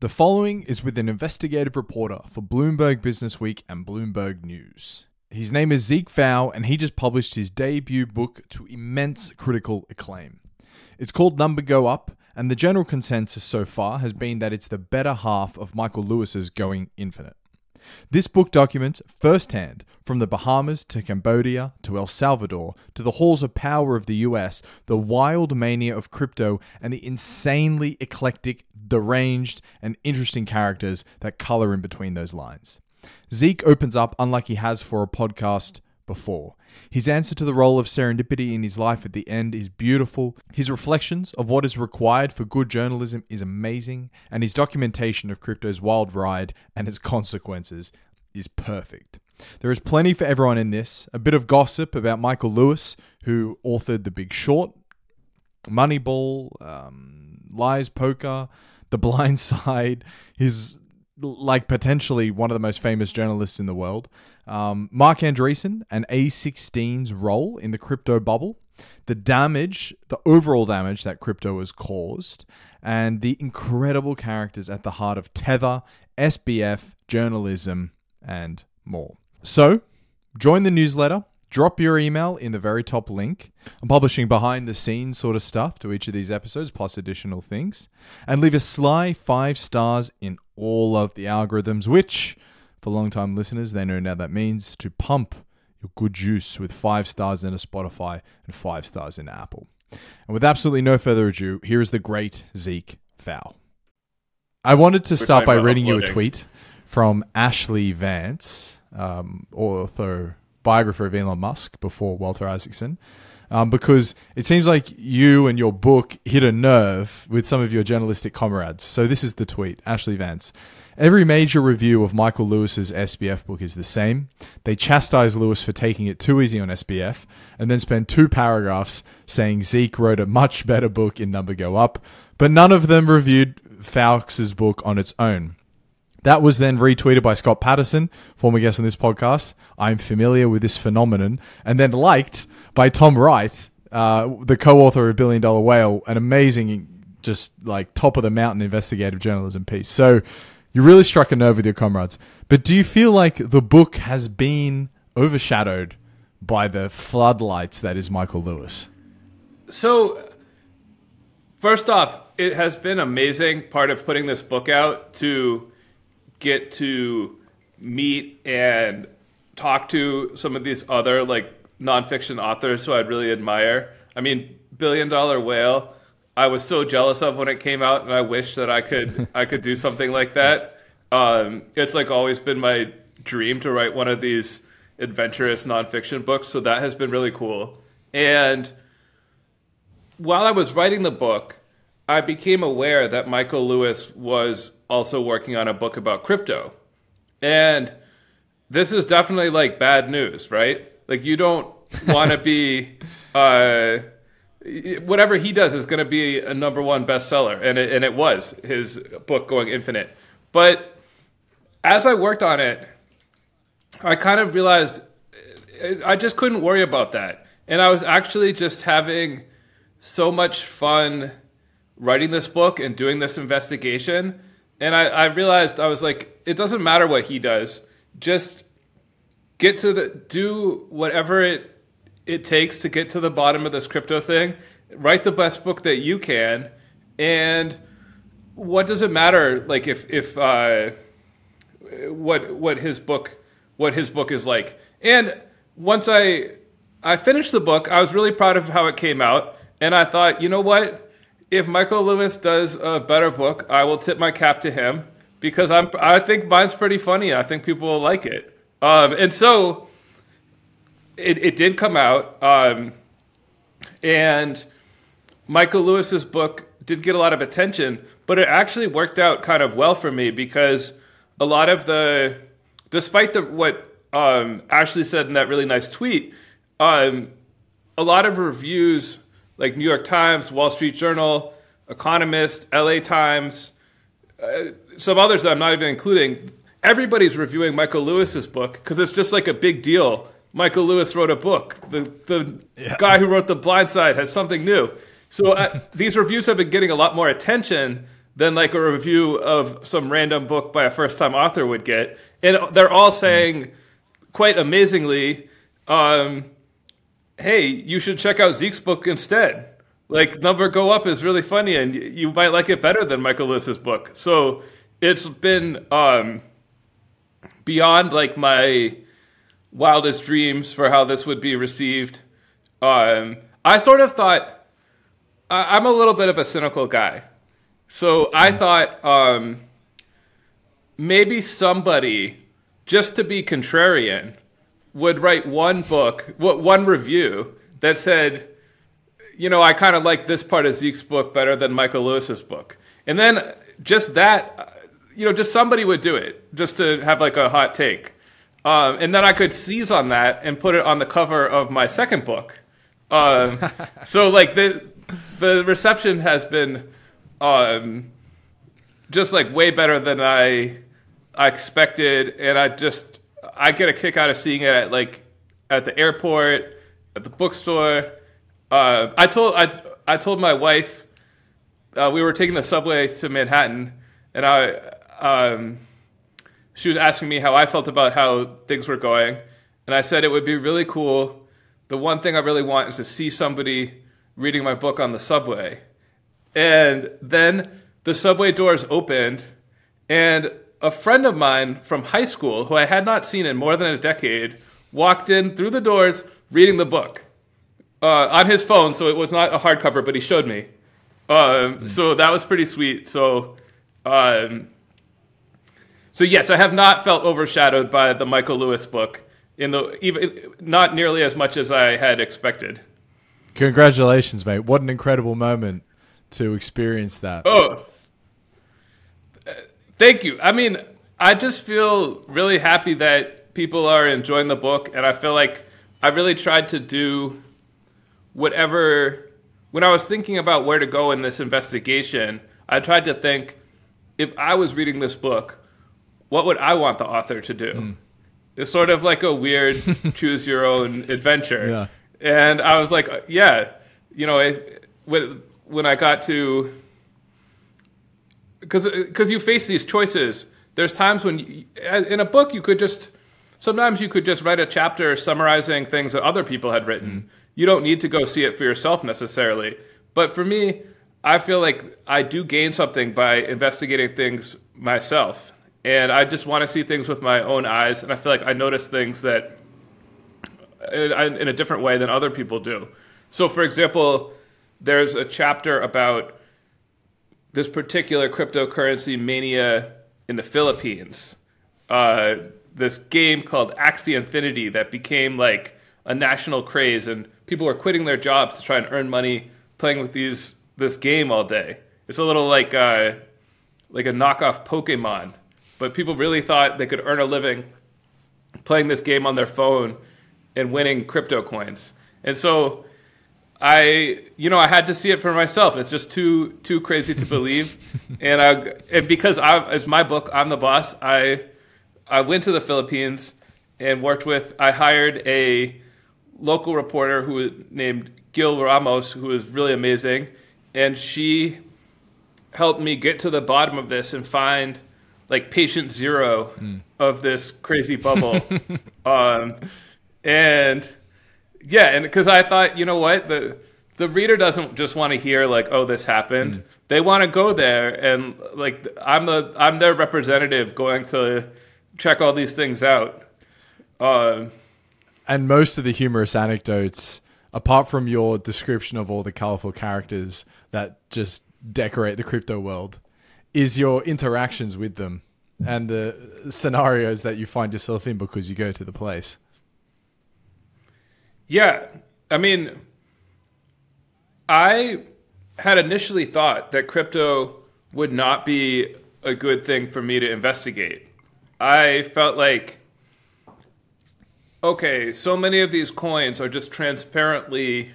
The following is with an investigative reporter for Bloomberg Businessweek and Bloomberg News. His name is Zeke Faux, and he just published his debut book to immense critical acclaim. It's called Number Go Up, and the general consensus so far has been that it's the better half of Michael Lewis's Going Infinite. This book documents firsthand, from the Bahamas to Cambodia to El Salvador to the halls of power of the US, the wild mania of crypto and the insanely eclectic, deranged, and interesting characters that color in between those lines. Zeke opens up unlike he has for a podcast before. His answer to the role of serendipity in his life at the end is beautiful. His reflections of what is required for good journalism is amazing, and his documentation of crypto's wild ride and its consequences is perfect. There is plenty for everyone in this. A bit of gossip about Michael Lewis, who authored The Big Short, Moneyball, um, Liar's Poker, The Blind Side, He's like potentially one of the most famous journalists in the world. Um, Marc Andreessen and A16's role in the crypto bubble, the damage, the overall damage that crypto has caused, and the incredible characters at the heart of Tether, SBF, journalism, and more. So, join the newsletter. Drop your email in the very top link. I'm publishing behind the scenes sort of stuff to each of these episodes, plus additional things. And leave a sly five stars in all of the algorithms, which, for long-time listeners, they know now that means to pump your good juice with five stars in a Spotify and five stars in Apple. And with absolutely no further ado, here is the great Zeke Faux. I wanted to start by reading you a tweet from Ashlee Vance, um, author biographer of Elon Musk before Walter Isaacson, um, because it seems like you and your book hit a nerve with some of your journalistic comrades. So this is the tweet, Ashlee Vance. Every major review of Michael Lewis's SBF book is the same. They chastise Lewis for taking it too easy on SBF, and then spend two paragraphs saying Zeke wrote a much better book in Number Go Up, but none of them reviewed Faux's book on its own. That was then retweeted by Scott Patterson, former guest on this podcast. I'm familiar with this phenomenon. And then liked by Tom Wright, uh, the co author of Billion Dollar Whale, an amazing, just like top of the mountain investigative journalism piece. So you really struck a nerve with your comrades. But do you feel like the book has been overshadowed by the floodlights that is Michael Lewis? So, first off, it has been amazing part of putting this book out to get to meet and talk to some of these other like nonfiction authors who I'd really admire. I mean, Billion Dollar Whale, I was so jealous of when it came out, and I wish that I could I could do something like that. Um, it's like always been my dream to write one of these adventurous nonfiction books, so that has been really cool. And while I was writing the book, I became aware that Michael Lewis was also working on a book about crypto. And this is definitely like bad news, right? Like you don't want to be uh, whatever he does is going to be a number one bestseller, and it, and it was his book going infinite. But as I worked on it, I kind of realized I just couldn't worry about that, and I was actually just having so much fun writing this book and doing this investigation and I, I realized I was like, it doesn't matter what he does. Just get to the do whatever it it takes to get to the bottom of this crypto thing. Write the best book that you can, and what does it matter? Like if if uh, what what his book what his book is like. And once I I finished the book, I was really proud of how it came out, and I thought, you know what? if Michael Lewis does a better book, I will tip my cap to him because I'm I think mine's pretty funny. I think people will like it. Um, and so it, it did come out, um, and Michael Lewis's book did get a lot of attention, but it actually worked out kind of well for me because a lot of the, despite the what um, Ashlee said in that really nice tweet, um, a lot of reviews like New York Times, Wall Street Journal, Economist, LA Times, uh, some others that I'm not even including. Everybody's reviewing Michael Lewis's book because it's just like a big deal. Michael Lewis wrote a book. The the yeah. guy who wrote The Blind Side has something new. So uh, these reviews have been getting a lot more attention than like a review of some random book by a first time author would get. And they're all saying quite amazingly, um, hey, you should check out Zeke's book instead. Like Number Go Up is really funny and you might like it better than Michael Lewis's book. So it's been um, beyond like my wildest dreams for how this would be received. Um, I sort of thought I- I'm a little bit of a cynical guy. So I thought um, maybe somebody, just to be contrarian, would write one book, one review that said, you know, I kind of like this part of Zeke's book better than Michael Lewis's book. And then just that, you know, just somebody would do it just to have like a hot take. Um, and then I could seize on that and put it on the cover of my second book. Um, so like the the reception has been um, just like way better than I I expected, and I just I get a kick out of seeing it at like at the airport, at the bookstore. Uh, I told I I told my wife uh, we were taking the subway to Manhattan, and I um, she was asking me how I felt about how things were going, and I said it would be really cool. The one thing I really want is to see somebody reading my book on the subway and then the subway doors opened, and a friend of mine from high school, who I had not seen in more than a decade, walked in through the doors reading the book uh, on his phone. So it was not a hardcover, but he showed me. Um, mm. So that was pretty sweet. So, um, so yes, I have not felt overshadowed by the Michael Lewis book in the even not nearly as much as I had expected. Congratulations, mate! What an incredible moment to experience that. Oh, uh, thank you. I mean, I just feel really happy that people are enjoying the book, and I feel like I really tried to do whatever. When I was thinking about where to go in this investigation, I tried to think if I was reading this book, what would I want the author to do? Mm. It's sort of like a weird choose your own adventure. Yeah. And I was like, yeah, you know, with when I got to because because you face these choices. There's times when you, in a book you could just sometimes you could just write a chapter summarizing things that other people had written. Mm. You don't need to go see it for yourself necessarily. But for me, I feel like I do gain something by investigating things myself. And I just want to see things with my own eyes. And I feel like I notice things that in a different way than other people do. So, for example, there's a chapter about this particular cryptocurrency mania in the Philippines. Uh, this game called Axie Infinity that became like a national craze, and people were quitting their jobs to try and earn money playing with these this game all day. It's a little like uh, like a knockoff Pokemon, but people really thought they could earn a living playing this game on their phone and winning crypto coins. And so I, you know, I had to see it for myself. It's just too too crazy to believe, and I, and because I, it's my book, I'm the boss. I, I went to the Philippines and worked with. I hired a local reporter who named Gil Ramos, who was really amazing, and she helped me get to the bottom of this and find like patient zero mm. of this crazy bubble, um, and yeah, and because I thought, you know what, the the reader doesn't just want to hear like, oh, this happened. Mm. They want to go there, and like I'm the I'm their representative going to check all these things out. Uh, and most of the humorous anecdotes, apart from your description of all the colorful characters that just decorate the crypto world, is your interactions with them and the scenarios that you find yourself in because you go to the place. Yeah, I mean, I had initially thought that crypto would not be a good thing for me to investigate. I felt like, okay, so many of these coins are just transparently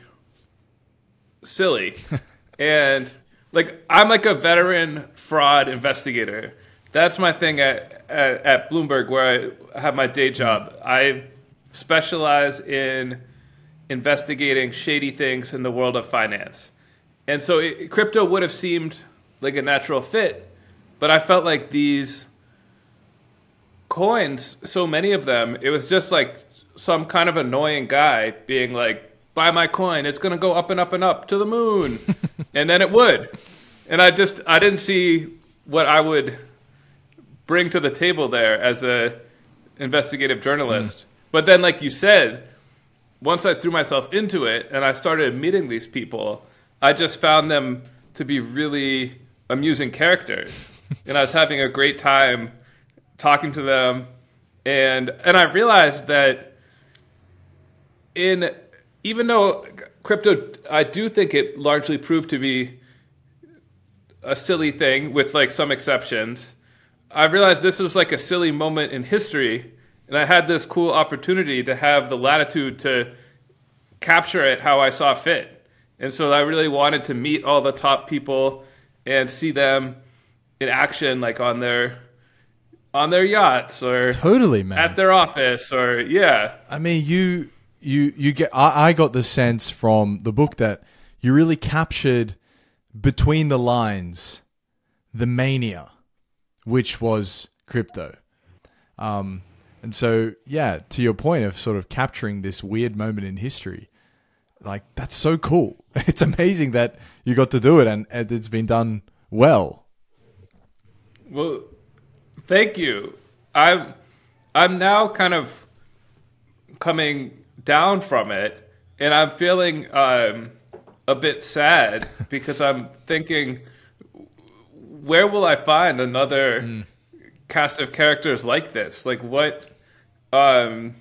silly. and like, I'm like a veteran fraud investigator. That's my thing at, at, at Bloomberg, where I have my day job. I specialize in investigating shady things in the world of finance. And so it, crypto would have seemed like a natural fit. But I felt like these coins, so many of them, it was just like some kind of annoying guy being like, buy my coin, it's going to go up and up and up to the moon. and then it would. And I just, I didn't see what I would bring to the table there as a investigative journalist. Mm. But then, like you said, once I threw myself into it and I started meeting these people, I just found them to be really amusing characters. and I was having a great time talking to them. And and I realized that in even though crypto I do think it largely proved to be a silly thing with like some exceptions. I realized this was like a silly moment in history and I had this cool opportunity to have the latitude to capture it how I saw fit. And so I really wanted to meet all the top people and see them in action, like on their on their yachts or totally man at their office or yeah. I mean, you you you get. I, I got the sense from the book that you really captured between the lines the mania, which was crypto. Um, and so, yeah, to your point of sort of capturing this weird moment in history, like that's so cool. It's amazing that you got to do it and, and it's been done well. Well, thank you. I'm I'm now kind of coming down from it, and I'm feeling um, a bit sad because I'm thinking, where will I find another mm. cast of characters like this? Like what? Um,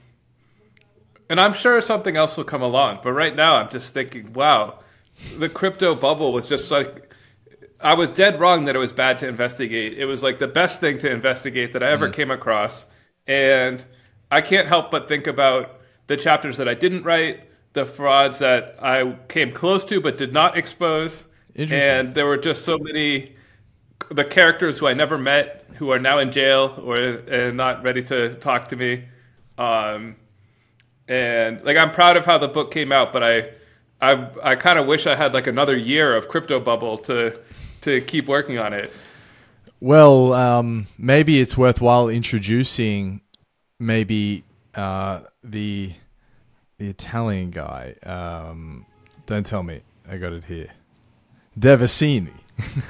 and I'm sure something else will come along. But right now, I'm just thinking, wow, the crypto bubble was just like. I was dead wrong that it was bad to investigate. It was like the best thing to investigate that I ever mm. came across. And I can't help but think about the chapters that I didn't write, the frauds that I came close to but did not expose. And there were just so many the characters who I never met who are now in jail or not ready to talk to me. Um, and like I'm proud of how the book came out, but I I I kind of wish I had like another year of crypto bubble to to keep working on it. Well, um, maybe it's worthwhile introducing maybe uh, the the Italian guy. Um, don't tell me, I got it here. Devasini,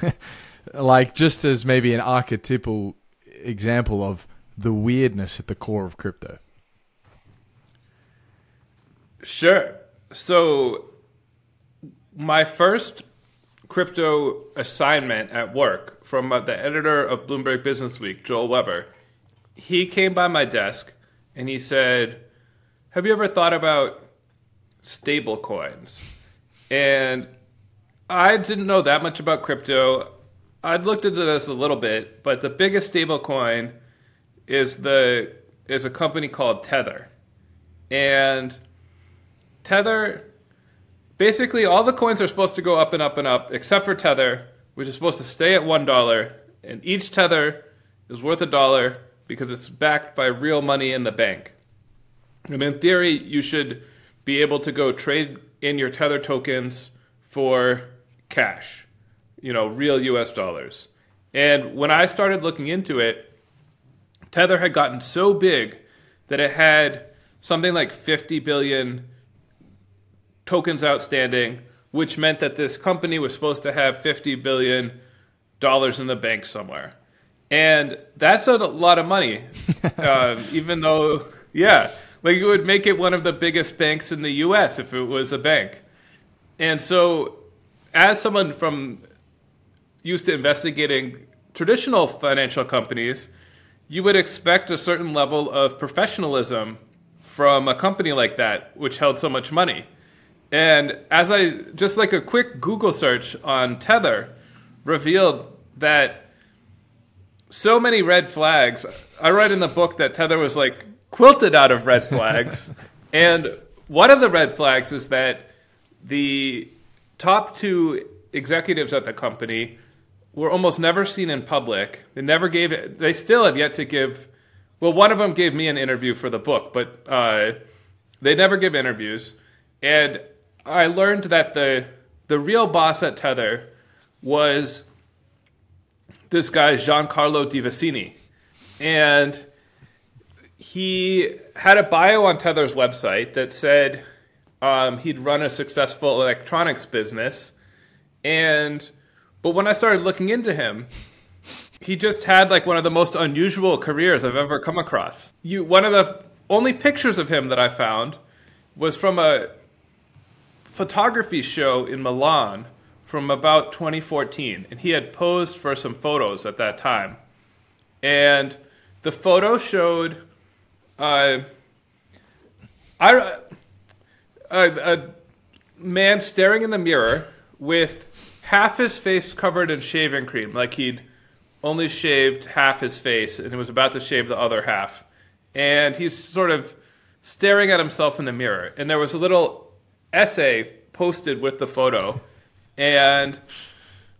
like just as maybe an archetypal example of the weirdness at the core of crypto. Sure. So, my first crypto assignment at work from uh, the editor of Bloomberg Business Week, Joel Weber, he came by my desk and he said, "Have you ever thought about stable coins?" And I didn't know that much about crypto. I'd looked into this a little bit, but the biggest stable coin is the is a company called Tether. And Tether basically all the coins are supposed to go up and up and up except for Tether, which is supposed to stay at $1 and each Tether is worth a dollar because it's backed by real money in the bank. And in theory, you should be able to go trade in your Tether tokens for cash, you know, real US dollars. And when I started looking into it, Tether had gotten so big that it had something like 50 billion tokens outstanding, which meant that this company was supposed to have 50 billion dollars in the bank somewhere and that's a lot of money. uh, even though, yeah, like it would make it one of the biggest banks in the U.S. if it was a bank. And so, as someone from used to investigating traditional financial companies, you would expect a certain level of professionalism from a company like that, which held so much money. And as I just like a quick Google search on Tether revealed that so many red flags. I write in the book that Tether was like quilted out of red flags. and one of the red flags is that the top two executives at the company were almost never seen in public. They never gave it, they still have yet to give, well, one of them gave me an interview for the book, but uh, they never give interviews. And I learned that the, the real boss at Tether was this guy Giancarlo Devasini, and he had a bio on Tether's website that said um, he'd run a successful electronics business, and but when I started looking into him, he just had like one of the most unusual careers I've ever come across. You one of the only pictures of him that I found was from a photography show in Milan from about 2014, and he had posed for some photos at that time. And the photo showed uh, I, a, a man staring in the mirror with half his face covered in shaving cream, like he'd only shaved half his face and he was about to shave the other half. And he's sort of staring at himself in the mirror. And there was a little essay posted with the photo. And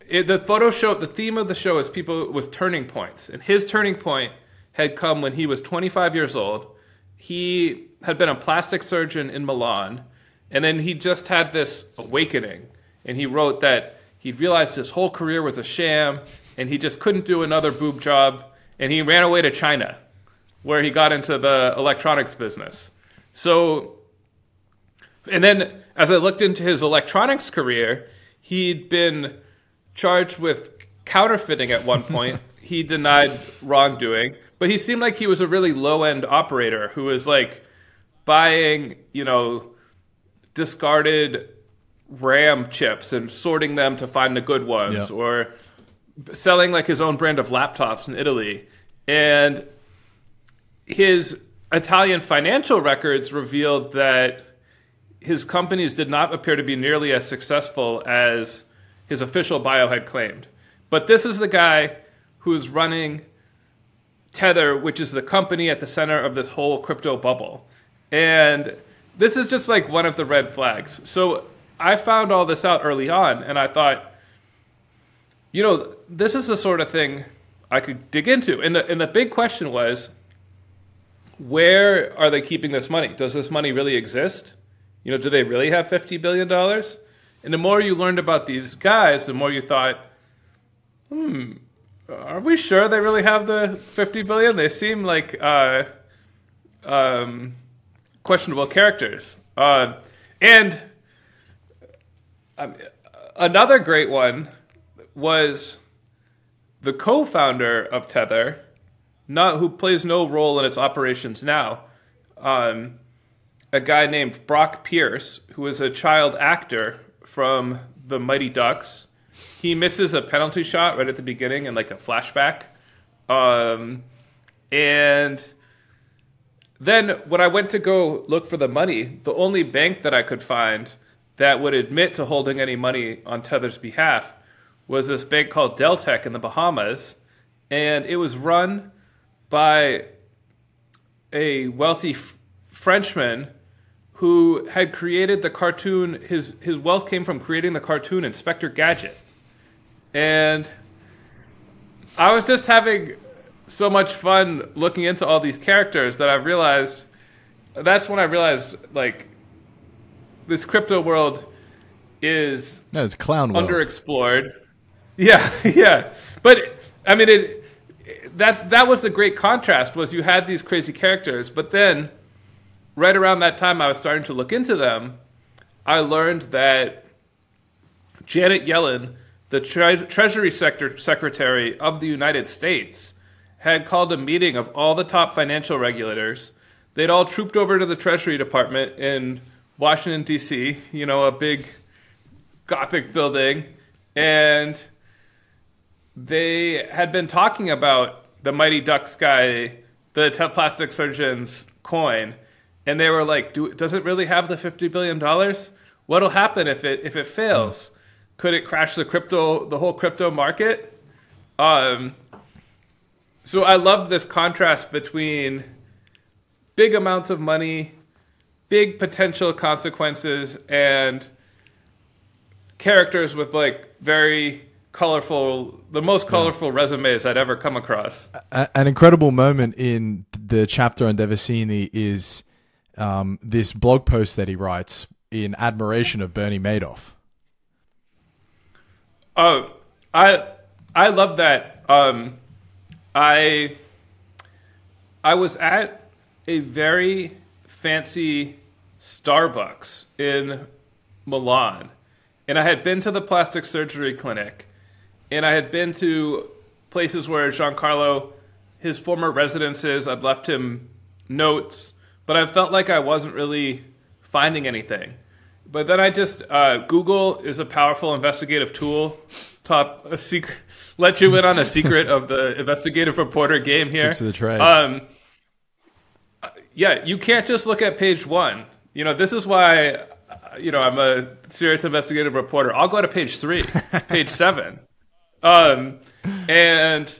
it, the photo show, the theme of the show is people was turning points. And his turning point had come when he was 25 years old. He had been a plastic surgeon in Milan. And then he just had this awakening. And he wrote that he realized his whole career was a sham and he just couldn't do another boob job. And he ran away to China, where he got into the electronics business. So, and then as I looked into his electronics career, he'd been charged with counterfeiting at one point. he denied wrongdoing, but he seemed like he was a really low end operator who was like buying, you know, discarded RAM chips and sorting them to find the good ones Yeah. or selling like his own brand of laptops in Italy. And his Italian financial records revealed that his companies did not appear to be nearly as successful as his official bio had claimed. But this is the guy who's running Tether, which is the company at the center of this whole crypto bubble. And this is just like one of the red flags. So I found all this out early on, and I thought, you know, this is the sort of thing I could dig into. And the, and the big question was, where are they keeping this money? Does this money really exist? You know, do they really have $50 billion? And the more you learned about these guys, the more you thought, hmm, are we sure they really have the 50 billion? They seem like uh, um, questionable characters. Uh, and um, another great one was the co-founder of Tether, not who plays no role in its operations now. Um, a guy named Brock Pierce, who is a child actor from the Mighty Ducks. He misses a penalty shot right at the beginning in like a flashback. Um, and then when I went to go look for the money, the only bank that I could find that would admit to holding any money on Tether's behalf was this bank called Deltec in the Bahamas. And it was run by a wealthy Frenchman who had created the cartoon. His, his wealth came from creating the cartoon Inspector Gadget. And I was just having so much fun looking into all these characters that I realized that's when I realized like this crypto world is No, it's clown world. underexplored. Yeah, yeah. But I mean it that's that was the great contrast was you had these crazy characters, but then right around that time I was starting to look into them, I learned that Janet Yellen, the tre- Treasury Sector Secretary of the United States, had called a meeting of all the top financial regulators. They'd all trooped over to the Treasury Department in Washington, D.C., you know, a big Gothic building, and they had been talking about the Mighty Ducks guy, the plastic surgeon's coin, and they were like, Do, "Does it really have the fifty billion dollars? What'll happen if it if it fails? Could it crash the crypto the whole crypto market?" Um, so I love this contrast between big amounts of money, big potential consequences, and characters with like very colorful, the most colorful resumes I'd ever come across. A- an incredible moment in the chapter on Devasini is um, this blog post that he writes in admiration of Bernie Madoff. Oh, I I love that. Um, I I was at a very fancy Starbucks in Milan, and I had been to the plastic surgery clinic, and I had been to places where Giancarlo, his former residences, I'd left him notes, but I felt like I wasn't really finding anything. But then I just uh, Google is a powerful investigative tool. Top a secret, let you in on a secret of the investigative reporter game here. Tricks of the trade. Um, yeah, you can't just look at page one. You know, this is why, you know, I'm a serious investigative reporter. I'll go to page three, page seven. Um, and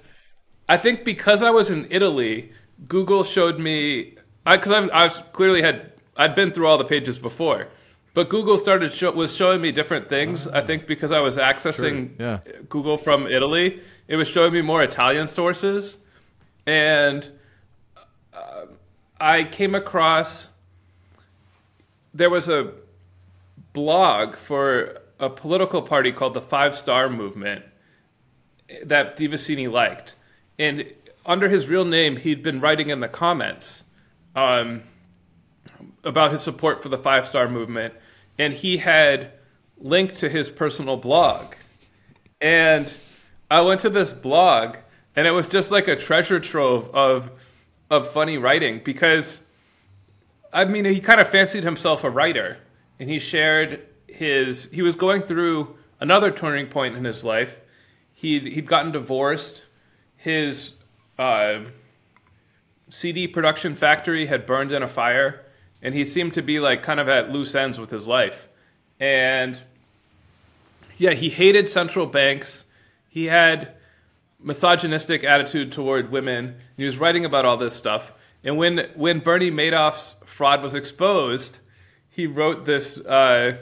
I think because I was in Italy, Google showed me, because I, I, was clearly had, I'd been through all the pages before. But Google started show, was showing me different things. I think because I was accessing yeah. Google from Italy, it was showing me more Italian sources, and uh, I came across there was a blog for a political party called the Five Star Movement that Devasini liked, and under his real name, he'd been writing in the comments. Um, about his support for the Five Star Movement, and he had linked to his personal blog. And I went to this blog, and it was just like a treasure trove of of funny writing because I mean he kind of fancied himself a writer, and he shared his he was going through another turning point in his life. He'd he'd gotten divorced. His uh, CD production factory had burned in a fire, and he seemed to be like kind of at loose ends with his life. And yeah, he hated central banks. He had misogynistic attitude toward women. He was writing about all this stuff. And when when Bernie Madoff's fraud was exposed, he wrote this uh,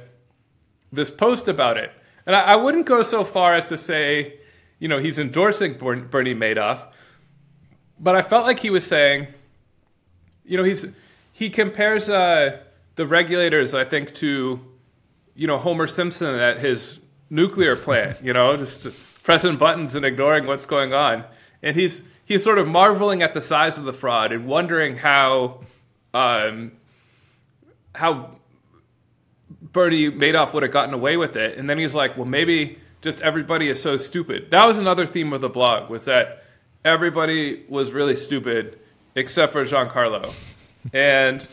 this post about it. And I, I wouldn't go so far as to say, you know, he's endorsing Bernie Madoff, but I felt like he was saying, you know, he's he compares uh, the regulators, I think, to you know Homer Simpson at his nuclear plant. You know, just pressing buttons and ignoring what's going on, and he's he's sort of marveling at the size of the fraud and wondering how um, how Bernie Madoff would have gotten away with it. And then he's like, well, maybe just everybody is so stupid. That was another theme of the blog was that everybody was really stupid except for Giancarlo and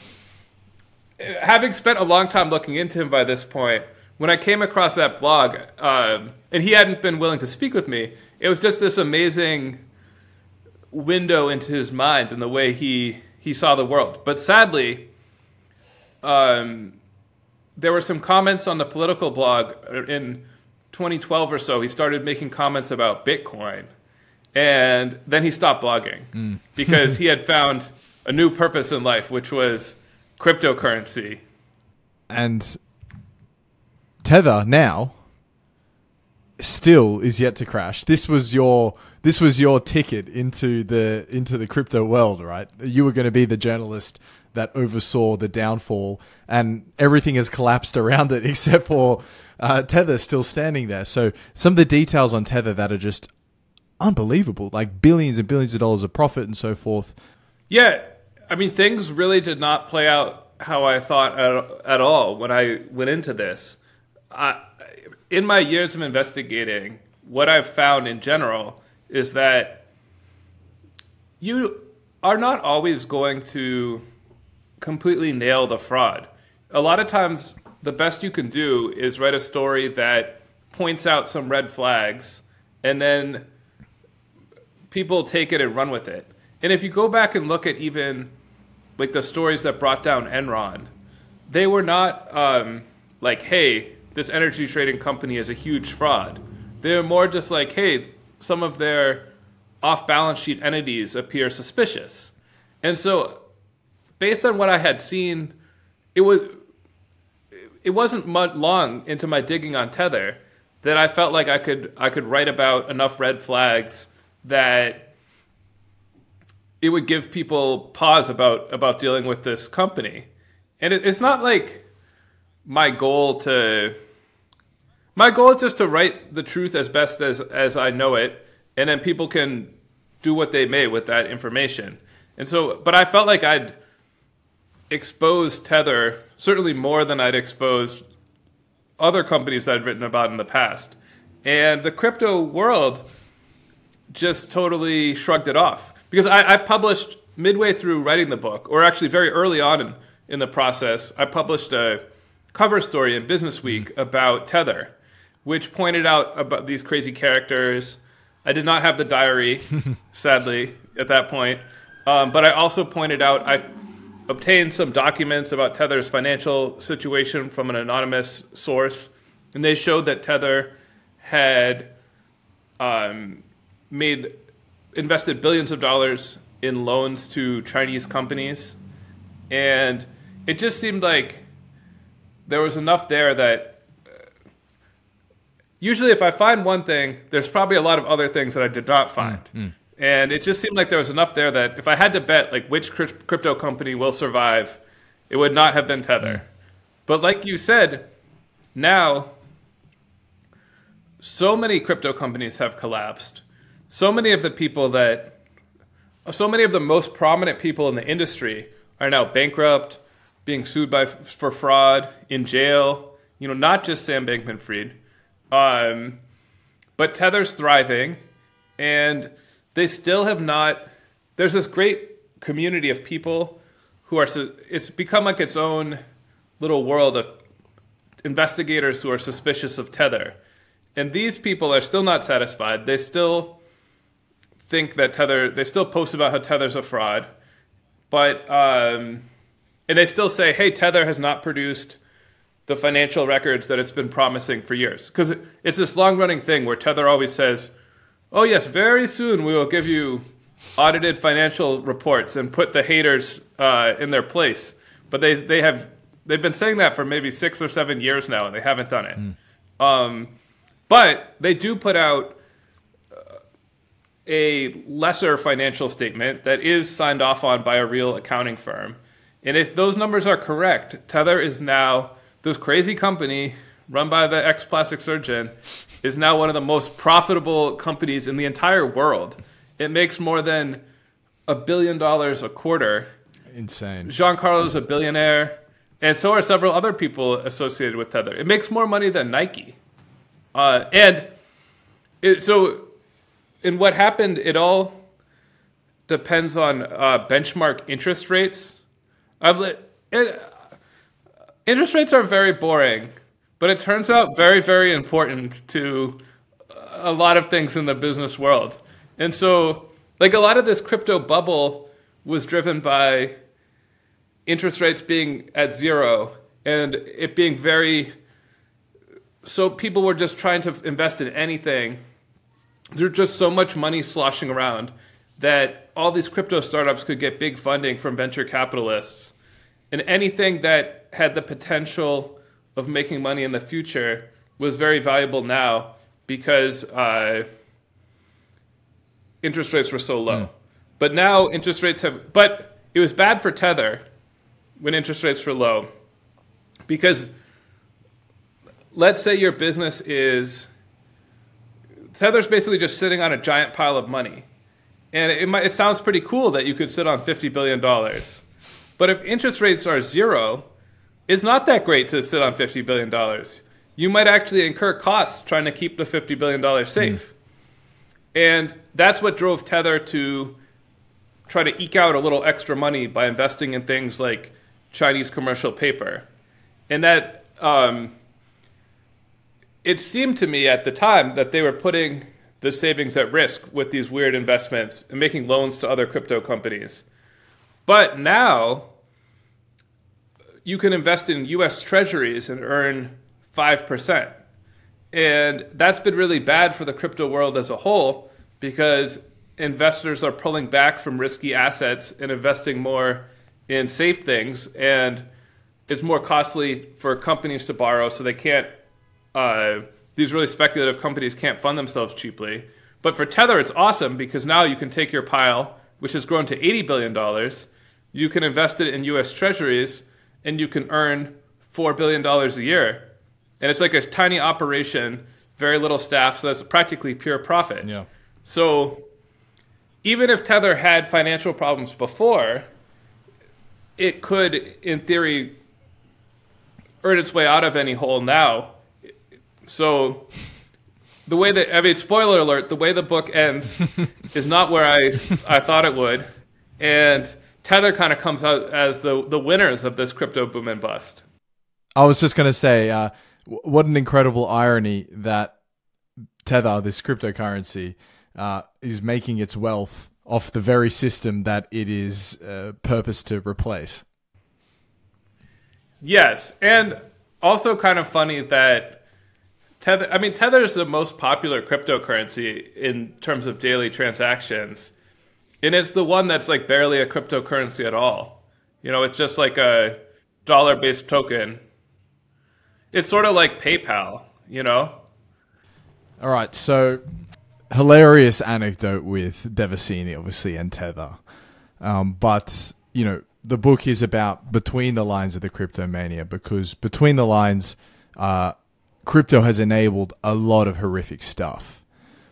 having spent a long time looking into him by this point, when I came across that blog, um, and he hadn't been willing to speak with me, it was just this amazing window into his mind and the way he he saw the world. But sadly, um, there were some comments on the political blog in 2012 or so. He started making comments about Bitcoin, and then he stopped blogging mm. because he had found a new purpose in life, which was cryptocurrency. And Tether now still is yet to crash. This was your this was your ticket into the into the crypto world, right? You were going to be the journalist that oversaw the downfall, and everything has collapsed around it except for uh, Tether still standing there. So some of the details on Tether that are just unbelievable, like billions and billions of dollars of profit and so forth. Yeah, I mean, things really did not play out how I thought at, at all when I went into this. I, in my years of investigating, what I've found in general is that you are not always going to completely nail the fraud. A lot of times, the best you can do is write a story that points out some red flags, and then people take it and run with it. And if you go back and look at even like the stories that brought down Enron, they were not um, like, hey, this energy trading company is a huge fraud. They were more just like, hey, some of their off balance sheet entities appear suspicious. And so, based on what I had seen, it was it wasn't much long into my digging on Tether that I felt like I could I could write about enough red flags that it would give people pause about about dealing with this company. And it, it's not like my goal to my goal is just to write the truth as best as as I know it and then people can do what they may with that information. And so, but I felt like I'd exposed Tether certainly more than I'd exposed other companies that I'd written about in the past. And the crypto world just totally shrugged it off. Because I, I published midway through writing the book, or actually very early on in, in the process, I published a cover story in Business Week about Tether, which pointed out about these crazy characters. I did not have the diary, sadly, at that point. Um, but I also pointed out I obtained some documents about Tether's financial situation from an anonymous source, and they showed that Tether had um, made invested billions of dollars in loans to Chinese companies, and it just seemed like there was enough there that uh, usually if I find one thing, there's probably a lot of other things that I did not find. Mm, mm. And it just seemed like there was enough there that if I had to bet like which crypto company will survive, it would not have been Tether. Mm. But like you said, now so many crypto companies have collapsed. So many of the people that so many of the most prominent people in the industry are now bankrupt, being sued by for fraud, in jail. You know, not just Sam Bankman-Fried, um, but Tether's thriving, and they still have not. There's this great community of people who are. It's become like its own little world of investigators who are suspicious of Tether, and these people are still not satisfied. They still think that Tether. They still post about how Tether's a fraud, but um, and they still say, "Hey, Tether has not produced." the financial records that it's been promising for years. Because it's this long running thing where Tether always says, Oh, yes, very soon we will give you audited financial reports and put the haters uh, in their place. But they, they have they've been saying that for maybe six or seven years now, and they haven't done it. Mm. Um, but they do put out a lesser financial statement that is signed off on by a real accounting firm. And if those numbers are correct, Tether is now this crazy company run by the ex plastic surgeon is now one of the most profitable companies in the entire world. It makes more than a billion dollars a quarter. Insane. Giancarlo's a billionaire, and so are several other people associated with Tether. It makes more money than Nike. Uh, and it, so, in what happened, it all depends on uh, benchmark interest rates. I've it, interest rates are very boring but it turns out very, very important to a lot of things in the business world. And so, like a lot of this crypto bubble was driven by interest rates being at zero and it being very so people were just trying to invest in anything. There's just so much money sloshing around that all these crypto startups could get big funding from venture capitalists. And anything that had the potential of making money in the future was very valuable now because uh, interest rates were so low. Mm. But now interest rates have, but it was bad for Tether when interest rates were low because let's say your business is Tether's basically just sitting on a giant pile of money. And it, might, it sounds pretty cool that you could sit on $50 billion. But if interest rates are zero, it's not that great to sit on $50 billion. You might actually incur costs trying to keep the $50 billion safe. Mm. And that's what drove Tether to try to eke out a little extra money by investing in things like Chinese commercial paper. And that um, it seemed to me at the time that they were putting the savings at risk with these weird investments and making loans to other crypto companies. But now you can invest in US treasuries and earn 5%. And that's been really bad for the crypto world as a whole because investors are pulling back from risky assets and investing more in safe things. And it's more costly for companies to borrow, so they can't, uh, these really speculative companies can't fund themselves cheaply. But for Tether, it's awesome because now you can take your pile, which has grown to $80 billion, you can invest it in US treasuries and you can earn $4 billion a year. And it's like a tiny operation, very little staff, so that's practically pure profit. Yeah. So even if Tether had financial problems before, it could, in theory, earn its way out of any hole now. So the way that I mean, spoiler alert, the way the book ends is not where I I thought it would, and Tether kind of comes out as the the winners of this crypto boom and bust. I was just going to say, uh, what an incredible irony that Tether, this cryptocurrency, uh, is making its wealth off the very system that it is uh, purposed to replace. Yes, and also kind of funny that Tether. I mean, Tether is the most popular cryptocurrency in terms of daily transactions, and it's the one that's like barely a cryptocurrency at all. You know, it's just like a dollar-based token. It's sort of like PayPal, you know. All right, so hilarious anecdote with Devasini, obviously, and Tether. Um, but, you know, the book is about between the lines of the cryptomania because between the lines, uh, crypto has enabled a lot of horrific stuff.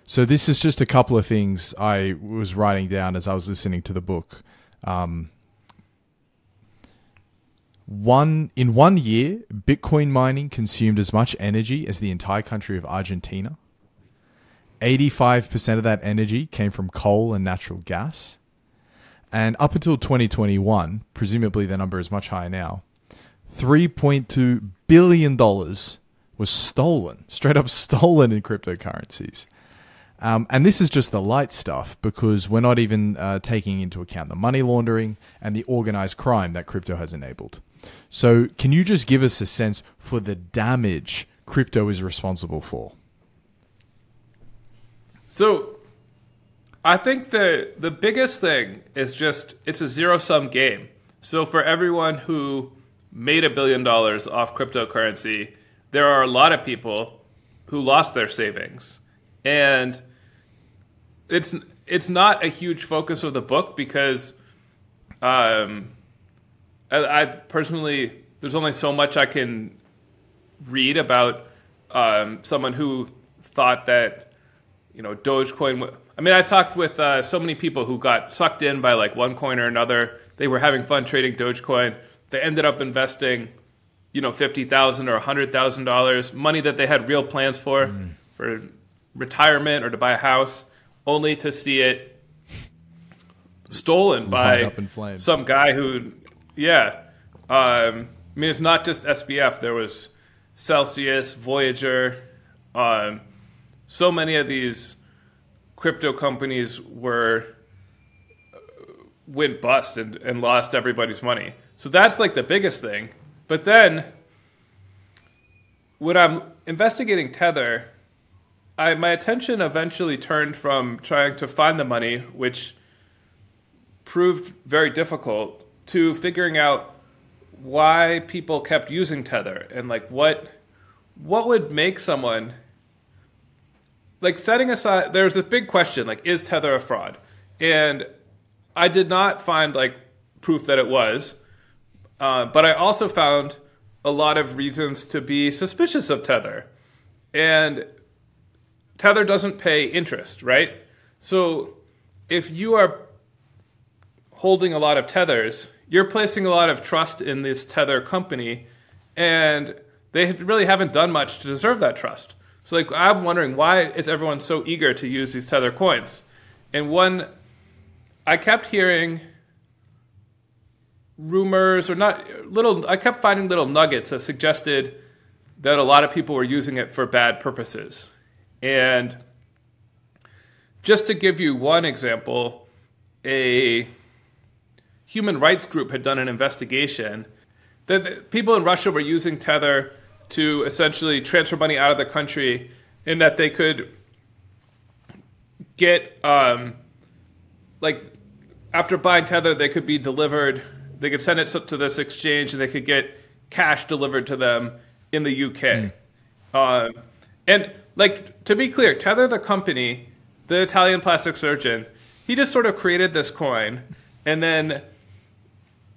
So this is just a couple of things I was writing down as I was listening to the book. Um, one in one year, Bitcoin mining consumed as much energy as the entire country of Argentina. 85% of that energy came from coal and natural gas. And up until 2021, presumably the number is much higher now, $3.2 billion was stolen, straight up stolen in cryptocurrencies. Um, and this is just the light stuff because we're not even uh, taking into account the money laundering and the organized crime that crypto has enabled. So, can you just give us a sense for the damage crypto is responsible for? So I think the the biggest thing is just it's a zero sum game. So for everyone who made a billion dollars off cryptocurrency, there are a lot of people who lost their savings. And it's it's not a huge focus of the book because um, I, I personally there's only so much I can read about um, someone who thought that you know, Dogecoin. I mean, I talked with uh, so many people who got sucked in by like one coin or another. They were having fun trading Dogecoin. They ended up investing, you know, fifty thousand or hundred thousand dollars, money that they had real plans for, mm. for retirement or to buy a house, only to see it stolen by some guy who, yeah. Um, I mean, it's not just SBF. There was Celsius, Voyager. Um, so many of these crypto companies were uh, went bust and, and lost everybody's money. So that's like the biggest thing. But then when I'm investigating Tether, I, my attention eventually turned from trying to find the money, which proved very difficult, to figuring out why people kept using Tether and like what what would make someone like setting aside there's this big question like is tether a fraud? And i did not find like proof that it was uh, but i also found a lot of reasons to be suspicious of tether. And tether doesn't pay interest right? So if you are holding a lot of tethers you're placing a lot of trust in this tether company and they really haven't done much to deserve that trust. So like I'm wondering why is everyone so eager to use these tether coins? And one I kept hearing rumors or not little I kept finding little nuggets that suggested that a lot of people were using it for bad purposes. And just to give you one example, a human rights group had done an investigation that people in Russia were using Tether to essentially transfer money out of the country in that they could get um, like after buying tether they could be delivered they could send it to this exchange and they could get cash delivered to them in the uk mm. um, and like to be clear tether the company the italian plastic surgeon he just sort of created this coin and then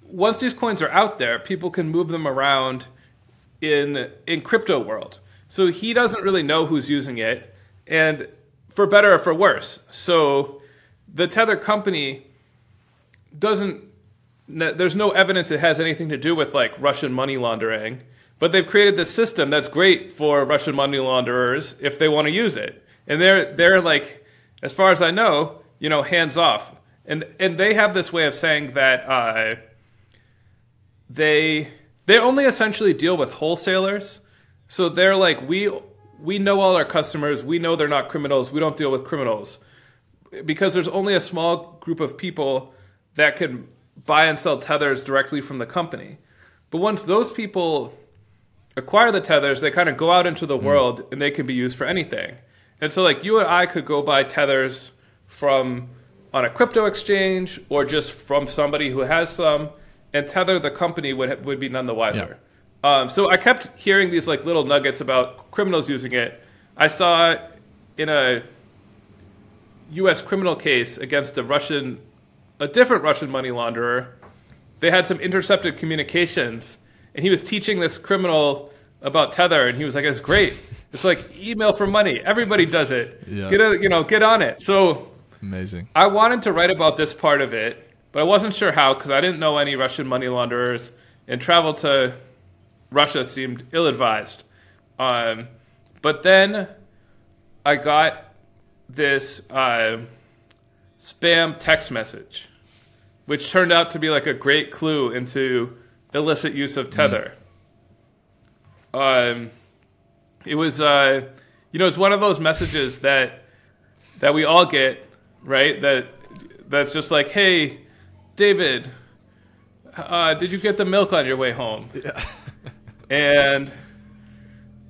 once these coins are out there people can move them around in in crypto world. So he doesn't really know who's using it, and for better or for worse. So the Tether company doesn't. There's no evidence it has anything to do with like Russian money laundering, but they've created this system that's great for Russian money launderers if they want to use it, and they're they're like, as far as I know, you know, hands off, and and they have this way of saying that uh, they they only essentially deal with wholesalers, so they're like we we know all our customers, we know they're not criminals, we don't deal with criminals. Because there's only a small group of people that can buy and sell tethers directly from the company. But once those people acquire the tethers, they kind of go out into the mm. world and they can be used for anything. And so, like, you and I could go buy tethers from on a crypto exchange or just from somebody who has some, and Tether, the company, would, would be none the wiser. Yeah. Um, so I kept hearing these like little nuggets about criminals using it. I saw in a U.S. criminal case against a Russian, a different Russian money launderer. They had some intercepted communications, and he was teaching this criminal about Tether, and he was like, "It's great. It's like email for money. Everybody does it. Yeah. Get a, you know, get on it." So amazing. I wanted to write about this part of it, but I wasn't sure how because I didn't know any Russian money launderers, and travel to Russia seemed ill-advised. Um, but then I got this uh, spam text message, which turned out to be like a great clue into illicit use of Tether. Mm. Um, it was, uh, you know, it's one of those messages that that we all get, right? That that's just like, hey, David, uh, did you get the milk on your way home? Yeah. and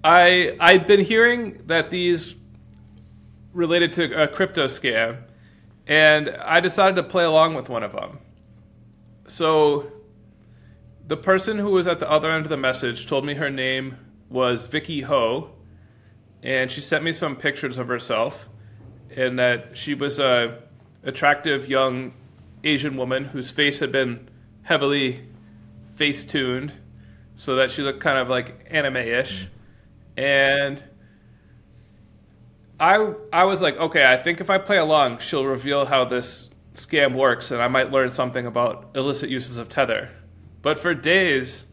I I've been hearing that these related to a crypto scam, and I decided to play along with one of them. So, the person who was at the other end of the message told me her name was Vicky Ho, and she sent me some pictures of herself, and that she was a attractive young Asian woman whose face had been heavily face tuned, so that she looked kind of like anime-ish, and I I was like, okay, I think if I play along, she'll reveal how this scam works, and I might learn something about illicit uses of tether. But for days,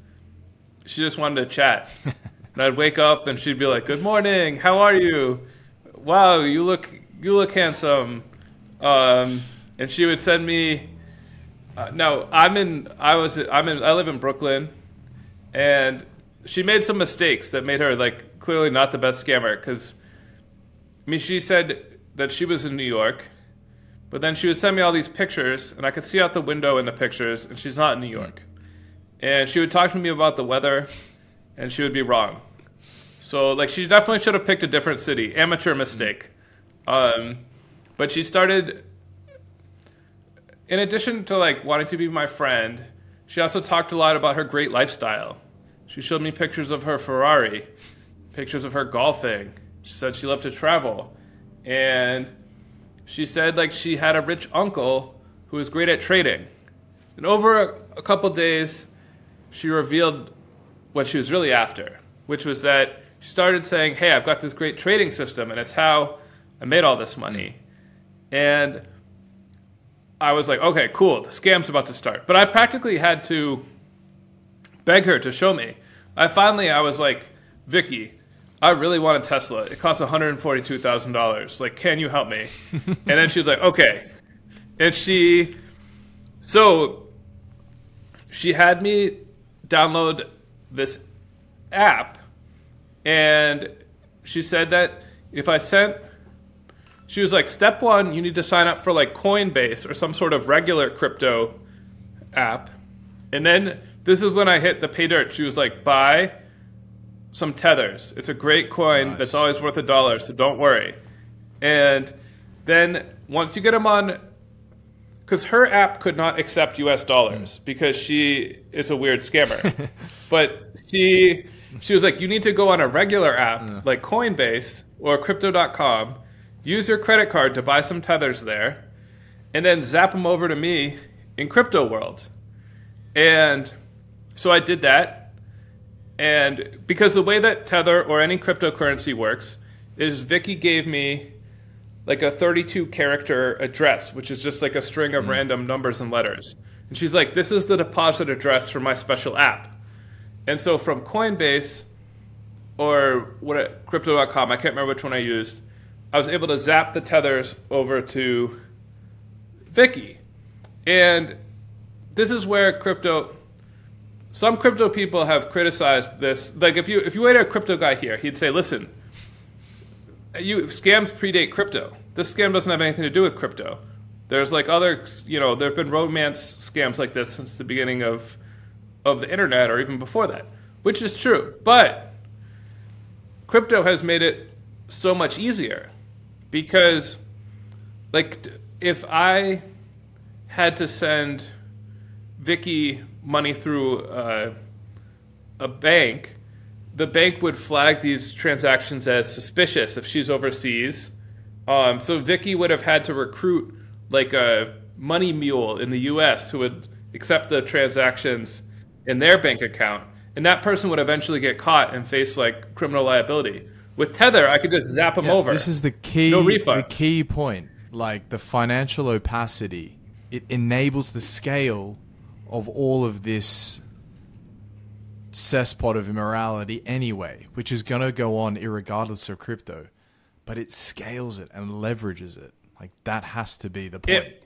she just wanted to chat. and I'd wake up and she'd be like, "Good morning, how are you? Wow, you look you look handsome." Um, and she would send me. Uh, no, I'm in. I was. I'm in. I live in Brooklyn, and she made some mistakes that made her like clearly not the best scammer because I mean, she said that she was in New York, but then she would send me all these pictures, and I could see out the window in the pictures, and she's not in New York. And she would talk to me about the weather, and she would be wrong. So, like, she definitely should have picked a different city. Amateur mistake. Um, but she started, in addition to like wanting to be my friend, she also talked a lot about her great lifestyle. She showed me pictures of her Ferrari, pictures of her golfing she said she loved to travel. And she said like she had a rich uncle who was great at trading. And over a, couple days, she revealed what she was really after, which was that she started saying, Hey, I've got this great trading system, and it's how I made all this money. And I was like, okay, cool, the scam's about to start. But I practically had to beg her to show me. I finally, I was like, Vicky, I really want a Tesla. It costs one hundred and forty-two thousand dollars. Like, can you help me? and then she was like, okay. And she, so she had me download this app, and she said that if I sent, she was like, step one, you need to sign up for like Coinbase or some sort of regular crypto app, and then this is when I hit the pay dirt. She was like, buy some tethers. It's a great coin nice. that's always worth a dollar, so don't worry. And then once you get them on, because her app could not accept U.S. dollars mm. because she is a weird scammer. but she she was like, you need to go on a regular app yeah. like Coinbase or Crypto.com, use your credit card to buy some tethers there, and then zap them over to me in crypto world. And so I did that and because the way that Tether or any cryptocurrency works is Vicky gave me like a 32 character address, which is just like a string of hmm. random numbers and letters. And she's like, "This is the deposit address for my special app." And so from Coinbase or what crypto.com, I can't remember which one I used. I was able to zap the tethers over to Vicky. And this is where crypto some crypto people have criticized this. Like if you if you wait a crypto guy here, he'd say, "Listen, you scams predate crypto. This scam doesn't have anything to do with crypto. There's like other, you know, there've been romance scams like this since the beginning of of the internet or even before that, which is true. But crypto has made it so much easier because like if I had to send Vicky money through uh, a bank, the bank would flag these transactions as suspicious if she's overseas. Um, so Vicky would have had to recruit like a money mule in the U.S. who would accept the transactions in their bank account, and that person would eventually get caught and face like criminal liability. With Tether, I could just zap them Yeah, over. This is the key. No the key point. Like the financial opacity, it enables the scale of all of this cesspot of immorality anyway, which is going to go on irregardless of crypto. But it scales it and leverages it. Like that has to be the point. It-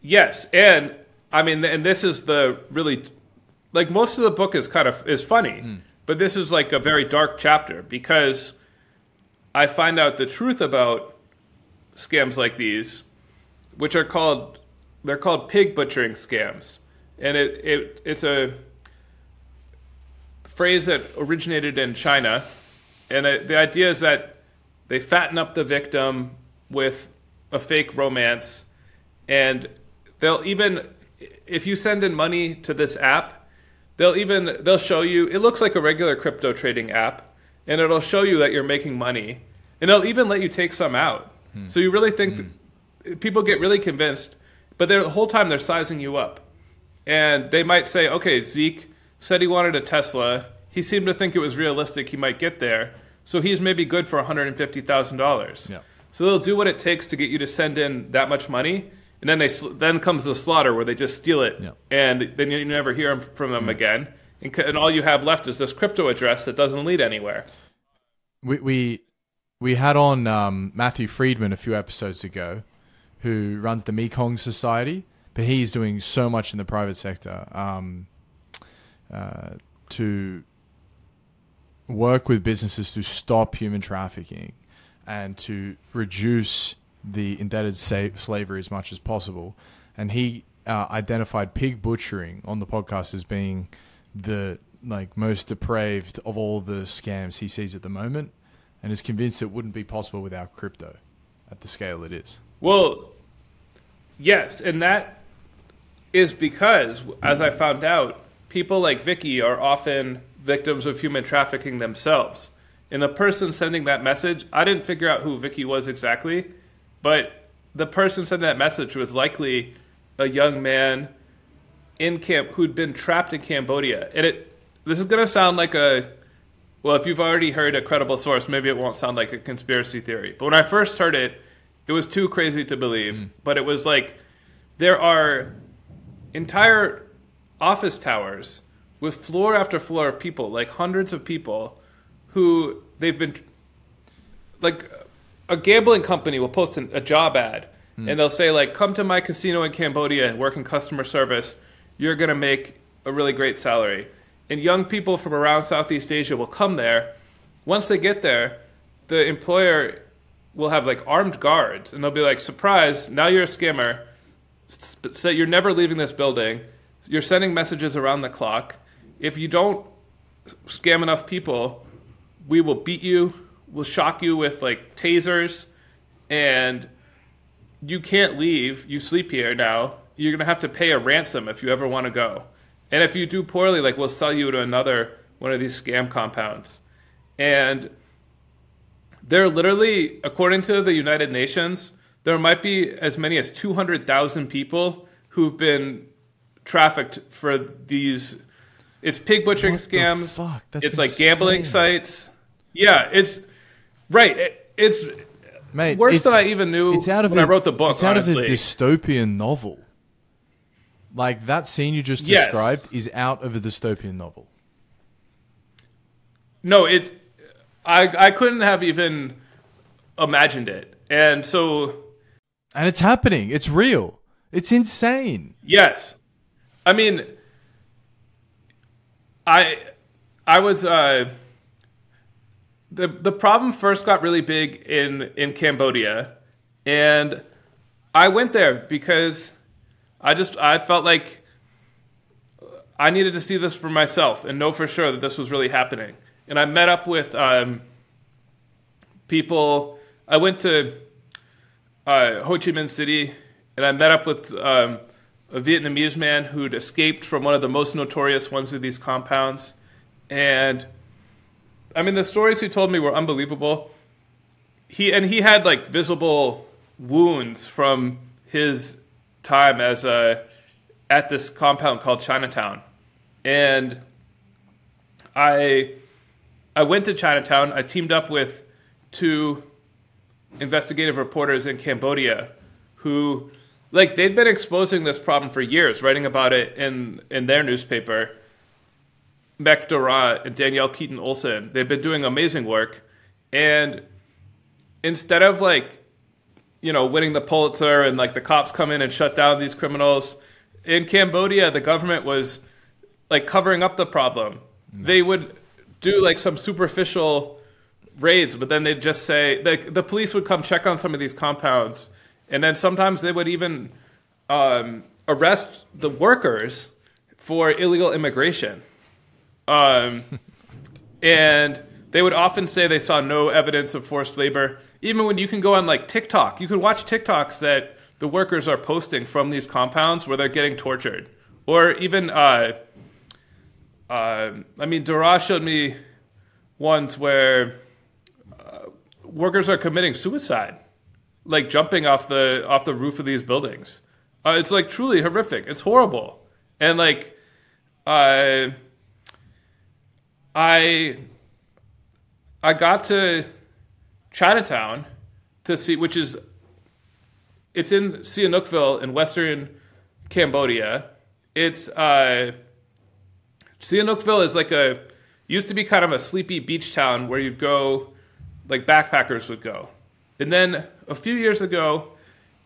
yes, and I mean, and this is the really like most of the book is kind of is funny, hmm. but this is like a very dark chapter because I find out the truth about scams like these, which are called they're called pig butchering scams, and it, it it's a phrase that originated in China, and it, the idea is that they fatten up the victim with a fake romance, and they'll even if you send in money to this app, they'll even they'll show you it looks like a regular crypto trading app, and it'll show you that you're making money, and they'll even let you take some out. Hmm. So you really think hmm. people get really convinced, but they're, the whole time they're sizing you up and they might say, okay, Zeke said he wanted a Tesla. He seemed to think it was realistic he might get there, so he's maybe good for one hundred and fifty thousand dollars. Yeah. So they'll do what it takes to get you to send in that much money, and then they then comes the slaughter where they just steal it, Yeah. and then you never hear from them again, and, and all you have left is this crypto address that doesn't lead anywhere. we we we had on um, Matthew Friedman a few episodes ago, who runs the Mekong Society, but he's doing so much in the private sector um, uh, to work with businesses to stop human trafficking and to reduce the indebted sa- slavery as much as possible. And he uh, identified pig butchering on the podcast as being the like most depraved of all the scams he sees at the moment, and is convinced it wouldn't be possible without crypto at the scale it is. Well, yes, and that is because, as I found out, people like Vicky are often victims of human trafficking themselves. And the person sending that message, I didn't figure out who Vicky was exactly, but the person sending that message was likely a young man in camp who'd been trapped in Cambodia. And it this is going to sound like a well, if you've already heard a credible source, maybe it won't sound like a conspiracy theory. But when I first heard it, it was too crazy to believe. Mm. But it was like there are entire office towers with floor after floor of people, like hundreds of people, who they've been like a gambling company will post an, a job ad mm. and they'll say like come to my casino in cambodia and work in customer service. You're going to make a really great salary. And young people from around southeast asia will come there. Once they get there the employer will have like armed guards and they'll be like surprise now you're a scammer. So you're never leaving this building. You're sending messages around the clock. If you don't scam enough people we will beat you. We'll shock you with like tasers. And you can't leave. You sleep here now. You're going to have to pay a ransom if you ever want to go. And if you do poorly like we'll sell you to another one of these scam compounds. And there are literally according to the united nations there might be as many as 200000 people who've been trafficked for these it's pig butchering What scams fuck? That's it's like gambling sites yeah it's right it, it's Mate, worse it's- than I even knew It's out of when a, I wrote the book. It's out honestly. of a dystopian novel. Like that scene you just Yes. described is out of a dystopian novel. No, it. I I couldn't have even imagined it, and so And it's happening. It's real. It's insane. yes, I mean, I I was uh, the the problem first got really big in in Cambodia, and I went there because I just I felt like I needed to see this for myself and know for sure that this was really happening. And I met up with um, people. I went to uh, Ho Chi Minh City and I met up with um, a Vietnamese man who'd escaped from one of the most notorious ones of these compounds. And I mean, the stories he told me were unbelievable. He and he had like visible wounds from his time as a at this compound called Chinatown, and I I went to Chinatown. I teamed up with two investigative reporters in Cambodia who like they'd been exposing this problem for years, writing about it in in their newspaper. Mech Dara and Danielle Keeton Olsen. They've been doing amazing work. And instead of like, you know, winning the Pulitzer and like the cops come in and shut down these criminals, in Cambodia, the government was like covering up the problem. They would do like some superficial raids, but then they'd just say, like, the police would come check on some of these compounds. And then sometimes they would even um, arrest the workers for illegal immigration. Um, and they would often say they saw no evidence of forced labor. Even when you can go on like TikTok, you can watch TikToks that the workers are posting from these compounds where they're getting tortured. Or even, uh, uh, I mean, Dara showed me ones where uh, workers are committing suicide, like jumping off the off the roof of these buildings. Uh, it's like truly horrific. It's horrible, and like, uh, I I got to Chinatown to see, which is it's in Sihanoukville in western Cambodia. It's uh, Sihanoukville is like a used to be kind of a sleepy beach town where you'd go, like backpackers would go, and then a few years ago,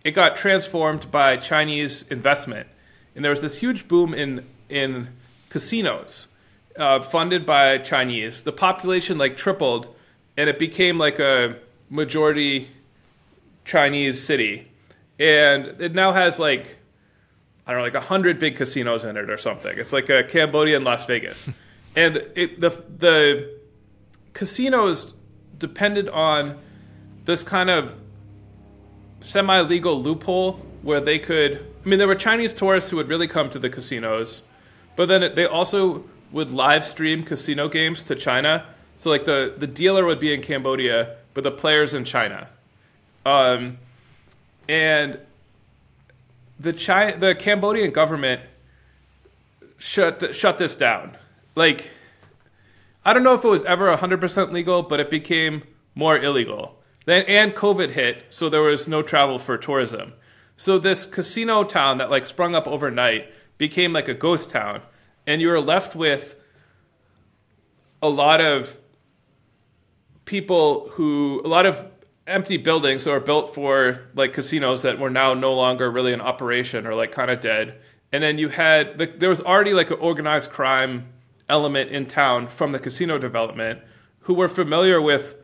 it got transformed by Chinese investment, and there was this huge boom in in casinos uh, funded by Chinese. The population like tripled, and it became like a majority Chinese city, and it now has like I don't know, like a hundred big casinos in it or something. It's like a Cambodian Las Vegas, and it, the the casinos depended on this kind of semi-legal loophole where they could. I mean, there were Chinese tourists who would really come to the casinos, but then it, they also would live stream casino games to China. So like the the dealer would be in Cambodia, but the players in China, um, and the China, the Cambodian government shut shut this down. Like, I don't know if it was ever hundred percent legal, but it became more illegal. Then and COVID hit, so there was no travel for tourism. So this casino town that like sprung up overnight became like a ghost town, and you were left with a lot of people who a lot of empty buildings that were built for like casinos that were now no longer really in operation or like kind of dead. And then you had the, there was already like an organized crime element in town from the casino development who were familiar with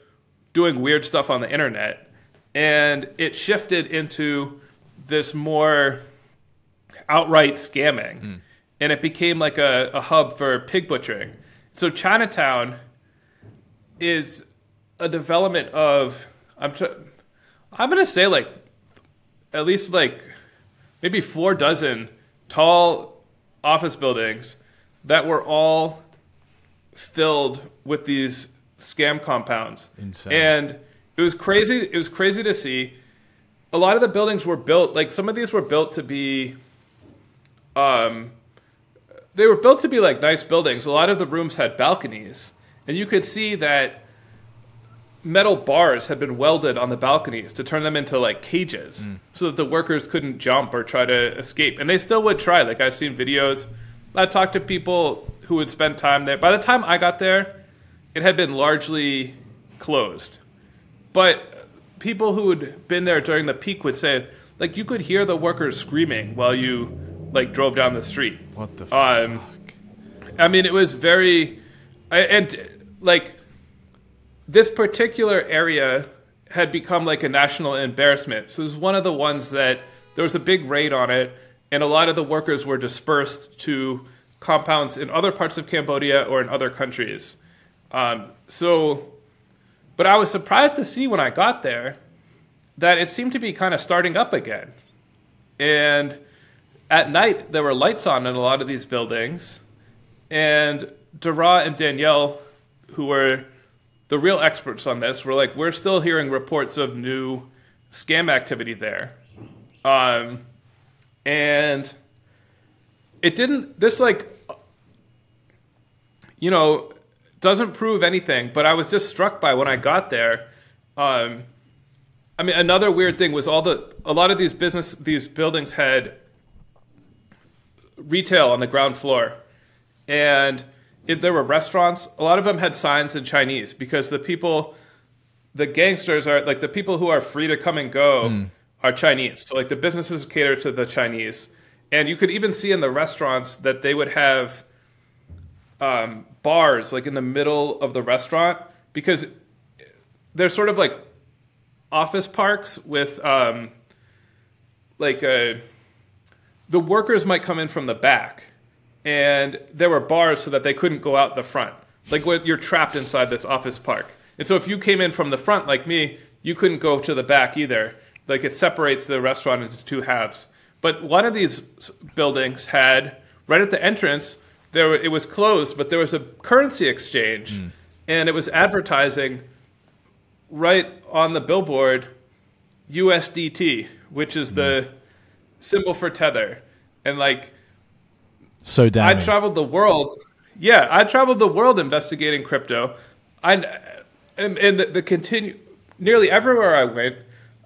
doing weird stuff on the internet. And it shifted into this more outright scamming. Hmm. And it became like a, a hub for pig butchering. So Chinatown is a development of I'm tr- I'm gonna say like at least like maybe four dozen tall office buildings that were all filled with these scam compounds. Insane. And it was crazy. It was crazy to see. A lot of the buildings were built like some of these were built to be um they were built to be like nice buildings. A lot of the rooms had balconies, and you could see that metal bars had been welded on the balconies to turn them into like cages so that the workers couldn't jump or try to escape. And they still would try. Like I've seen videos. I talked to people who would spend time there. By the time I got there, it had been largely closed. But people who had been there during the peak would say like you could hear the workers screaming while you like drove down the street. What the Um, fuck? I mean, it was very, I- and like this particular area had become like a national embarrassment. So it was one of the ones that there was a big raid on it, and a lot of the workers were dispersed to compounds in other parts of Cambodia or in other countries. Um, so, but I was surprised to see when I got there that it seemed to be kind of starting up again. And at night, there were lights on in a lot of these buildings. And Dara and Danielle, who were the real experts on this, were like, we're still hearing reports of new scam activity there. Um, and it didn't, this like, you know, doesn't prove anything, but I was just struck by when I got there. Um, I mean, another weird thing was all the, a lot of these business, these buildings had retail on the ground floor. And if there were restaurants, a lot of them had signs in Chinese because the people, the gangsters are like the people who are free to come and go are Chinese. So like the businesses cater to the Chinese. And you could even see in the restaurants that they would have um, bars like in the middle of the restaurant because they're sort of like office parks with um, like a the workers might come in from the back and there were bars so that they couldn't go out the front. Like you're trapped inside this office park. And so if you came in from the front like me you couldn't go to the back either. Like it separates the restaurant into two halves. But one of these buildings had right at the entrance there it was closed but there was a currency exchange. Hmm. And it was advertising right on the billboard USDT which is hmm. the symbol for tether. And like So damn. I traveled the world. Yeah, I traveled the world investigating crypto. I and, and the continue nearly everywhere I went,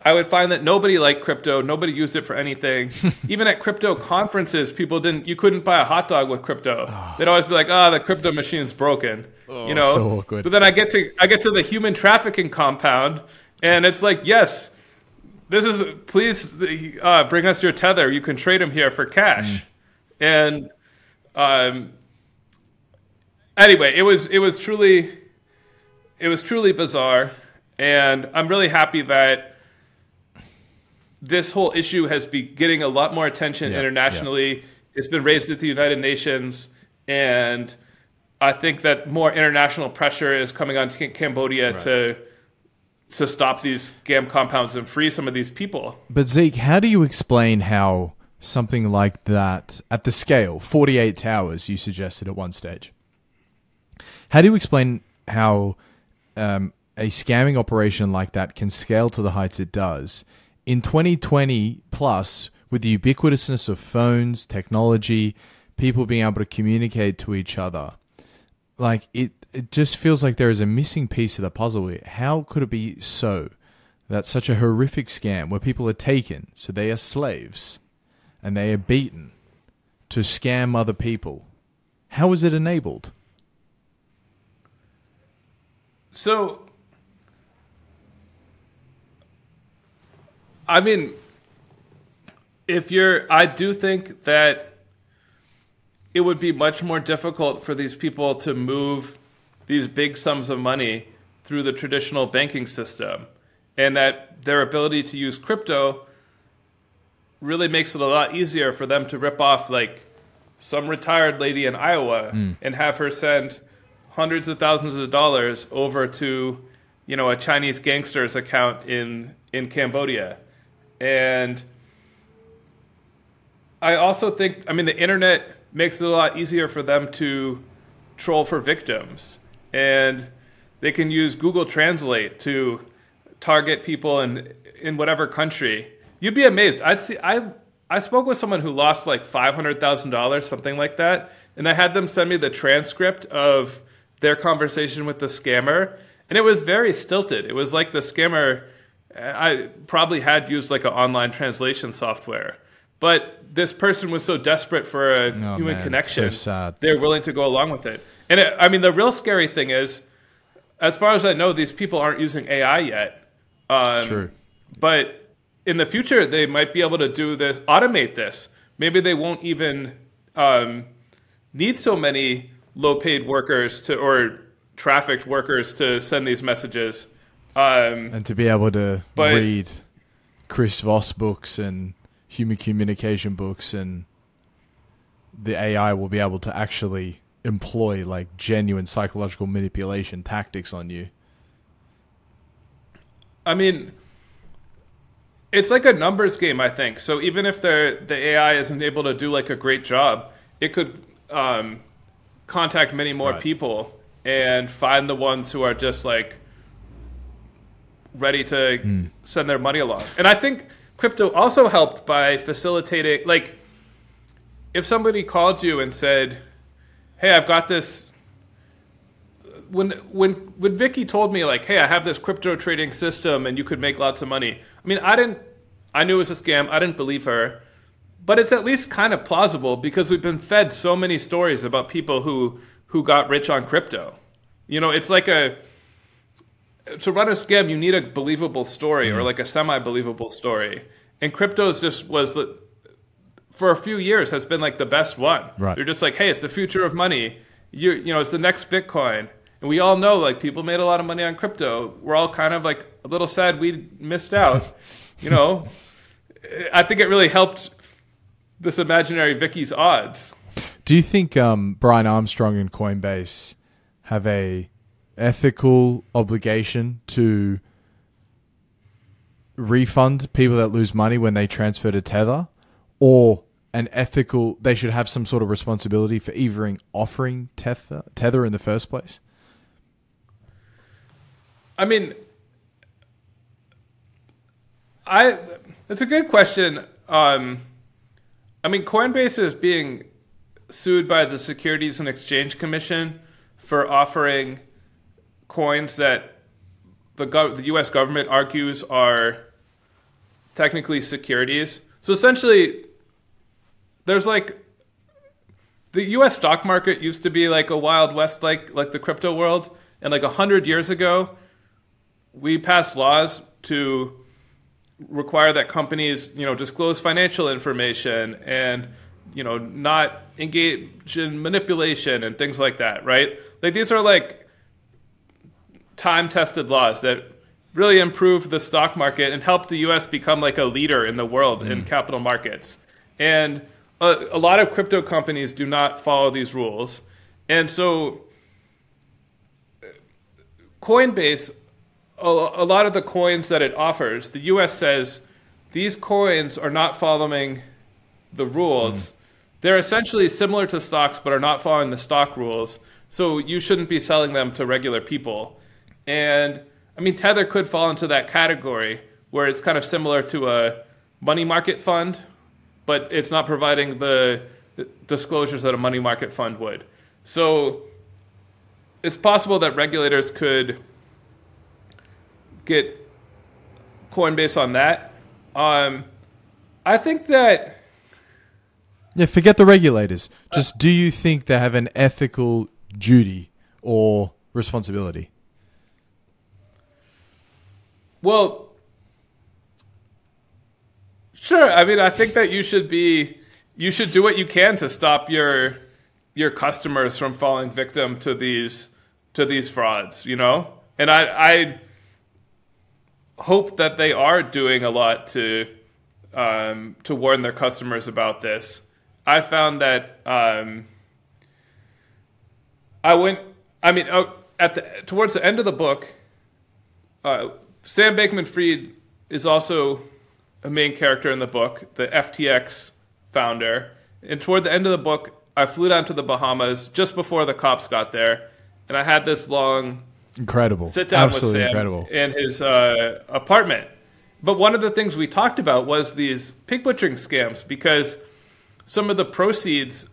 I would find that nobody liked crypto. Nobody used it for anything. Even at crypto conferences, people didn't. You couldn't buy a hot dog with crypto. They'd always be like, "Ah, the crypto machine's broken." you know. so awkward. But then I get to I get to the human trafficking compound, and it's like, yes, this is please uh, bring us your tether. You can trade them here for cash, and um, anyway, it was it was truly it was truly bizarre, and I'm really happy that this whole issue has been getting a lot more attention Yeah, internationally. It's been raised at the United Nations, and I think that more international pressure is coming on to Cambodia to to stop these scam compounds and free some of these people. But Zeke, how do you explain how something like that at the scale, 48 towers, you suggested at one stage? How do you explain how um, a scamming operation like that can scale to the heights it does in 2020 plus with the ubiquitousness of phones, technology, people being able to communicate to each other? Like it, it just feels like there is a missing piece of the puzzle here. How could it be so that such a horrific scam where people are taken, so they are slaves, and they are beaten to scam other people? How is it enabled? So, I mean, if you're, I do think that it would be much more difficult for these people to move these big sums of money through the traditional banking system, and that their ability to use crypto really makes it a lot easier for them to rip off like some retired lady in Iowa hmm. and have her send hundreds of thousands of dollars over to you know a Chinese gangster's account in in Cambodia. And I also think I mean the internet makes it a lot easier for them to troll for victims. And they can use Google Translate to target people in in whatever country. You'd be amazed. I'd see I I spoke with someone who lost like five hundred thousand dollars, something like that, and I had them send me the transcript of their conversation with the scammer, and it was very stilted. It was like the scammer. I probably had used like an online translation software, but this person was so desperate for a Oh, human man, connection, so they're willing to go along with it. And it, I mean, the real scary thing is, as far as I know, these people aren't using AI yet. Um, True. But in the future, they might be able to do this, automate this. Maybe they won't even um, need so many low-paid workers to or trafficked workers to send these messages. Um, and to be able to But- read Chris Voss books and human communication books and the AI will be able to actually employ like genuine psychological manipulation tactics on you. I mean, it's like a numbers game, I think. So even if the the AI isn't able to do like a great job, it could um, contact many more Right. people and find the ones who are just like ready to send their money along. And I think crypto also helped by facilitating like if somebody called you and said, "Hey, I've got this when when when Vicky told me like, "Hey, I have this crypto trading system and you could make lots of money." I mean, I didn't I knew it was a scam. I didn't believe her. But it's at least kind of plausible because we've been fed so many stories about people who who got rich on crypto. You know, it's like a to run a scam, you need a believable story or mm-hmm. like a semi-believable story. And crypto's just was the for a few years has been like the best one. Right. They're just like, hey, it's the future of money. You you know, it's the next Bitcoin. And we all know like people made a lot of money on crypto. We're all kind of like a little sad we missed out. you know, I think it really helped this imaginary Vicky's odds. Do you think um, Brian Armstrong and Coinbase have a ethical obligation to refund people that lose money when they transfer to Tether, or an ethical? They should have some sort of responsibility for even offering Tether, Tether in the first place. I mean, I it's a good question. Um, I mean, Coinbase is being sued by the Securities and Exchange Commission for offering coins that the gov- the U.S. government argues are technically securities. So essentially, there's like the U.S. stock market used to be like a wild west, like like the crypto world, and like a hundred years ago, we passed laws to require that companies, you know, disclose financial information and you know not engage in manipulation and things like that, right? Like these are like time-tested laws that really improve the stock market and help the U.S. become like a leader in the world in mm. capital markets. And a, a lot of crypto companies do not follow these rules, and so uh, Coinbase, a, a lot of the coins that it offers, the U.S. says these coins are not following the rules. Hmm. They're essentially similar to stocks, but are not following the stock rules. So you shouldn't be selling them to regular people. And I mean, Tether could fall into that category where it's kind of similar to a money market fund, but it's not providing the disclosures that a money market fund would. So it's possible that regulators could get Coinbase on that. Um, I think that Yeah, forget the regulators. Just do you think they have an ethical duty or responsibility? Well, sure. I mean, I think that you should be you should do what you can to stop your your customers from falling victim to these to these frauds. You know, and I I hope that they are doing a lot to um, to warn their customers about this. I found that um, I went. I mean, oh, at the towards the end of the book, uh, Sam Bankman-Fried is also a main character in the book, the FTX founder. And toward the end of the book, I flew down to the Bahamas just before the cops got there, and I had this long Incredible. sit down Absolutely with Sam incredible. in his uh, apartment. But one of the things we talked about was these pig butchering scams because some of the proceeds,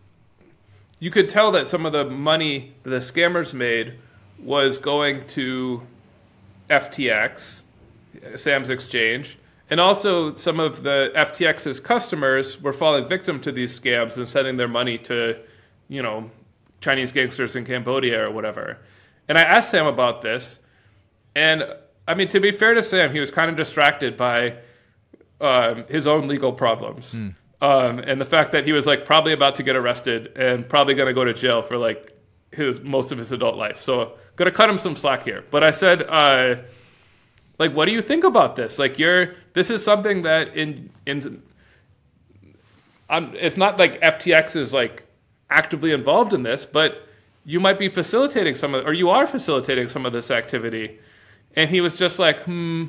you could tell that some of the money that the scammers made was going to FTX, Sam's exchange, and also some of the FTX's customers were falling victim to these scams and sending their money to, you know, Chinese gangsters in Cambodia or whatever. And I asked Sam about this, and I mean, to be fair to Sam, he was kind of distracted by um, his own legal problems. Hmm. Um, and the fact that he was like probably about to get arrested and probably going to go to jail for like his most of his adult life. So gonna cut him some slack here. But I said, uh, like, what do you think about this? Like, you're this is something that in in um, it's not like FTX is like actively involved in this, but you might be facilitating some of, or you are facilitating some of this activity. And he was just like, hmm,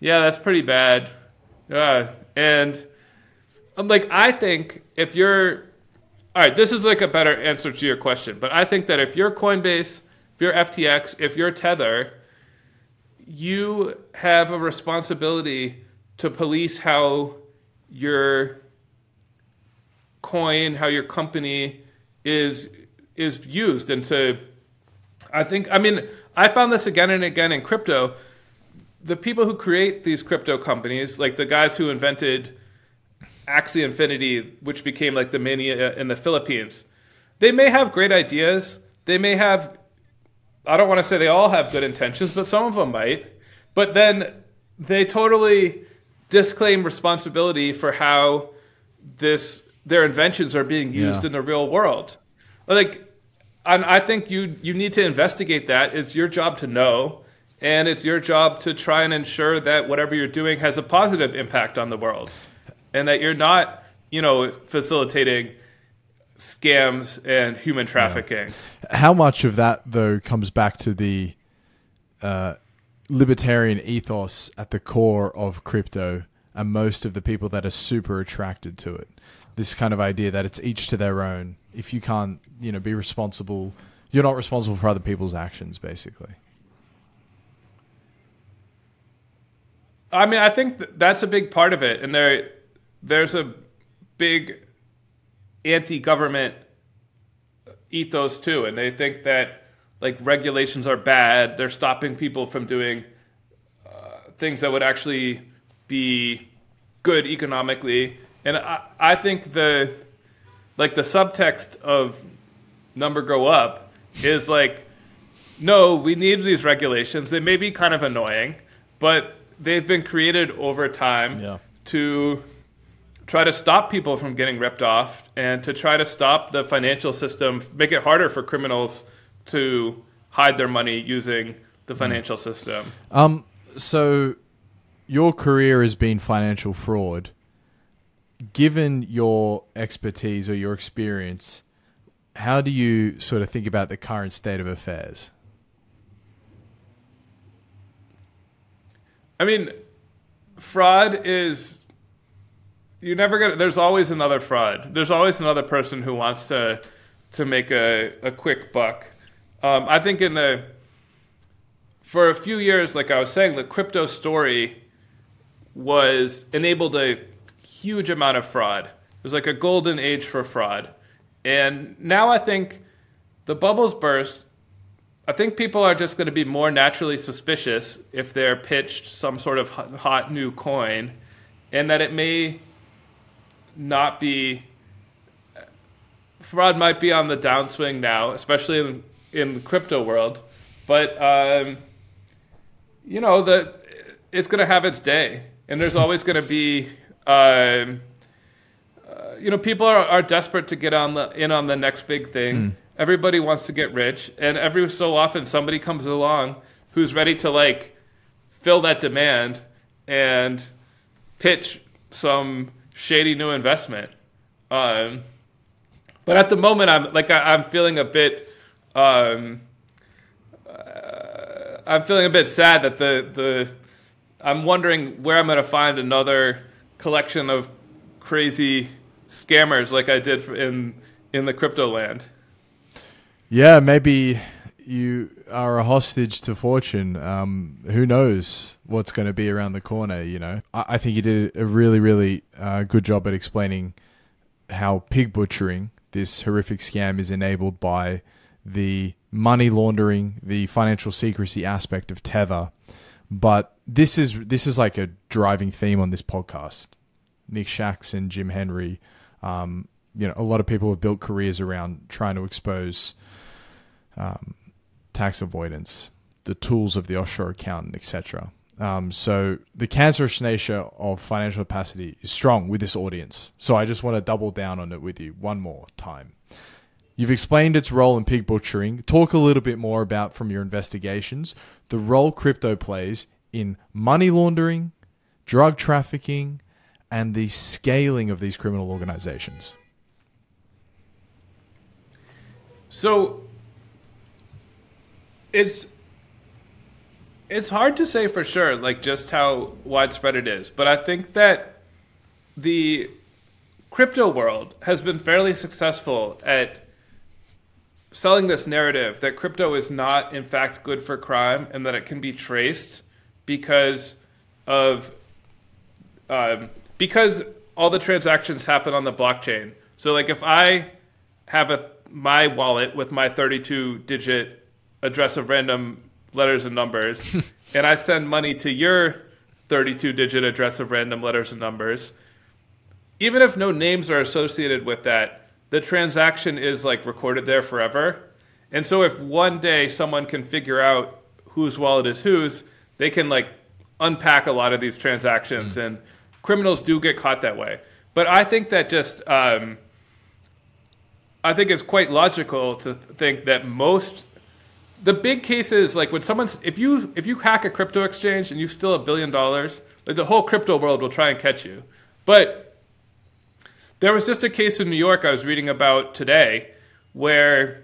yeah, that's pretty bad. Yeah, and I'm like, I think if you're, all right, this is like a better answer to your question, but I think that if you're Coinbase, if you're FTX, if you're Tether, you have a responsibility to police how your coin, how your company is is used, and to, I think, I mean, I found this again and again in crypto. The people who create these crypto companies, like the guys who invented Axie Infinity, which became like the mania in the Philippines, they may have great ideas. They may have, I don't want to say they all have good intentions, but some of them might. But then they totally disclaim responsibility for how this their inventions are being used Yeah. in the real world. Like, and I think you you need to investigate that. It's your job to know, and it's your job to try and ensure that whatever you're doing has a positive impact on the world, and that you're not, you know, facilitating scams and human trafficking. How much of that though comes back to the uh, libertarian ethos at the core of crypto, and most of the people that are super attracted to it? This kind of idea that it's each to their own. If you can't, you know, be responsible, you're not responsible for other people's actions, basically. I mean, I think th- that's a big part of it, and there, there's a big anti-government ethos too, and they think that like regulations are bad. They're stopping people from doing uh, things that would actually be good economically, and I, I think the like the subtext of number go up is like no, we need these regulations. They may be kind of annoying, but they've been created over time Yeah. to try to stop people from getting ripped off and to try to stop the financial system, make it harder for criminals to hide their money using the financial system. Um, so your career has been financial fraud. Given your expertise or your experience, how do you sort of think about the current state of affairs? I mean, fraud is you're never gonna. There's always another fraud. There's always another person who wants to to make a, a quick buck. Um, I think in the for a few years, like I was saying, the crypto story was enabled a huge amount of fraud. It was like a golden age for fraud, and now I think the bubbles burst. I think people are just going to be more naturally suspicious if they're pitched some sort of hot, new coin, and that it may not be. Fraud might be on the downswing now, especially in in the crypto world, but um, you know the it's going to have its day, and there's always going to be. Um, uh, you know, people are, are desperate to get on the in on the next big thing. Everybody wants to get rich, and every so often somebody comes along who's ready to like fill that demand and pitch some shady new investment. Um, but at the moment, I'm like I, I'm feeling a bit. Um, uh, I'm feeling a bit sad that the the. I'm wondering where I'm going to find another collection of crazy scammers like I did in in the crypto land. Yeah, maybe you are a hostage to fortune. Um, who knows what's going to be around the corner? You know, I, I think you did a really, really uh, good job at explaining how pig butchering, this horrific scam, is enabled by the money laundering, the financial secrecy aspect of Tether. But this is this is like a driving theme on this podcast. Nick Shaxson and Jim Henry, um, you know, a lot of people have built careers around trying to expose um, tax avoidance, the tools of the offshore accountant, etc. Um, so the cancerous nature of financial opacity is strong with this audience. So I just want to double down on it with you one more time. You've explained its role in pig butchering. Talk a little bit more about from your investigations the role crypto plays in money laundering, drug trafficking, and the scaling of these criminal organizations. So it's it's hard to say for sure, like just how widespread it is. But I think that the crypto world has been fairly successful at selling this narrative that crypto is not, in fact, good for crime and that it can be traced because of um, because all the transactions happen on the blockchain. So, like, if I have a my wallet with my 32 digit address of random letters and numbers, and I send money to your 32 digit address of random letters and numbers, even if no names are associated with that, the transaction is like recorded there forever. And so if one day someone can figure out whose wallet is whose, they can like unpack a lot of these transactions mm. and criminals do get caught that way. But I think that just um, I think it's quite logical to think that most the big cases like when someone's if you if you hack a crypto exchange and you steal a billion dollars, like the whole crypto world will try and catch you. But there was just a case in New York I was reading about today where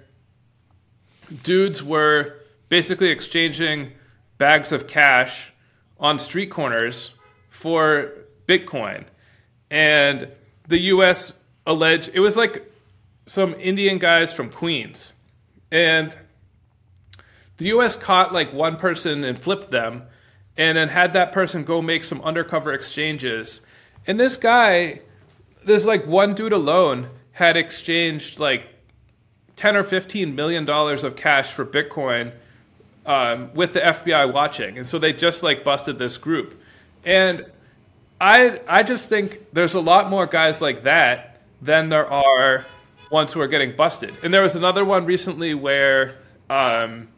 dudes were basically exchanging bags of cash on street corners for Bitcoin. And the US alleged it was like some Indian guys from Queens. And the US caught like one person and flipped them and then had that person go make some undercover exchanges. And this guy, there's like one dude alone had exchanged like 10 or 15 million dollars of cash for Bitcoin um, with the FBI watching. And so they just like busted this group. And I I just think there's a lot more guys like that than there are ones who are getting busted. And there was another one recently where um,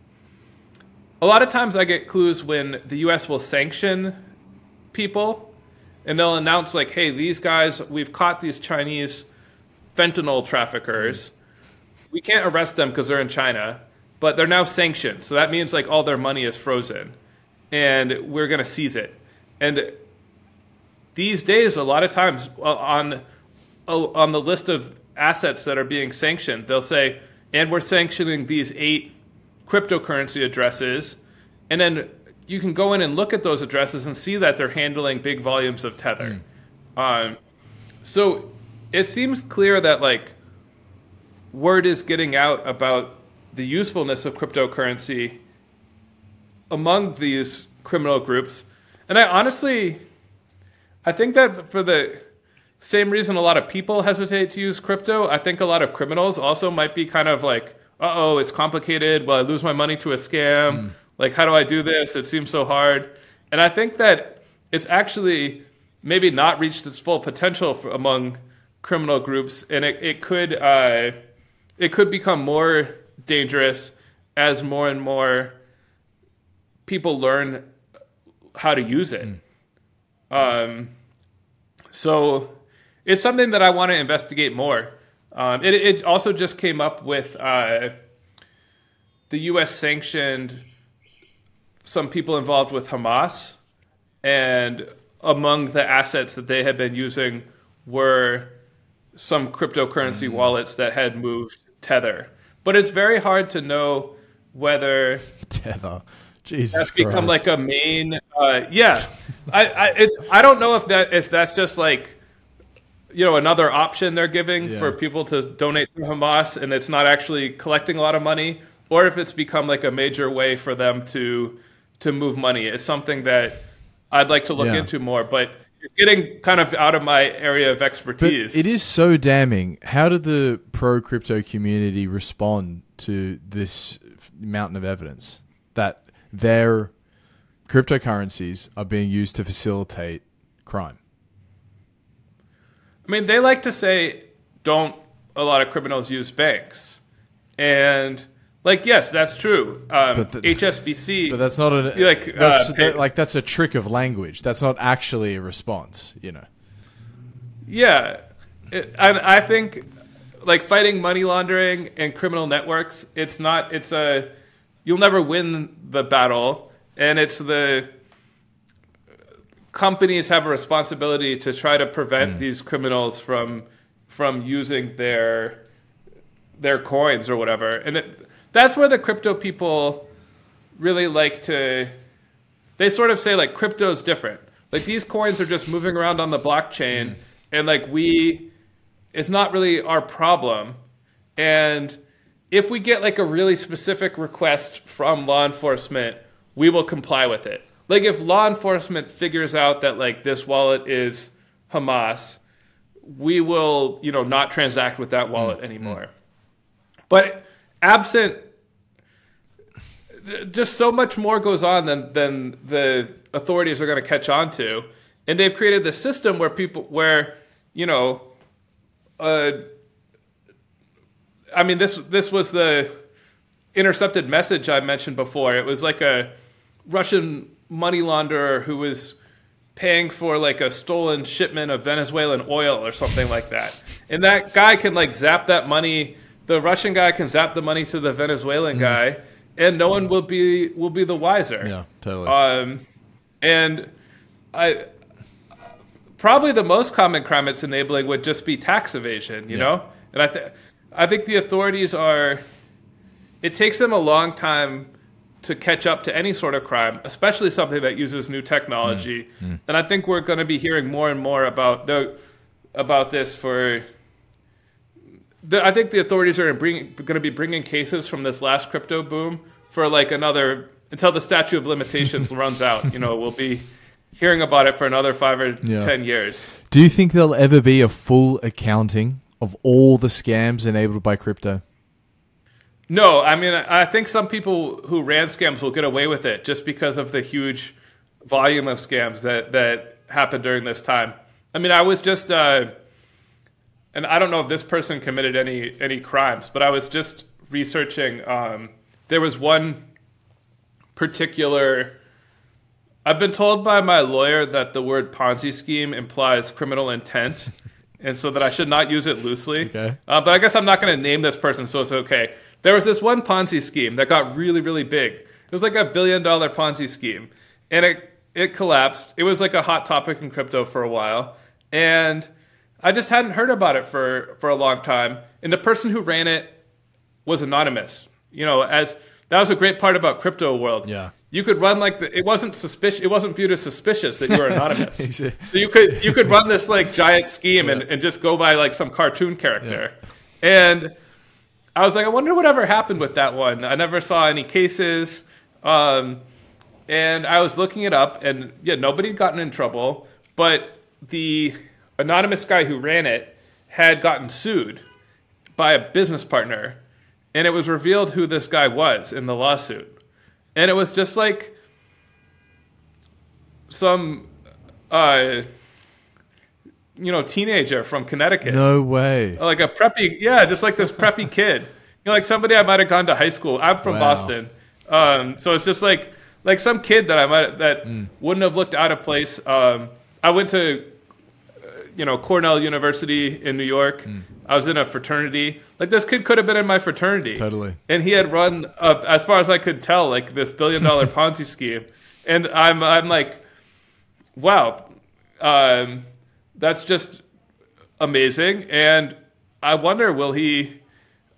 a lot of times I get clues when the U.S. will sanction people, and they'll announce like, "Hey, these guys, we've caught these Chinese fentanyl traffickers. We can't arrest them because they're in China, but they're now sanctioned. So that means like all their money is frozen, and we're going to seize it." And these days, a lot of times uh, on uh, on the list of assets that are being sanctioned, they'll say, "And we're sanctioning these eight cryptocurrency addresses," and then you can go in and look at those addresses and see that they're handling big volumes of tether. Mm. Um, so it seems clear that like word is getting out about the usefulness of cryptocurrency among these criminal groups, and I honestly I think that for the same reason a lot of people hesitate to use crypto, I think a lot of criminals also might be kind of like, uh oh, it's complicated. Will I lose my money to a scam? Mm. Like, how do I do this? It seems so hard. And I think that it's actually maybe not reached its full potential for, among criminal groups, and it, it could uh, it could become more dangerous as more and more people learn how to use it. Mm. Um, so it's something that I want to investigate more. Um, it, it, also just came up with uh, the U.S. sanctioned some people involved with Hamas, and among the assets that they had been using were some cryptocurrency mm-hmm. wallets that had moved Tether. But it's very hard to know whether Tether Jesus that's Christ. become like a main. Uh, yeah, I, I, it's I don't know if that if that's just like you know another option they're giving yeah. for people to donate to Hamas, and it's not actually collecting a lot of money, or if it's become like a major way for them to to move money. It's something that I'd like to look yeah. into more, but it's getting kind of out of my area of expertise. But it is so damning. How did the pro crypto community respond to this mountain of evidence that their cryptocurrencies are being used to facilitate crime. I mean, they like to say, don't a lot of criminals use banks? And, like, yes, that's true. Um, But the- HSBC. But that's not a Like, that's uh, that- like that's a trick of language. That's not actually a response. You know. Yeah, it, and I think like fighting money laundering and criminal networks, it's not. It's a you'll never win the battle, and it's the companies have a responsibility to try to prevent these criminals from from using their their coins or whatever, and it, that's where the crypto people really like to they sort of say like crypto's different. Like these coins are just moving around on the blockchain and like we it's not really our problem. And if we get like a really specific request from law enforcement, we will comply with it. Like if law enforcement figures out that like this wallet is Hamas, we will, you know, not transact with that wallet mm, mm. anymore. But absent just so much more goes on than than the authorities are going to catch on to, and they've created this system where people where you know, uh, I mean this this was the intercepted message I mentioned before. It was like a Russian money launderer who was paying for like a stolen shipment of Venezuelan oil or something like that. And that guy can like zap that money. The Russian guy can zap the money to the Venezuelan guy, and no one will be will be the wiser. Yeah, totally. Um, and I probably the most common crime it's enabling would just be tax evasion. You Yeah. know, and I think I think the authorities are. It takes them a long time to catch up to any sort of crime, especially something that uses new technology. And I think we're going to be hearing more and more about the about this for. The, I think the authorities are going to be bringing cases from this last crypto boom for like another until the statute of limitations runs out. You know, we'll be hearing about it for another five or Yeah. ten years. Do you think there'll ever be a full accounting of all the scams enabled by crypto? No, I mean, I think some people who ran scams will get away with it just because of the huge volume of scams that that happened during this time. I mean, I was just, uh, and I don't know if this person committed any any crimes, but I was just researching. Um, there was one particular. I've been told by my lawyer that the word Ponzi scheme implies criminal intent, and so that I should not use it loosely. Okay. Uh, but I guess I'm not going to name this person, so it's okay. There was this one Ponzi scheme that got really, really big. It was like a billion dollar Ponzi scheme, and it it collapsed. It was like a hot topic in crypto for a while, and I just hadn't heard about it for for a long time. And the person who ran it was anonymous. You know, as that was a great part about crypto world. Yeah. You could run like the, it wasn't suspicious. It wasn't viewed as suspicious that you were anonymous. So you could you could run this like giant scheme and, and just go by like some cartoon character. And I was like, I wonder whatever happened with that one. I never saw any cases. Um, and I was looking it up, and yeah, nobody had gotten in trouble, but the anonymous guy who ran it had gotten sued by a business partner, and it was revealed who this guy was in the lawsuit. And it was just like some, uh, you know, teenager from Connecticut No way. like a preppy yeah just like this preppy kid you know like somebody i might have gone to high school i'm from Wow. boston um, so it's just like like some kid that i might that Mm. wouldn't have looked out of place um, i went to you know cornell university in new york Mm. i was in a fraternity like this kid could have been in my fraternity Totally. and he had run uh, as far as i could tell like this billion dollar ponzi scheme and i'm i'm like wow um, that's just amazing. And I wonder, will he?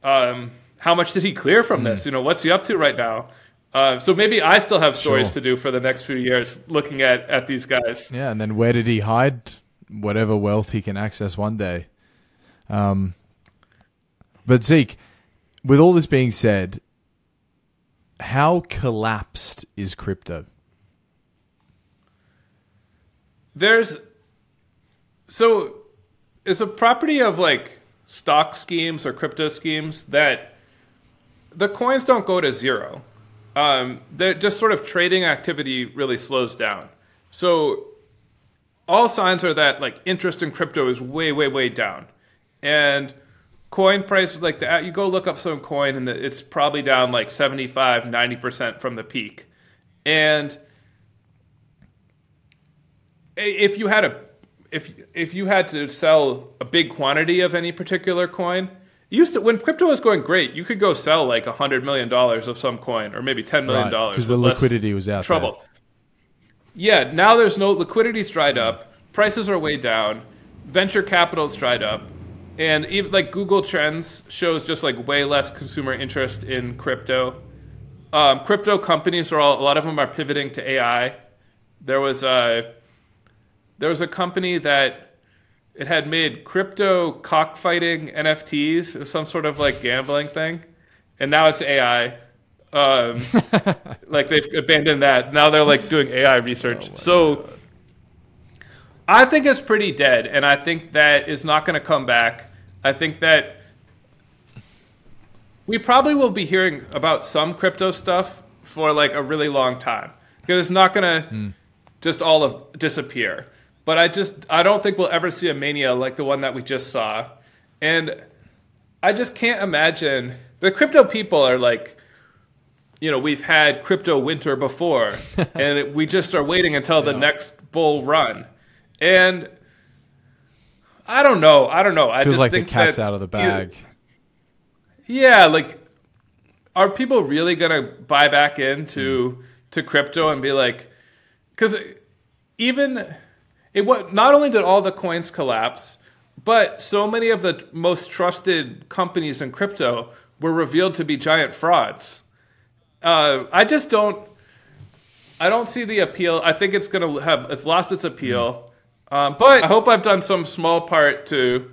Um, how much did he clear from this? You know, what's he up to right now? Uh, so maybe I still have stories Sure. to do for the next few years, looking at at these guys. Yeah, and then where did he hide whatever wealth he can access one day? Um, but Zeke, with all this being said, how collapsed is crypto? There's so it's a property of like stock schemes or crypto schemes that the coins don't go to zero. Um, they're just sort of trading activity really slows down. So all signs are that like interest in crypto is way, way, way down, and coin prices like that. Uh, you go look up some coin and it's probably down like 75, 90 percent from the peak, and if you had a if if you had to sell a big quantity of any particular coin, used to when crypto was going great, you could go sell like a hundred million dollars of some coin, or maybe ten million dollars because the liquidity was out trouble. Yeah, now there's no liquidity's dried up, prices are way down, venture capital's dried up, and even like Google Trends shows just like way less consumer interest in crypto. Um, crypto companies are all a lot of them are pivoting to AI. There was a there was a company that it had made crypto cockfighting NFTs, some sort of like gambling thing, and now it's AI. Um, like they've abandoned that. Now they're like doing AI research. so I think it's pretty dead, and I think that is not going to come back. I think that we probably will be hearing about some crypto stuff for like a really long time because it's not going to just all of disappear. But I just I don't think we'll ever see a mania like the one that we just saw, and I just can't imagine the crypto people are like you know, we've had crypto winter before, and it, we just are waiting until the next bull run. And I don't know. I don't know. I Feels just like the cat's that out of the you- bag. yeah, like, are people really gonna buy back into hmm. to crypto and be like, because even it what not only did all the coins collapse, but so many of the most trusted companies in crypto were revealed to be giant frauds. Uh, I just don't. I don't see the appeal. I think it's gonna have it's lost its appeal. Um, but I hope I've done some small part to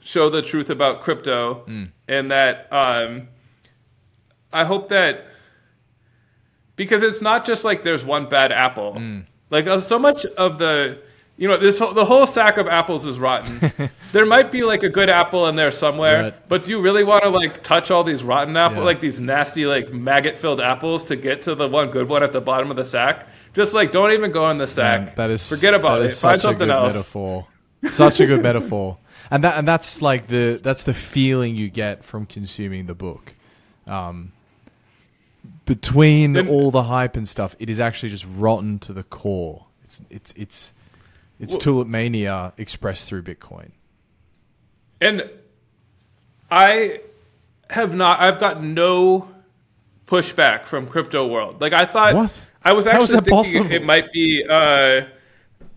show the truth about crypto, and that um, I hope that because it's not just like there's one bad apple. Like uh, so much of the you know this whole, the whole sack of apples is rotten. there might be like a good apple in there somewhere, Right. but do you really want to like touch all these rotten apples, Yeah. like these nasty like maggot filled apples to get to the one good one at the bottom of the sack? Just like don't even go in the sack. Man, that is forget about it. Find such a something good else. metaphor. Such a good metaphor, and that and that's like the that's the feeling you get from consuming the book. Um, between Then- all the hype and stuff, it is actually just rotten to the core. It's it's it's it's Well- tulip mania expressed through Bitcoin. And I have not. I've got no pushback from crypto world. Like I thought. What? I was actually thinking possible? it might be. Uh,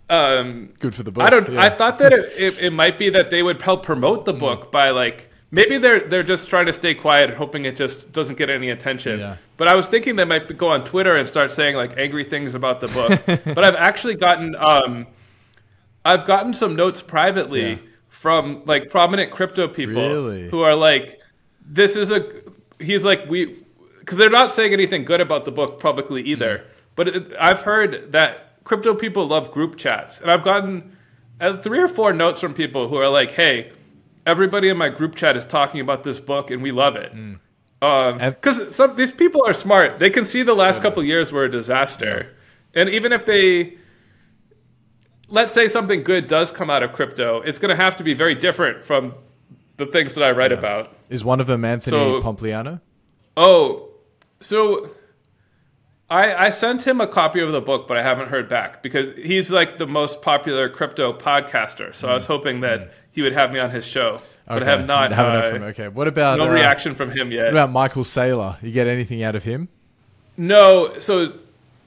um, Good for the book. I don't. yeah. I thought that it, it, it might be that they would help promote Mm. the book by like maybe they're they're just trying to stay quiet and hoping it just doesn't get any attention. Yeah. But I was thinking they might go on Twitter and start saying like angry things about the book. but I've actually gotten um, I've gotten some notes privately Yeah. from like prominent crypto people Really? who are like, this is a. He's like we because they're not saying anything good about the book publicly either. Mm. But it, I've heard that crypto people love group chats, and I've gotten uh, three or four notes from people who are like, "Hey, everybody in my group chat is talking about this book, and we love it." Because some these people are smart; they can see the last couple years were a disaster, and even if they let's say something good does come out of crypto, it's going to have to be very different from the things that I write about. Is one of them Anthony So- Pompliano? Oh, so I I sent him a copy of the book, but I haven't heard back because he's like the most popular crypto podcaster. So I was hoping that he would have me on his show, but I have not. Haven't heard uh, from- okay. What about no uh, reaction from him yet. What about Michael Saylor? You get anything out of him? No, so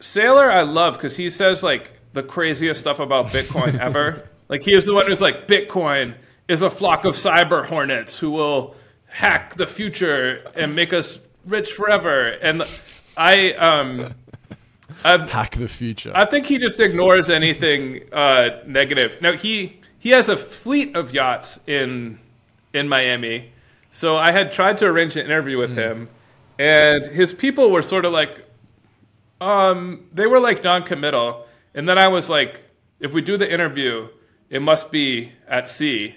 Saylor I love because he says like the craziest stuff about Bitcoin ever. Like he is the one who's like Bitcoin is a flock of cyber hornets who will hack the future and make us rich forever. And I um I, Hack the future. I think he just ignores anything uh, negative. Now he he has a fleet of yachts in in Miami, so I had tried to arrange an interview with him, and his people were sort of like, um, they were like non-committal, and then I was like, if we do the interview, it must be at sea,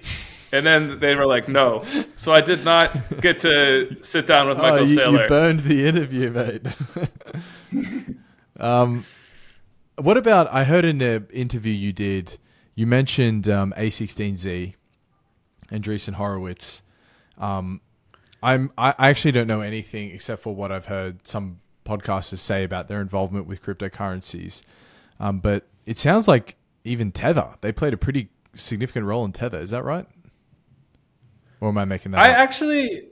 And then they were like, no. So I did not get to sit down with Michael oh, you, Saylor. you burned the interview, mate. um, what about? I heard in the interview you did, you mentioned um, A16Z, Andreessen Horowitz. Um, I'm I I actually don't know anything except for what I've heard some podcasters say about their involvement with cryptocurrencies. Um, but it sounds like even Tether, they played a pretty significant role in Tether. Is that right? Or am I making that I up? actually,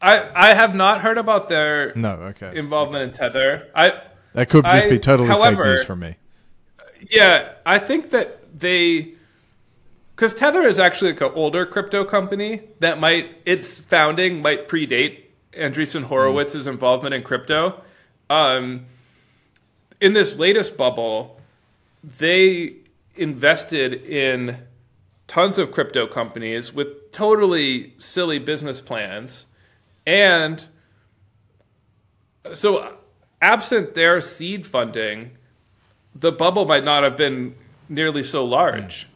I I have not heard about their no, okay. involvement in Tether. I That could just I- be totally however- fake news from me. yeah, I think that they because Tether is actually like an older crypto company that might its founding might predate Andreessen Horowitz's involvement in crypto. Um, in this latest bubble, they invested in tons of crypto companies with totally silly business plans, and so absent their seed funding, the bubble might not have been nearly so large.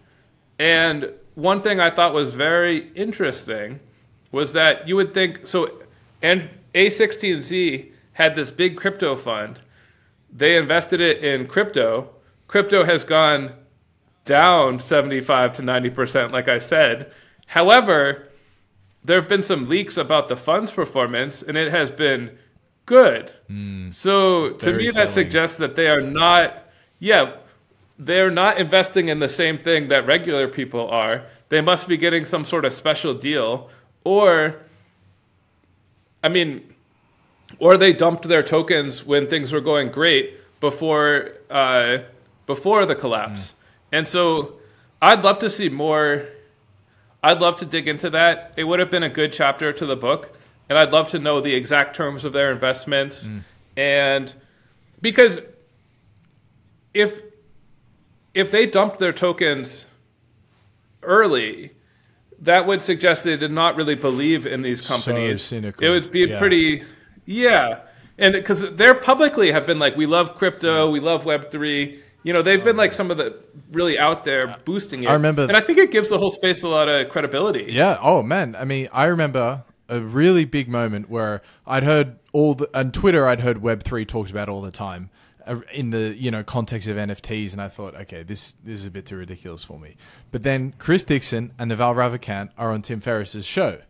And one thing I thought was very interesting was that you would think so and A16Z had this big crypto fund. They invested it in crypto. Crypto has gone down 75 to 90% like I said. However, there have been some leaks about the fund's performance and it has been good. Hmm. So to me, telling. that suggests that they are not, yeah, they're not investing in the same thing that regular people are. They must be getting some sort of special deal, or, I mean, or they dumped their tokens when things were going great before uh, before the collapse. And so, I'd love to see more. I'd love to dig into that. It would have been a good chapter to the book, and I'd love to know the exact terms of their investments, and because if if they dumped their tokens early, that would suggest they did not really believe in these companies. cynical. It would be Yeah. pretty, yeah, and because they're publicly have been like, we love crypto, we love Web three. You know, they've been like some of the really out there boosting it. I remember- and I think it gives the whole space a lot of credibility. Yeah. Oh man. I mean, I remember a really big moment where I'd heard all the on Twitter. I'd heard Web three talked about all the time uh, in the you know context of NFTs, and I thought, okay, this this is a bit too ridiculous for me. But then Chris Dixon and Naval Ravikant are on Tim Ferriss's show.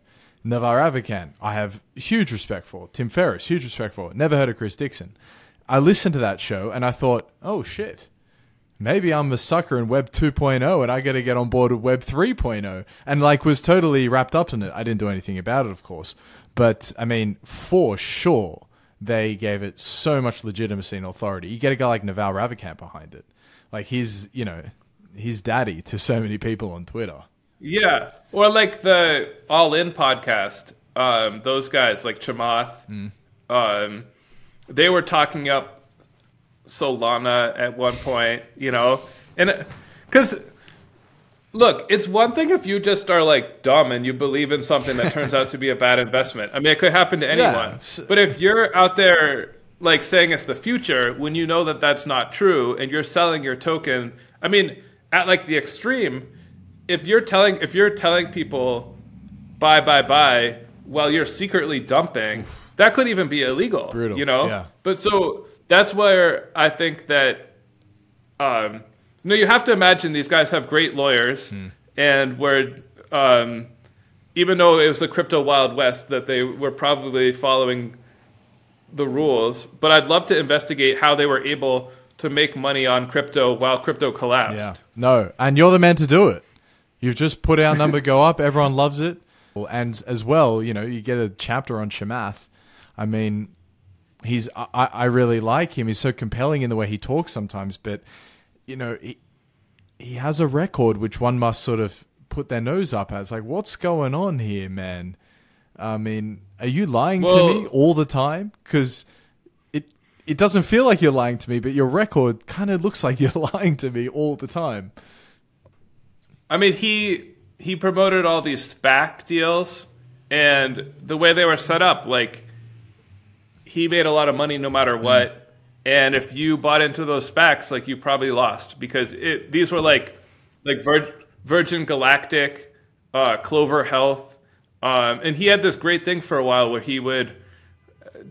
Naval Ravikant, I have huge respect for. Tim Ferriss, huge respect for. Never heard of Chris Dixon. I listened to that show and I thought, oh shit maybe I'm a sucker in Web 2.0 and I got to get on board with Web 3.0 and like was totally wrapped up in it. I didn't do anything about it, of course, but I mean, for sure, they gave it so much legitimacy and authority. You get a guy like Naval Ravikant behind it, like he's you know he's daddy to so many people on Twitter. Yeah, or like the All In podcast. Um, those guys like Chamath, Mm. um, they were talking up Solana at one point, you know, and because look, it's one thing if you just are like dumb and you believe in something that turns out to be a bad investment. I mean, it could happen to anyone. s- But if you're out there like saying it's the future when you know that that's not true and you're selling your token, I mean, at like the extreme, if you're telling if you're telling people buy buy buy while you're secretly dumping, that could even be illegal. Brutal, You know. yeah. But so that's where I think that um, no, you have to imagine these guys have great lawyers, Hmm. and where um, even though it was the crypto wild west, that they were probably following the rules. But I'd love to investigate how they were able to make money on crypto while crypto collapsed. Yeah. No, and you're the man to do it. You've just put our number go up. Everyone loves it. And as well, you know, you get a chapter on Chamath. I mean, he's I, I really like him. He's so compelling in the way he talks sometimes, but you know, he, he has a record which one must sort of put their nose up at. It's like, what's going on here, man? I mean, are you lying Well- to me all the time? Because it it doesn't feel like you're lying to me, but your record kind of looks like you're lying to me all the time. I mean, he he promoted all these SPAC deals, and the way they were set up, like he made a lot of money no matter what. And if you bought into those SPACs, like you probably lost because it, these were like like Vir- Virgin Galactic, uh, Clover Health, um, and he had this great thing for a while where he would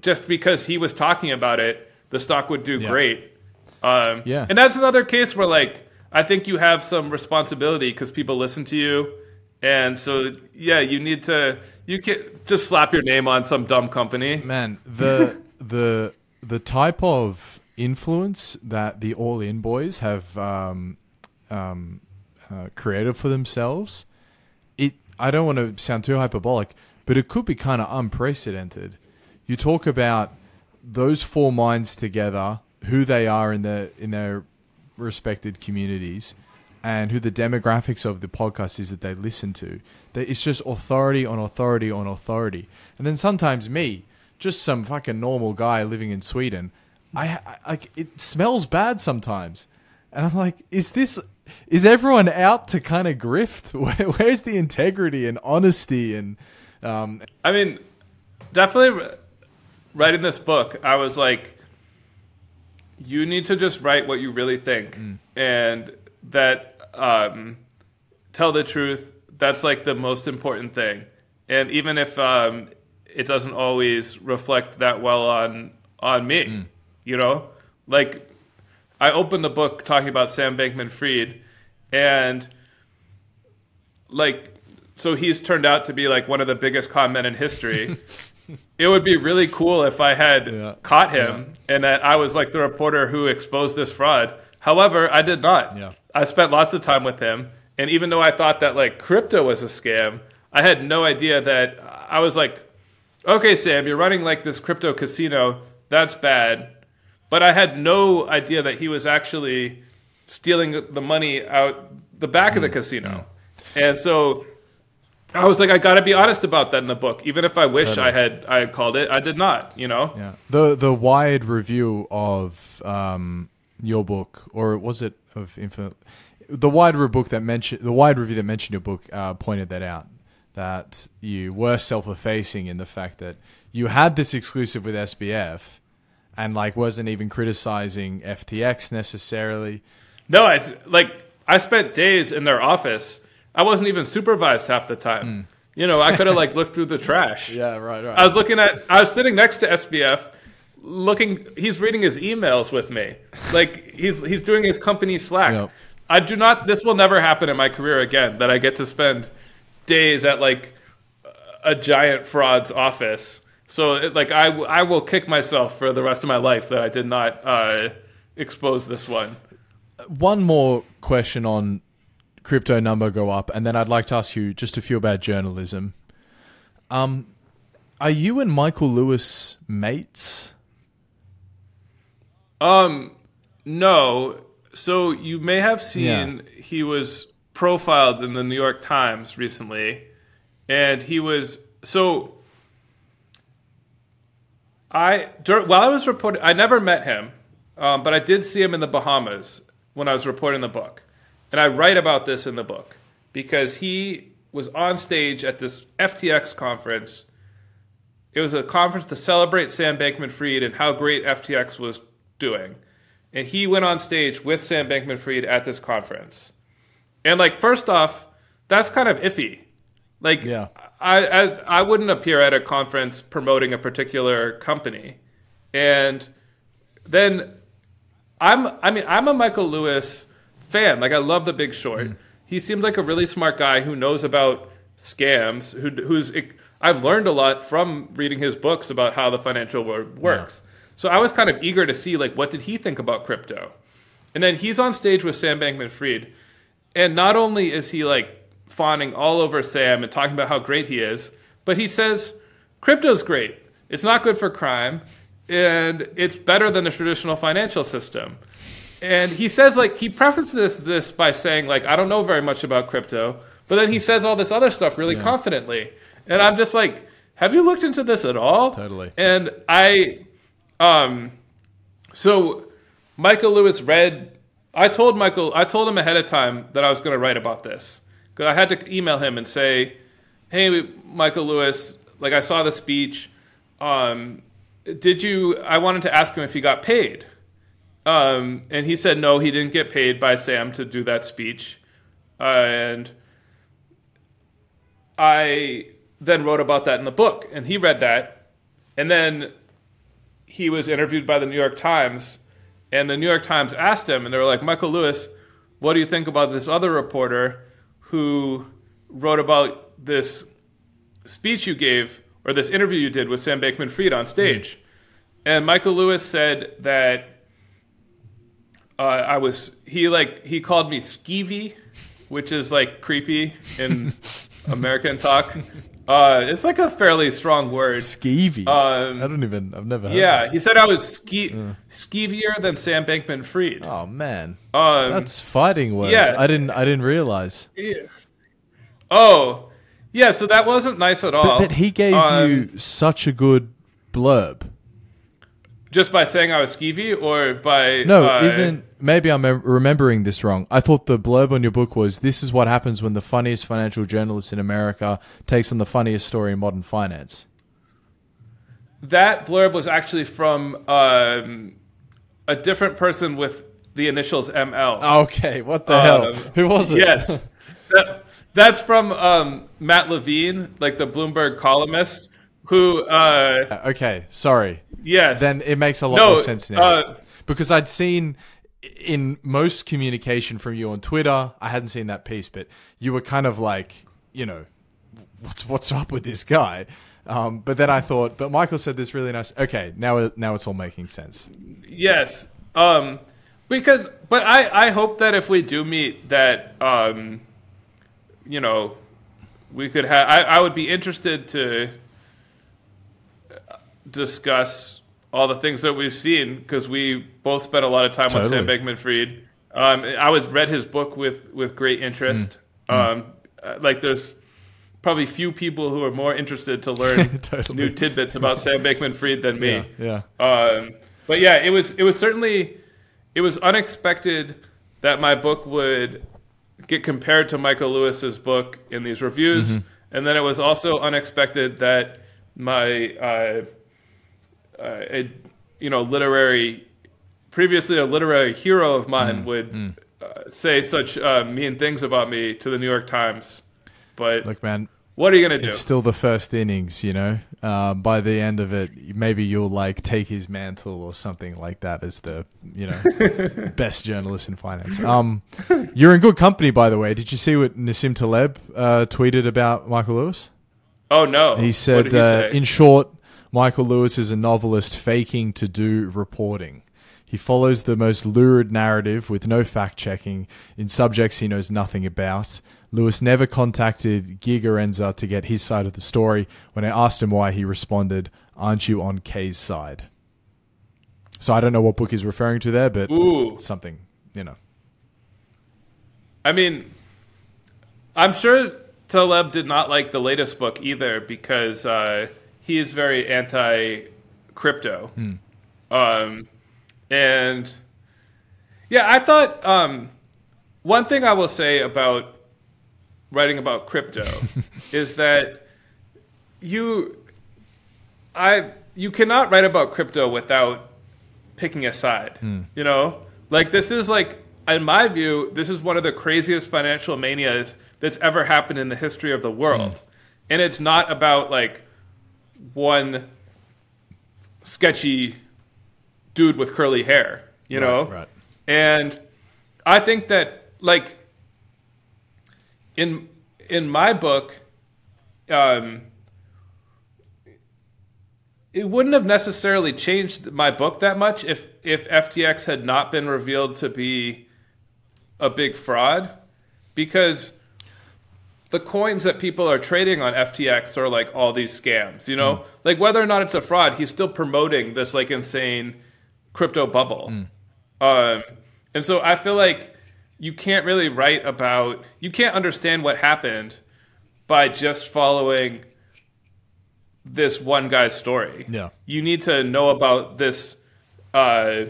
just because he was talking about it, the stock would do Yeah. great. Um, Yeah. and that's another case where like I think you have some responsibility because people listen to you, and so yeah, you need to you can just slap your name on some dumb company. Man, the the the type of influence that the All In boys have um, um, uh, created for themselves, it I don't want to sound too hyperbolic, but it could be kind of unprecedented. You talk about those four minds together, who they are in their in their respected communities, and who the demographics of the podcast is that they listen to. That it's just authority on authority on authority, and then sometimes me, just some fucking normal guy living in Sweden, I, like it smells bad sometimes, and I'm like, is this? Is everyone out to kind of grift? Where, where's the integrity and honesty and um, I mean, definitely writing this book, I was like, you need to just write what you really think, and that um, tell the truth. That's like the most important thing. And even if um, it doesn't always reflect that well on on me, you know, like I opened the book talking about Sam Bankman-Fried, and like so he's turned out to be like one of the biggest con men in history. it would be really cool if I had Yeah. caught him and that I was like the reporter who exposed this fraud. However, I did not. Yeah. I spent lots of time with him, and even though I thought that like crypto was a scam, I had no idea that I was like, okay, Sam, you're running like this crypto casino. That's bad. But I had no idea that he was actually stealing the money out the back Mm. of the casino. And so I was like, I got to be honest about that in the book. Even if I wish I had I had called it, I did not. You know. Yeah. The the Wired review of um, your book, or was it of Infinite? The Wired re- book that mentioned the Wired review that mentioned your book uh, pointed that out that you were self-effacing in the fact that you had this exclusive with SBF, and like wasn't even criticizing FTX necessarily. No, I like I spent days in their office. I wasn't even supervised half the time. You know, I could have like looked through the trash. Yeah. Right. Right. I was looking at. I was sitting next to SBF, looking. He's reading his emails with me. Like he's he's doing his company Slack. Yep. I do not. This will never happen in my career again. That I get to spend days at like a giant fraud's office. So it, like I I will kick myself for the rest of my life that I did not uh, expose this one. one more question on crypto number go up, and then I'd like to ask you just a few about journalism. Um, are you and Michael Lewis mates? Um, no. So you may have seen he was profiled in the New York Times recently, and he was so. I dur- while I was reporting, I never met him, um, but I did see him in the Bahamas when I was reporting the book, and I write about this in the book because he was on stage at this FTX conference. It was a conference to celebrate Sam Bankman-Fried and how great FTX was doing, and he went on stage with Sam Bankman-Fried at this conference. And like, first off, that's kind of iffy. Like, Yeah. I, I I wouldn't appear at a conference promoting a particular company, and then I'm I mean I'm a Michael Lewis fan. Like I love The Big Short. Mm. He seems like a really smart guy who knows about scams. Who who's I've learned a lot from reading his books about how the financial world works. So I was kind of eager to see like what did he think about crypto, and then he's on stage with Sam Bankman-Fried, and not only is he like fawning all over Sam and talking about how great he is, but he says crypto's great. It's not good for crime, and it's better than the traditional financial system. And he says like he prefaces this by saying like I don't know very much about crypto, but then he says all this other stuff really confidently, and I'm just like, have you looked into this at all? Totally. And I, um, so Michael Lewis read. I told Michael. I told him ahead of time that I was going to write about this because I had to email him and say, "Hey, Michael Lewis, like I saw the speech. Um, did you? I wanted to ask him if he got paid." Um, and he said no, he didn't get paid by Sam to do that speech, uh, and I then wrote about that in the book, and he read that, and then he was interviewed by the New York Times, and the New York Times asked him, and they were like, Michael Lewis, what do you think about this other reporter who wrote about this speech you gave or this interview you did with Sam Bankman-Fried on stage? And Michael Lewis said that uh, I was he like he called me skeevy, which is like creepy in American talk. Uh, it's like a fairly strong word. Skeevy. Um, I don't even. I've never heard. Yeah, he said I was ske- skeevier than Sam Bankman Fried. Oh man, Um, that's fighting words. yeah. I didn't. I didn't realize. Yeah. oh, yeah. So that wasn't nice at all. But, but he gave Um, you such a good blurb. Just by saying I was skeevy, or by No, isn't maybe I'm remembering this wrong. I thought the blurb on your book was this is what happens when the funniest financial journalist in America takes on the funniest story in modern finance. that blurb was actually from um, a different person with the initials ML. Okay, what the hell? Um, Who was it? Yes. That- that's from um, Matt Levine, like the Bloomberg columnist, who, uh, okay, sorry. yes. Then it makes a lot No, more sense now. uh, because I'd seen in most communication from you on Twitter, I hadn't seen that piece, but you were kind of like, you know, what's what's up with this guy? Um, but then I thought, but Michael said this really nice. Okay, now it- now it's all making sense. Yes. Um, because, but I, I hope that if we do meet, that, um, you know, we could have, I, I would be interested to discuss all the things that we've seen because we both spent a lot of time with Sam Totally. Bankman Fried. Um, I was read his book with, with great interest. Um, uh, like there's probably few people who are more interested to learn Totally. new tidbits about Sam Bankman Fried than me. Yeah, yeah. Um, but yeah, it was it was certainly it was unexpected that my book would get compared to Michael Lewis's book in these reviews, Mm-hmm. and then it was also unexpected that my uh, a, you know literary previously a literary hero of mine Mm-hmm. would Uh, say such uh, mean things about me to the New York Times. But Look, man, what are you gonna do? it's still the first innings. You know, um, by the end of it, maybe you'll like take his mantle or something like that as the you know best journalist in finance. Um, you're in good company, by the way. Did you see what Nassim Taleb uh, tweeted about Michael Lewis? oh no, He said, he uh, in short, Michael Lewis is a novelist faking to do reporting. He follows the most lurid narrative with no fact checking in subjects he knows nothing about. Lewis never contacted Gigerenzer to get his side of the story. When I asked him why, he responded, Aren't you on Kay's side? So I don't know what book he's referring to there, but Ooh. something, you know. I mean, I'm sure Taleb did not like the latest book either because uh, he is very anti crypto. Um, and yeah, I thought um, one thing I will say about writing about crypto is that you I you cannot write about crypto without picking a side. You know, like this is like in my view, this is one of the craziest financial manias that's ever happened in the history of the world, and it's not about like one sketchy dude with curly hair. You know, Right, right. and I think that like in in my book, um, it wouldn't have necessarily changed my book that much if if FTX had not been revealed to be a big fraud, because the coins that people are trading on FTX are like all these scams. You know, like whether or not it's a fraud, he's still promoting this like insane crypto bubble. Um, and so I feel like you can't really write about, you can't understand what happened by just following this one guy's story. Yeah. You need to know about this, uh,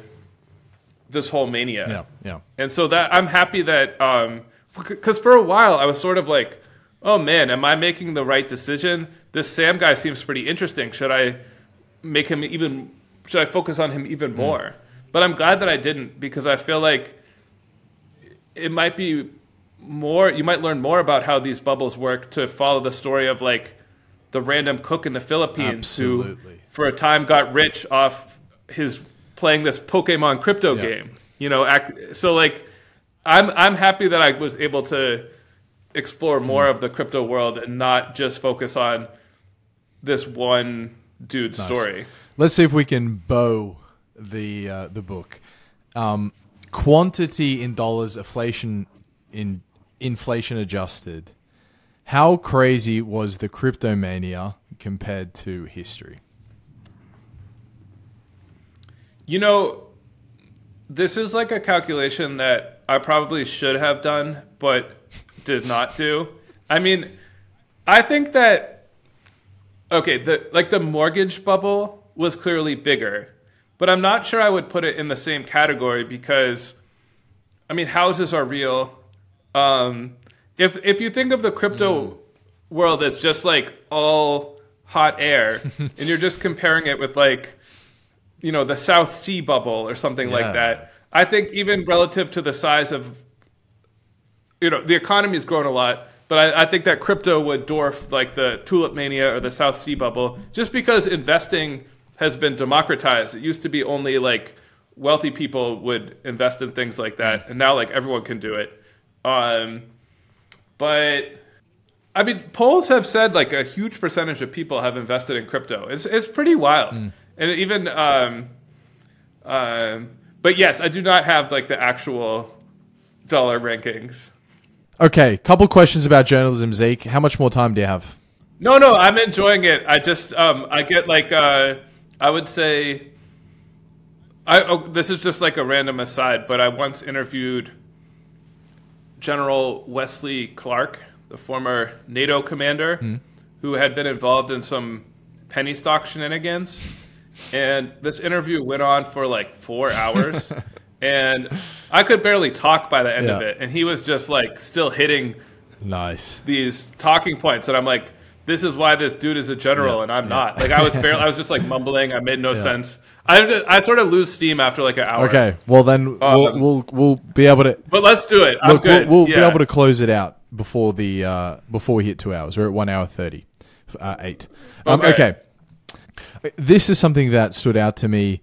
this whole mania. Yeah, yeah. And so that I'm happy that, um, because for a while I was sort of like, oh man, am I making the right decision? This Sam guy seems pretty interesting. Should I make him even? Should I focus on him even hmm. more? But I'm glad that I didn't because I feel like it might be more you might learn more about how these bubbles work to follow the story of like the random cook in the Philippines who for a time got rich off his playing this Pokemon crypto game. You know, act, so like I'm I'm happy that I was able to explore more Mm. of the crypto world and not just focus on this one dude's story. Let's see if we can bow the uh, the book. Um, quantity in dollars, inflation in inflation adjusted. How crazy was the cryptomania compared to history? You know, this is like a calculation that I probably should have done, but did not do. I mean, I think that okay, the like the mortgage bubble was clearly bigger, but I'm not sure I would put it in the same category because I mean, houses are real. Um, if if you think of the crypto world as just like all hot air, and you're just comparing it with like you know the South Sea bubble or something Yeah. like that. I think even relative to the size of you know the economy has grown a lot, but I, I think that crypto would dwarf like the tulip mania or the South Sea bubble just because investing has been democratized. It used to be only like wealthy people would invest in things like that, and now like everyone can do it. Um, but I mean, polls have said like a huge percentage of people have invested in crypto. It's it's pretty wild, and even um, um, but yes, I do not have like the actual dollar rankings. Okay, couple questions about journalism, Zeke. How much more time do you have? No, no, I'm enjoying it. I just um, I get like uh, I would say. I, oh, this is just like a random aside, but I once interviewed General Wesley Clark, the former NATO commander, who had been involved in some penny stock shenanigans. And this interview went on for like four hours. and I could barely talk by the end of it. And he was just like still hitting Nice. these talking points and I'm like, this is why this dude is a general Yeah, and I'm not. Like I was barely, I was just like mumbling. I made no sense. I just- I sort of lose steam after like an hour. Okay, well then we'll Um, we'll we'll be able to but let's do it. Look. We'll, we'll be able to close it out before the uh, before we hit two hours. We're at one hour thirty, uh, eight. Um, Okay. okay. This is something that stood out to me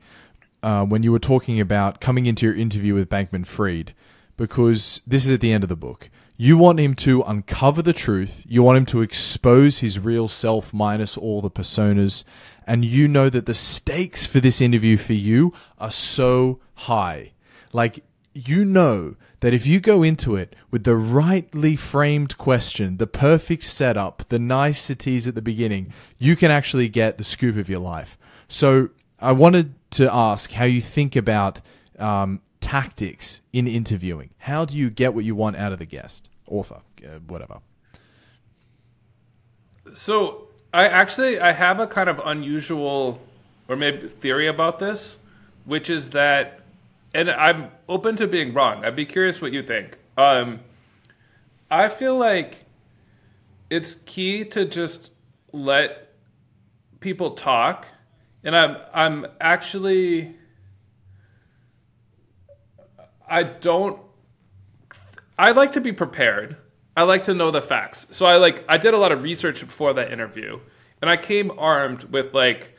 uh, when you were talking about coming into your interview with Bankman Fried, because this is at the end of the book. You want him to uncover the truth. You want him to expose his real self minus all the personas. And you know that the stakes for this interview for you are so high. Like, you know that if you go into it with the rightly framed question, the perfect setup, the niceties at the beginning, you can actually get the scoop of your life. So I wanted to ask how you think about um, tactics in interviewing. How do you get what you want out of the guest, author, uh, whatever? So I actually I have a kind of unusual or maybe theory about this, which is that, and I'm open to being wrong. I'd be curious what you think. Um, I feel like it's key to just let people talk, and I'm I'm actually I don't I like to be prepared. I like to know the facts. So I like I did a lot of research before that interview, and I came armed with like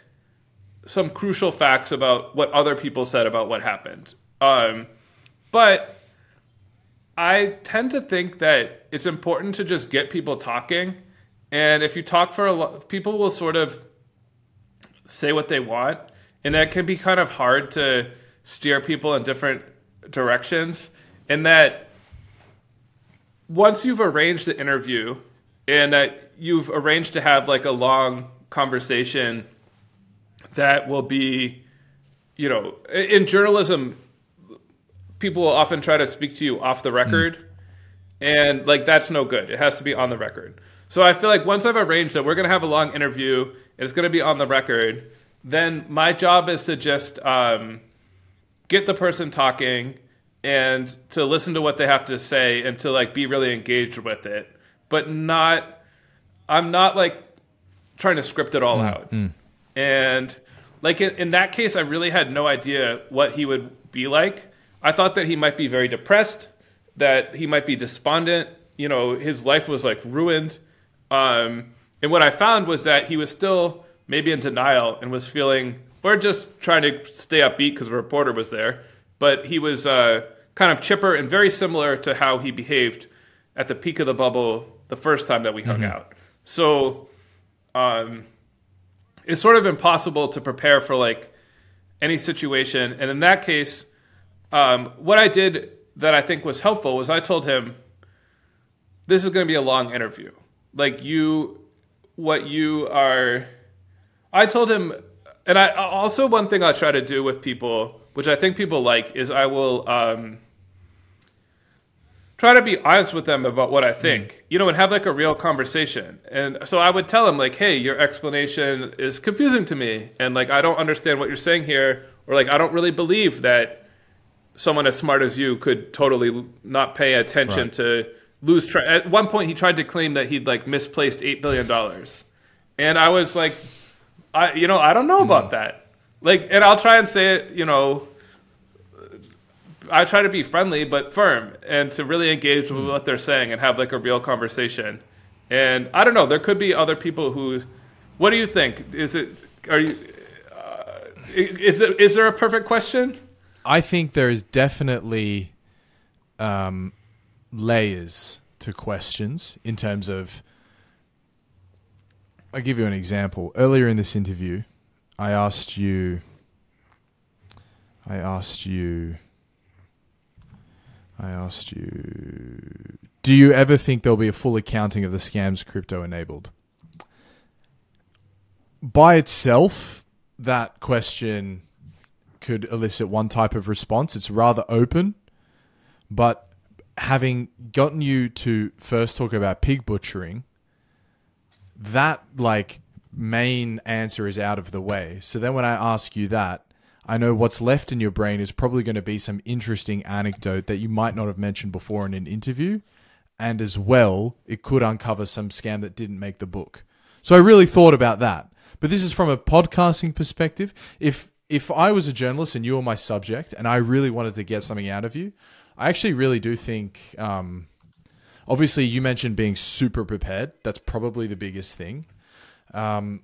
some crucial facts about what other people said about what happened. Um, but I tend to think that it's important to just get people talking, and if you talk for a lot, people will sort of say what they want, and that can be kind of hard to steer people in different directions. And that once you've arranged the interview and that you've arranged to have like a long conversation that will be, you know, in journalism, people will often try to speak to you off the record. And like that's no good. It has to be on the record. So I feel like once I've arranged that we're going to have a long interview, it's going to be on the record. Then my job is to just um, get the person talking and to listen to what they have to say and to like be really engaged with it, but not. I'm not like trying to script it all out. And like in, in that case, I really had no idea what he would be like. I thought that he might be very depressed, that he might be despondent. You know, his life was like ruined. Um, and what I found was that he was still maybe in denial and was feeling, or just trying to stay upbeat because a reporter was there. But he was uh, kind of chipper and very similar to how he behaved at the peak of the bubble the first time that we hung out. So um, it's sort of impossible to prepare for like any situation. And in that case, um, what I did that I think was helpful was I told him, "This is going to be a long interview. Like you, what you are." I told him, and I also one thing I try to do with people, which I think people like, is I will. Um, try to be honest with them about what I think, you know, and have like a real conversation. And so I would tell him like, "Hey, your explanation is confusing to me, and like I don't understand what you're saying here, or like I don't really believe that someone as smart as you could totally not pay attention Right. to lose track." At one point, he tried to claim that he'd like misplaced eight billion dollars, and I was like, "I, you know, I don't know about that." Like, and I'll try and say it, you know, I try to be friendly but firm and to really engage with what they're saying and have like a real conversation. And I don't know, there could be other people who. What do you think? Is it? Are you? Uh, is it? Is there a perfect question? I think there is definitely um, layers to questions in terms of. I'll give you an example. Earlier in this interview, I asked you. I asked you. I asked you. Do you ever think there'll be a full accounting of the scams crypto enabled? By itself, that question could elicit one type of response. It's rather open, but having gotten you to first talk about pig butchering, that like main answer is out of the way. So then when I ask you that, I know what's left in your brain is probably going to be some interesting anecdote that you might not have mentioned before in an interview. And as well, it could uncover some scam that didn't make the book. So I really thought about that. But this is from a podcasting perspective. If if I was a journalist and you were my subject and I really wanted to get something out of you, I actually really do think um, obviously you mentioned being super prepared. That's probably the biggest thing. Um,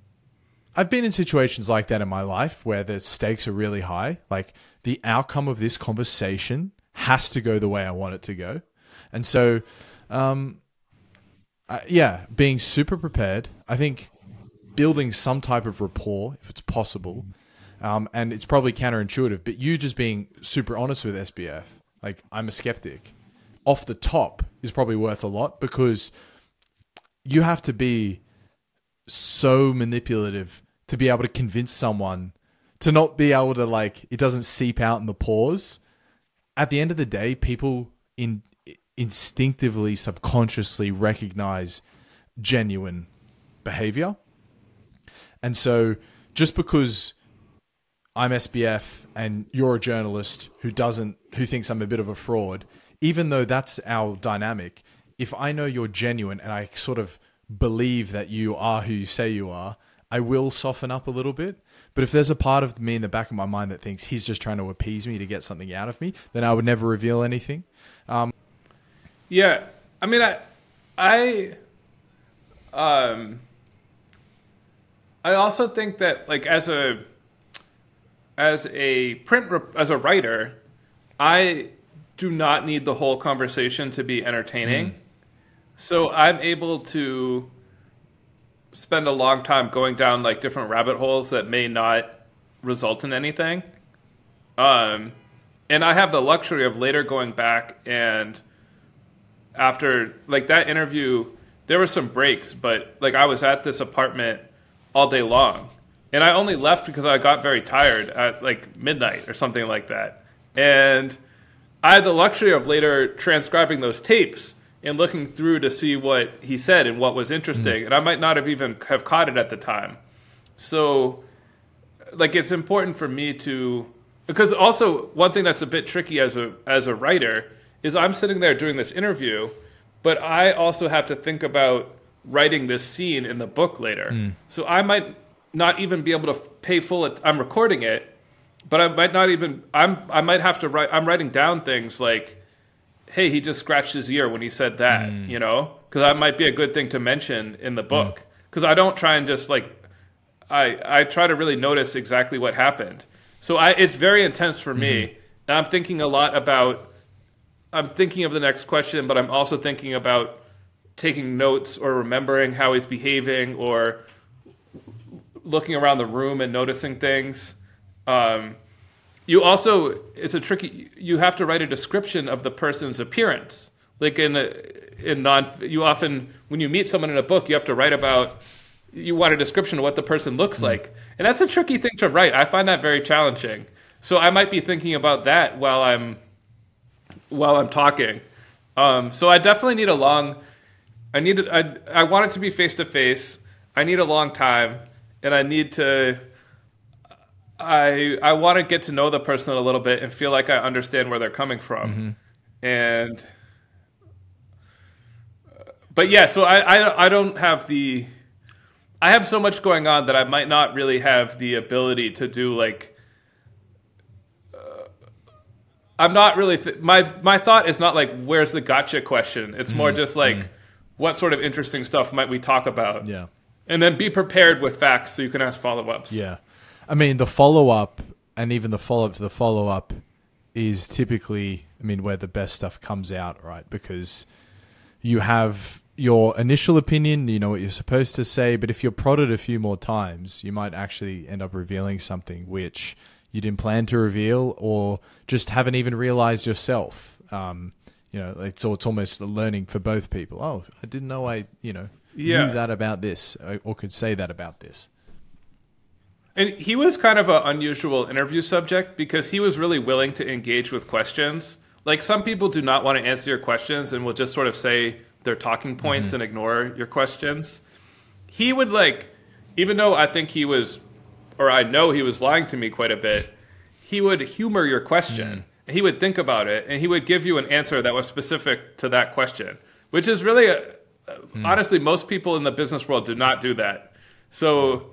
I've been in situations like that in my life where the stakes are really high. Like the outcome of this conversation has to go the way I want it to go. And so, um, yeah, being super prepared. I think building some type of rapport, if it's possible, um, and it's probably counterintuitive, but you just being super honest with SBF, like I'm a skeptic, off the top is probably worth a lot because you have to be so manipulative to be able to convince someone to not be able to like it doesn't seep out in the pores. At the end of the day, people in instinctively, subconsciously recognize genuine behavior. And so just because I'm SBF and you're a journalist who doesn't who thinks I'm a bit of a fraud, even though that's our dynamic, if I know you're genuine and I sort of believe that you are who you say you are, I will soften up a little bit. But if there's a part of me in the back of my mind that thinks he's just trying to appease me to get something out of me, then I would never reveal anything. Yeah, I mean, I, I, um, I also think that like as a, as a print rep- as a writer, I do not need the whole conversation to be entertaining. So I'm able to spend a long time going down like different rabbit holes that may not result in anything. Um, and I have the luxury of later going back and after like that interview, there were some breaks, but like I was at this apartment all day long. And I only left because I got very tired at like midnight or something like that. And I had the luxury of later transcribing those tapes and looking through to see what he said and what was interesting. Mm. And I might not have even have caught it at the time. So like it's important for me to because also one thing that's a bit tricky as a as a writer is I'm sitting there doing this interview, but I also have to think about writing this scene in the book later. Mm. So I might not even be able to pay full. At, I'm recording it, but I might not even. I'm. I might have to write. I'm writing down things like, hey, he just scratched his ear when he said that, hmm. you know, because that might be a good thing to mention in the hmm. book. Because I don't try and just like, I I try to really notice exactly what happened. So I, it's very intense for me, mm-hmm. and I'm thinking a lot about. I'm thinking of the next question, but I'm also thinking about taking notes or remembering how he's behaving or looking around the room and noticing things. Um, you also it's a tricky. You have to write a description of the person's appearance. Like in a, in non, you often when you meet someone in a book, you have to write about. You want a description of what the person looks like, and that's a tricky thing to write. I find that very challenging. So I might be thinking about that while I'm while I'm talking. Um, so I definitely need a long. I need. I I want it to be face to face. I need a long time, and I need to. I I want to get to know the person a little bit and feel like I understand where they're coming from, mm-hmm. and. But yeah, so I, I I don't have the. I have so much going on that I might not really have the ability to do like uh, I'm not really th- my my thought is not like where's the gotcha question. It's more mm-hmm. just like mm-hmm. what sort of interesting stuff might we talk about, Yeah. And then be prepared with facts so you can ask follow ups. Yeah. I mean, the follow up and even the follow up to the follow up is typically, I mean, where the best stuff comes out, right? Because you have your initial opinion, you know what you're supposed to say, but if you're prodded a few more times, you might actually end up revealing something which you didn't plan to reveal or just haven't even realized yourself. Um, you know, it's, it's almost a learning for both people. Oh, I didn't know I, you know, Yeah. knew that about this uh, or could say that about this. And he was kind of an unusual interview subject because he was really willing to engage with questions. Like some people do not want to answer your questions and will just sort of say their talking points and ignore your questions. He would like, even though I think he was, or I know he was lying to me quite a bit, he would humor your question. And he would think about it and he would give you an answer that was specific to that question, which is really, a, honestly, most people in the business world do not do that. So,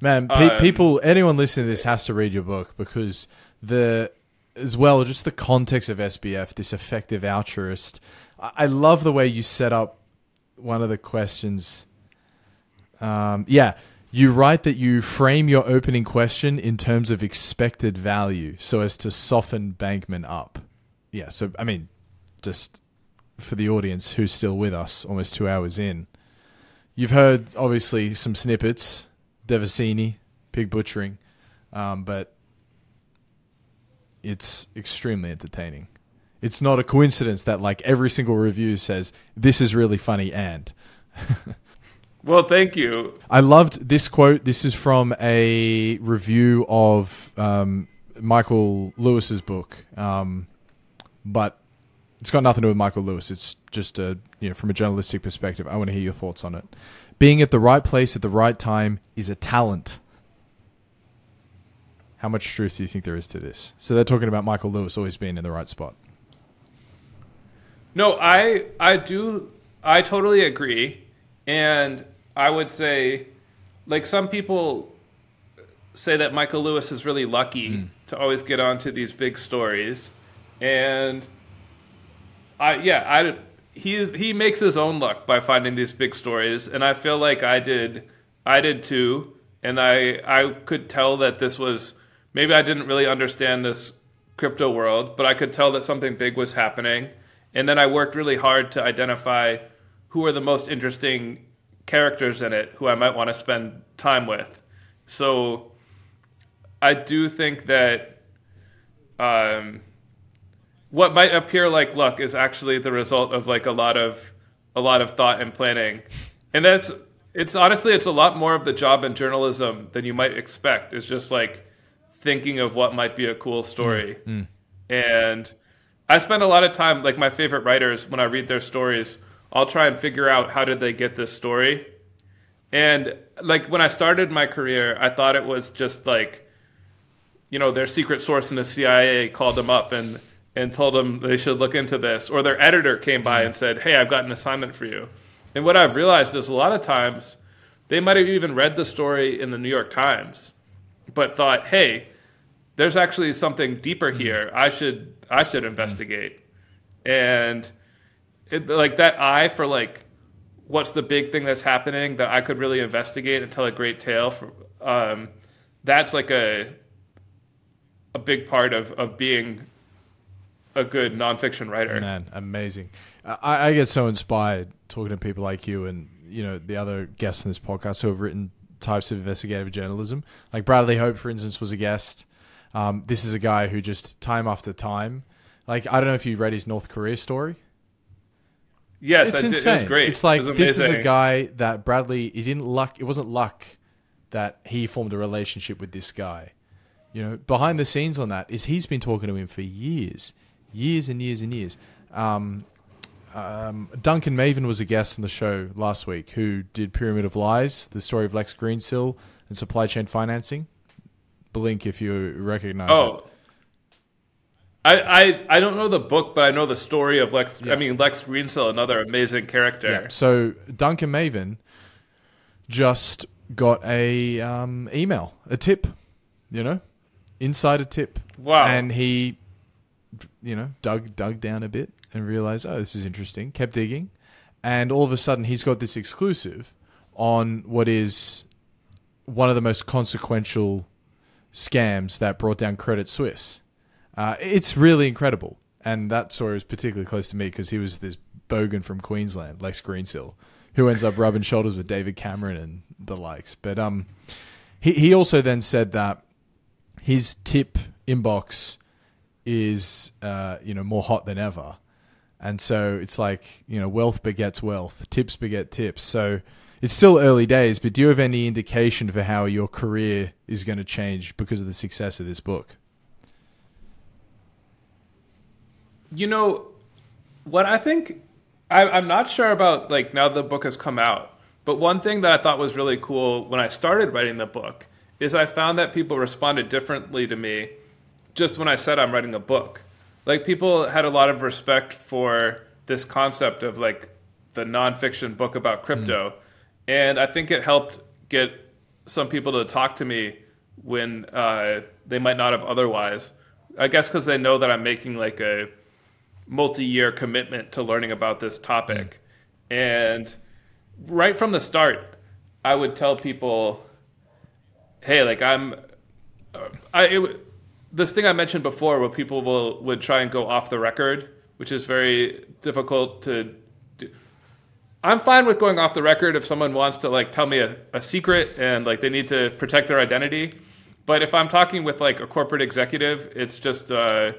Man, pe- Um, people, anyone listening to this has to read your book because the, as well, just the context of SBF, this effective altruist. I, I love the way you set up one of the questions. Um, yeah, you write that you frame your opening question in terms of expected value so as to soften Bankman up. Yeah, so, I mean, just for the audience who's still with us almost two hours in, you've heard obviously some snippets Devasini, pig butchering, um, but it's extremely entertaining. It's not a coincidence that like every single review says this is really funny and well, thank you. I loved this quote. This is from a review of um, Michael Lewis's book, um, but it's got nothing to do with Michael Lewis. It's just a you know from a journalistic perspective. I want to hear your thoughts on it. Being at the right place at the right time is a talent. How much truth do you think there is to this? So they're talking about Michael Lewis always being in the right spot. No, I I do I totally agree, and I would say, like some people say that Michael Lewis is really lucky hmm. to always get onto these big stories, and I yeah I he he makes his own luck by finding these big stories, and I feel like I did I did too, and I I could tell that this was maybe I didn't really understand this crypto world, but I could tell that something big was happening. And then I worked really hard to identify who are the most interesting characters in it who I might want to spend time with. So I do think that um, what might appear like luck is actually the result of like a lot of a lot of thought and planning. And that's it's honestly it's a lot more of the job in journalism than you might expect. It's just like thinking of what might be a cool story. Mm, mm. And I spend a lot of time like my favorite writers when I read their stories, I'll try and figure out how did they get this story. And like when I started my career, I thought it was just like you know, their secret source in the CIA called them up and and told them they should look into this or their editor came by and said, "Hey, I've got an assignment for you." And what I've realized is a lot of times they might have even read the story in the New York Times but thought, "Hey, there's actually something deeper here. I should I should investigate." and it, like that eye for like what's the big thing that's happening that I could really investigate and tell a great tale. For, um, that's like a a big part of of being a good nonfiction writer. Man, amazing. I, I get so inspired talking to people like you and you know the other guests in this podcast who have written types of investigative journalism. Like Bradley Hope, for instance, was a guest. Um, this is a guy who just time after time, like I don't know if you read his North Korea story. Yes, it's I did- insane. It great. It's like It this is a guy that Bradley. He didn't luck. It wasn't luck that he formed a relationship with this guy. You know, behind the scenes on that is he's been talking to him for years, years and years and years. Um, um, Duncan Mavin was a guest on the show last week who did Pyramid of Lies, the story of Lex Greensill and supply chain financing. Blink if you recognize it. Oh. I, I, I don't know the book, but I know the story of Lex. Yeah. I mean, Lex Greensill, another amazing character. Yeah. So Duncan Mavin just got a um, email, a tip, you know, insider tip. Wow. And he, you know, dug dug down a bit and realized, oh, this is interesting. Kept digging, and all of a sudden, he's got this exclusive on what is one of the most consequential scams that brought down Credit Suisse. Uh, it's really incredible, and that story is particularly close to me because he was this bogan from Queensland, Lex Greensill, who ends up rubbing shoulders with David Cameron and the likes. But um, he he also then said that his tip inbox is uh, you know more hot than ever, and so it's like you know wealth begets wealth, tips beget tips. So it's still early days, but do you have any indication for how your career is going to change because of the success of this book? You know, what I think, I, I'm not sure about like now the book has come out, but one thing that I thought was really cool when I started writing the book is I found that people responded differently to me just when I said I'm writing a book. Like people had a lot of respect for this concept of like the nonfiction book about crypto, and I think it helped get some people to talk to me when uh, they might not have otherwise. I guess because they know that I'm making like a multi-year commitment to learning about this topic, and right from the start, I would tell people, "Hey, like I'm, uh, I it, this thing I mentioned before, where people will would try and go off the record, which is very difficult to do. I'm fine with going off the record if someone wants to like tell me a, a secret and like they need to protect their identity. But if I'm talking with like a corporate executive, it's just uh,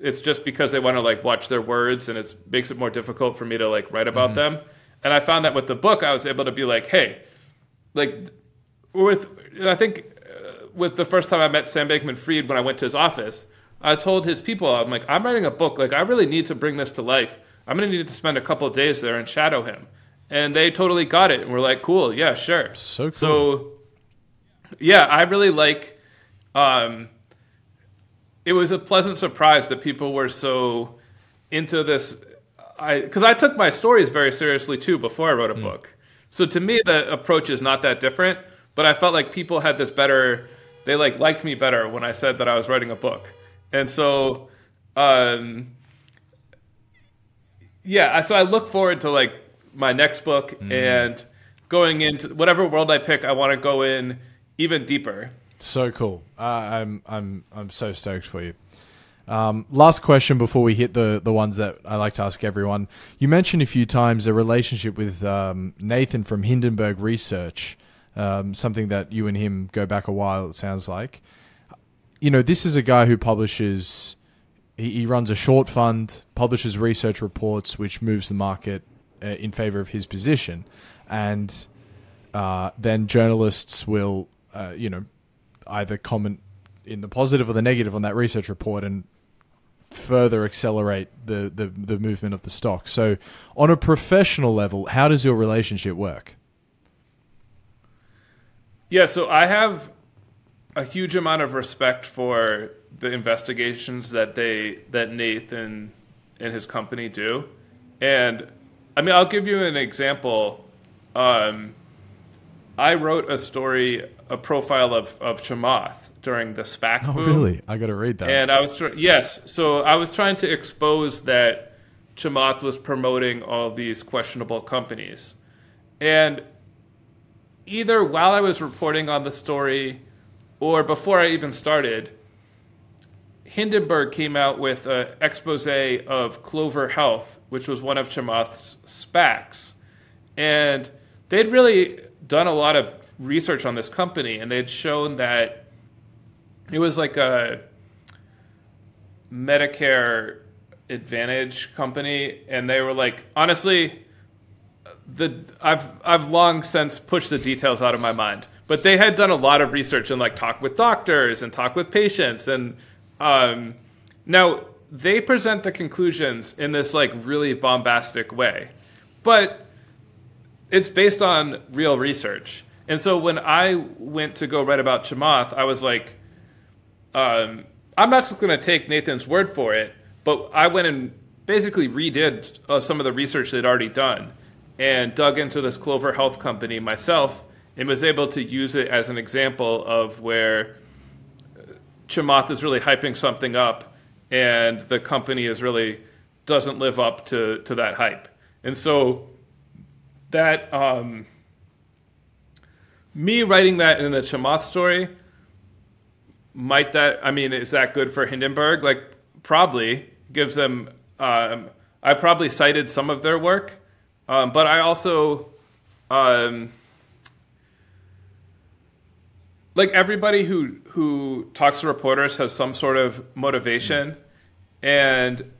it's just because they want to like watch their words and it makes it more difficult for me to like write about them. And I found that with the book, I was able to be like, hey, like with I think with the first time I met Sam Bankman-Fried when I went to his office, I told his people, I'm like, I'm writing a book. Like, I really need to bring this to life. I'm going to need to spend a couple of days there and shadow him. And they totally got it and were like, cool, yeah, sure. So cool. So, yeah, I really like. Um, it was a pleasant surprise that people were so into this. I because I took my stories very seriously too before I wrote a book. So to me, the approach is not that different. But I felt like people had this better. They like liked me better when I said that I was writing a book, and so. Um, yeah, so I look forward to like my next book and going into whatever world I pick. I want to go in even deeper. So cool. Uh, I'm I'm I'm so stoked for you. Um, last question before we hit the the ones that I like to ask everyone. You mentioned a few times a relationship with um, Nathan from Hindenburg Research, um, something that you and him go back a while. It sounds like. You know, this is a guy who publishes. He, he runs a short fund, publishes research reports, which moves the market uh, in favor of his position, and uh, then journalists will, uh, you know, either comment in the positive or the negative on that research report and further accelerate the, the, the movement of the stock. So, on a professional level, how does your relationship work? Yeah, so I have a huge amount of respect for the investigations that they that Nathan and his company do, and I mean I'll give you an example. Um, I wrote a story, a profile of of Chamath during the SPAC Oh, boom. really? I got to read that. And I was tr- yes, so I was trying to expose that Chamath was promoting all these questionable companies. And either while I was reporting on the story or before I even started, Hindenburg came out with an expose of Clover Health, which was one of Chamath's SPACs. And they'd really done a lot of research on this company, and they'd shown that it was like a Medicare Advantage company, and they were like, honestly, the I've I've long since pushed the details out of my mind. But they had done a lot of research and like talk with doctors and talk with patients, and um, now they present the conclusions in this like really bombastic way, but it's based on real research. And so when I went to go write about Chamath, I was like, um, I'm not just going to take Nathan's word for it, but I went and basically redid uh, some of the research they'd already done and dug into this Clover Health company myself and was able to use it as an example of where Chamath is really hyping something up and the company is really doesn't live up to, to that hype. And so that um, me writing that in the Chamath story might that I mean is that good for Hindenburg? Like probably gives them. Um, I probably cited some of their work, um, but I also um, like everybody who who talks to reporters has some sort of motivation, and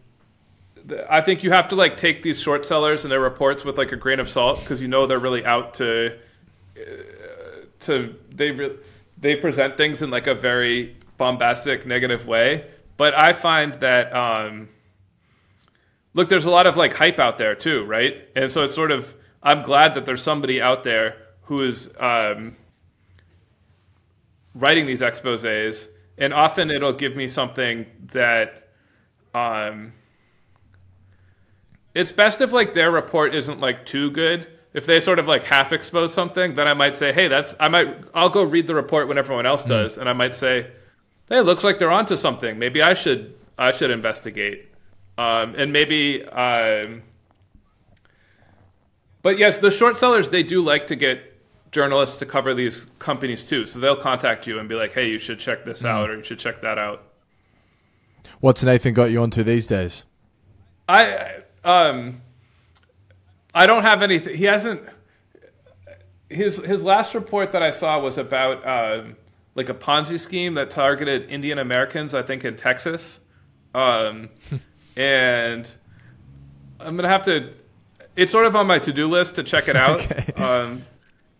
I think you have to like take these short sellers and their reports with like a grain of salt because you know they're really out to uh, to they re- they present things in like a very bombastic negative way. But I find that um, look, there's a lot of like hype out there too, right? And so it's sort of I'm glad that there's somebody out there who is um, writing these exposés, and often it'll give me something that um, it's best if like their report isn't like too good. If they sort of like half expose something, then I might say, "Hey, that's I might I'll go read the report when everyone else hmm. does," mm. and I might say, "Hey, it looks like they're onto something. Maybe I should I should investigate." Um, and maybe, um, but yes, the short sellers they do like to get journalists to cover these companies too. So they'll contact you and be like, "Hey, you should check this mm. out, or you should check that out." What's Nathan got you onto these days? I um, I don't have anything. He hasn't. His his last report that I saw was about um, like a Ponzi scheme that targeted Indian Americans, I think in Texas, um, and I'm gonna have to. It's sort of on my to do list to check it out. okay. um,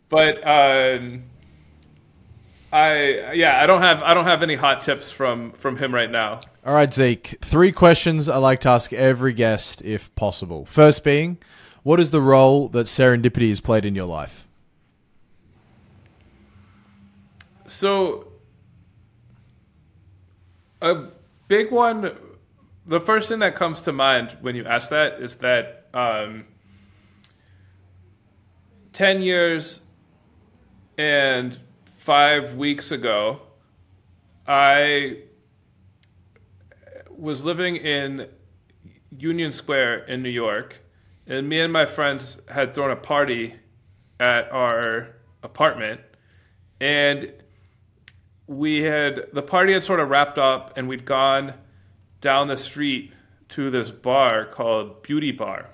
but um, I yeah, I don't have I don't have any hot tips from from him right now. All right, Zeke. Three questions I like to ask every guest, if possible. First being, what is the role that serendipity has played in your life? So, a big one. The first thing that comes to mind when you ask that is that um, ten years and five weeks ago, I was living in Union Square in New York, and me and my friends had thrown a party at our apartment, and we had the party had sort of wrapped up, and we'd gone down the street to this bar called Beauty Bar,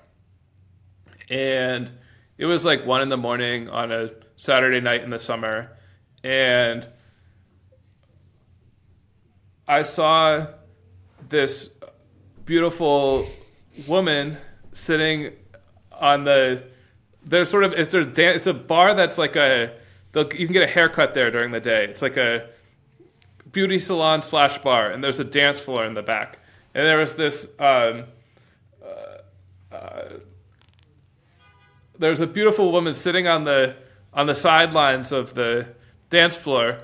and it was like one in the morning on a Saturday night in the summer and I saw this beautiful woman sitting on the there's sort of it's it's a bar that's like a you can get a haircut there during the day. It's like a beauty salon slash bar, and there's a dance floor in the back. And there was this um, uh, uh, there's a beautiful woman sitting on the on the sidelines of the dance floor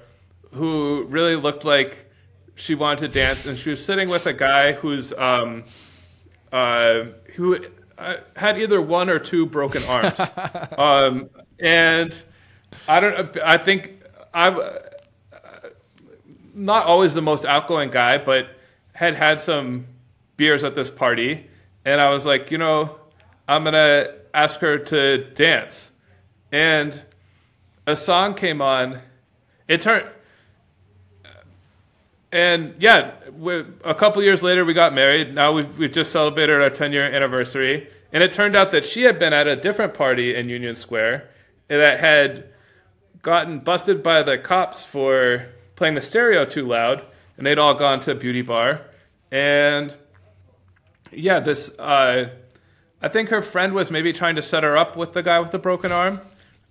who really looked like she wanted to dance, and she was sitting with a guy who's um, uh, who uh, had either one or two broken arms, um, and I don't. I think uh, not always the most outgoing guy, but had had some beers at this party, and I was like, you know, I'm gonna ask her to dance, and a song came on. It turned, and yeah, we, a couple years later we got married. Now we've we've just celebrated our 10 year anniversary, and it turned out that she had been at a different party in Union Square that had gotten busted by the cops for playing the stereo too loud, and they'd all gone to a beauty bar, and yeah, this. Uh, I think her friend was maybe trying to set her up with the guy with the broken arm.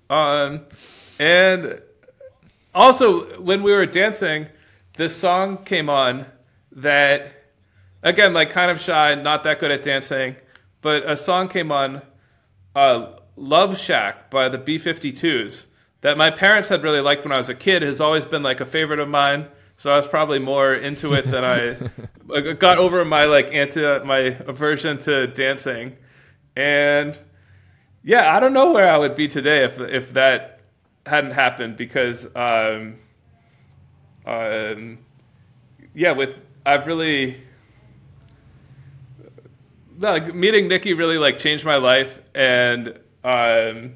Um, and also, when we were dancing, this song came on that, again, like kind of shy, not that good at dancing, but a song came on, uh, Love Shack by the B 52s, that my parents had really liked when I was a kid, has always been like a favorite of mine. So I was probably more into it than I got over my like anti my aversion to dancing, and yeah, I don't know where I would be today if if that hadn't happened because um, um, yeah, with I've really like meeting Nikki really like changed my life, and um,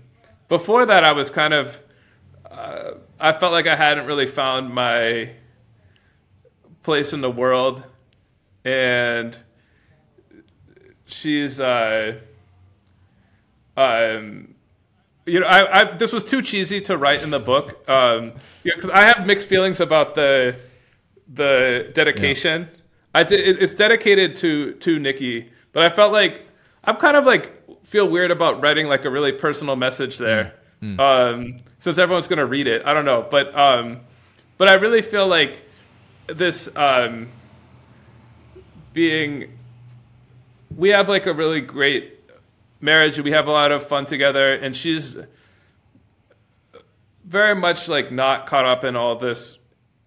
before that I was kind of uh, I felt like I hadn't really found my place in the world, and she's uh, um, you know, I, I this was too cheesy to write in the book, um, because I have mixed feelings about the the dedication. Yeah. I it, it's dedicated to to Nikki, but I felt like I'm kind of like feel weird about writing like a really personal message there, mm. Mm. Um, since everyone's gonna read it. I don't know, but um, but I really feel like this um, being we have like a really great marriage we have a lot of fun together and she's very much like not caught up in all this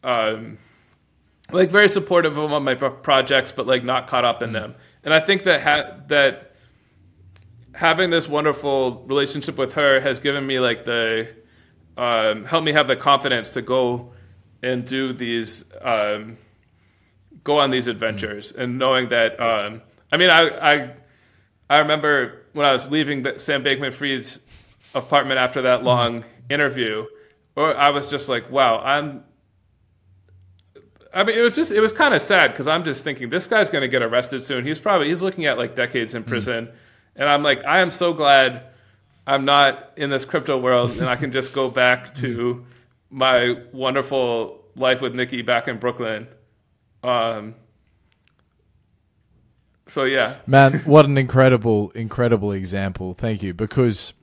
um, like very supportive of all my projects but like not caught up in them and i think that ha- that having this wonderful relationship with her has given me like the um, helped me have the confidence to go and do these um, go on these adventures and knowing that um, I mean I, I I remember when I was leaving Sam Bankman-Fried's apartment after that long interview or I was just like wow I'm I mean it was just it was kind of sad because I'm just thinking this guy's going to get arrested soon. He's probably he's looking at like decades in prison. mm. And I'm like I am so glad I'm not in this crypto world and I can just go back to my wonderful life with Nikki back in Brooklyn. Um, so yeah, man, what an incredible, incredible example. Thank you because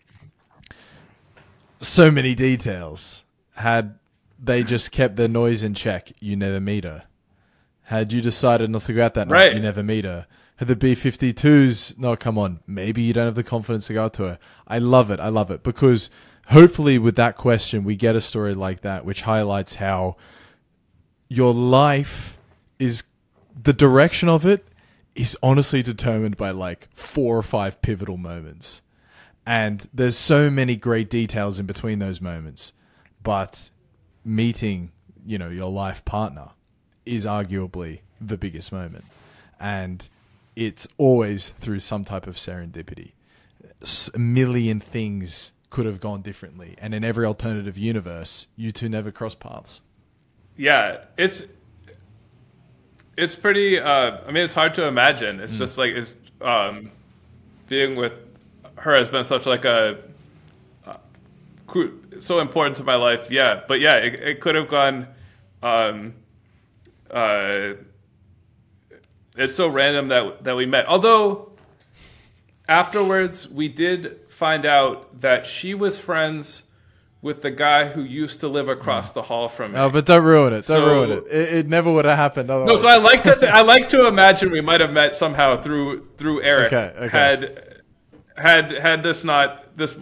so many details. Had they just kept their noise in check, you never meet her. Had you decided not to go out that night, right. you never meet her. The B 52s, no, come on, maybe you don't have the confidence to go out to her. I love it. I love it because hopefully with that question we get a story like that which highlights how your life is the direction of it is honestly determined by like four or five pivotal moments and there's so many great details in between those moments but meeting you know your life partner is arguably the biggest moment and it's always through some type of serendipity a million things could have gone differently. And in every alternative universe, you two never cross paths. Yeah, it's it's pretty. Uh, I mean, it's hard to imagine. It's mm. just like it's um, being with her has been such like a uh, so important to my life. Yeah, but yeah, it, it could have gone. Um, uh, it's so random that that we met. Although afterwards we did find out that she was friends with the guy who used to live across the hall from me. Oh, but don't ruin it. Don't so, ruin it. it. it. never would have happened. Otherwise. No, so I like to th- I like to imagine we might have met somehow through through Eric. Okay, okay. Had had had this not this.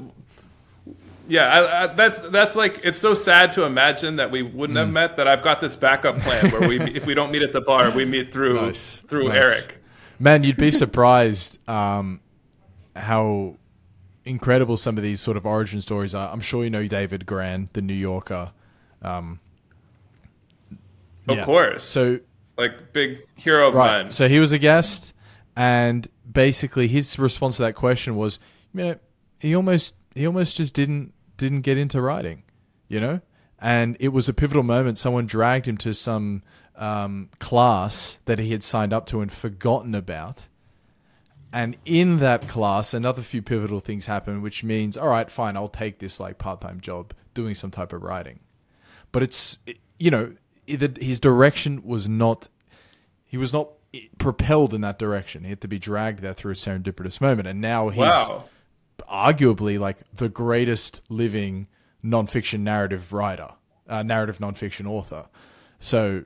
Yeah, I, I, that's that's like it's so sad to imagine that we wouldn't mm. have met. That I've got this backup plan where we if we don't meet at the bar, we meet through nice, through nice. Eric. Man, you'd be surprised um, how incredible some of these sort of origin stories are. I'm sure you know David Grann, the New Yorker. Um, of yeah. course. So, like big hero of right. mine. So he was a guest, and basically his response to that question was, you know, he almost he almost just didn't didn't get into writing, you know, and it was a pivotal moment. Someone dragged him to some um, class that he had signed up to and forgotten about. And in that class, another few pivotal things happen, which means, all right, fine, I'll take this like part time job doing some type of writing. But it's, you know, his direction was not, he was not propelled in that direction. He had to be dragged there through a serendipitous moment. And now he's wow. Arguably like the greatest living nonfiction narrative writer, uh, narrative nonfiction author. So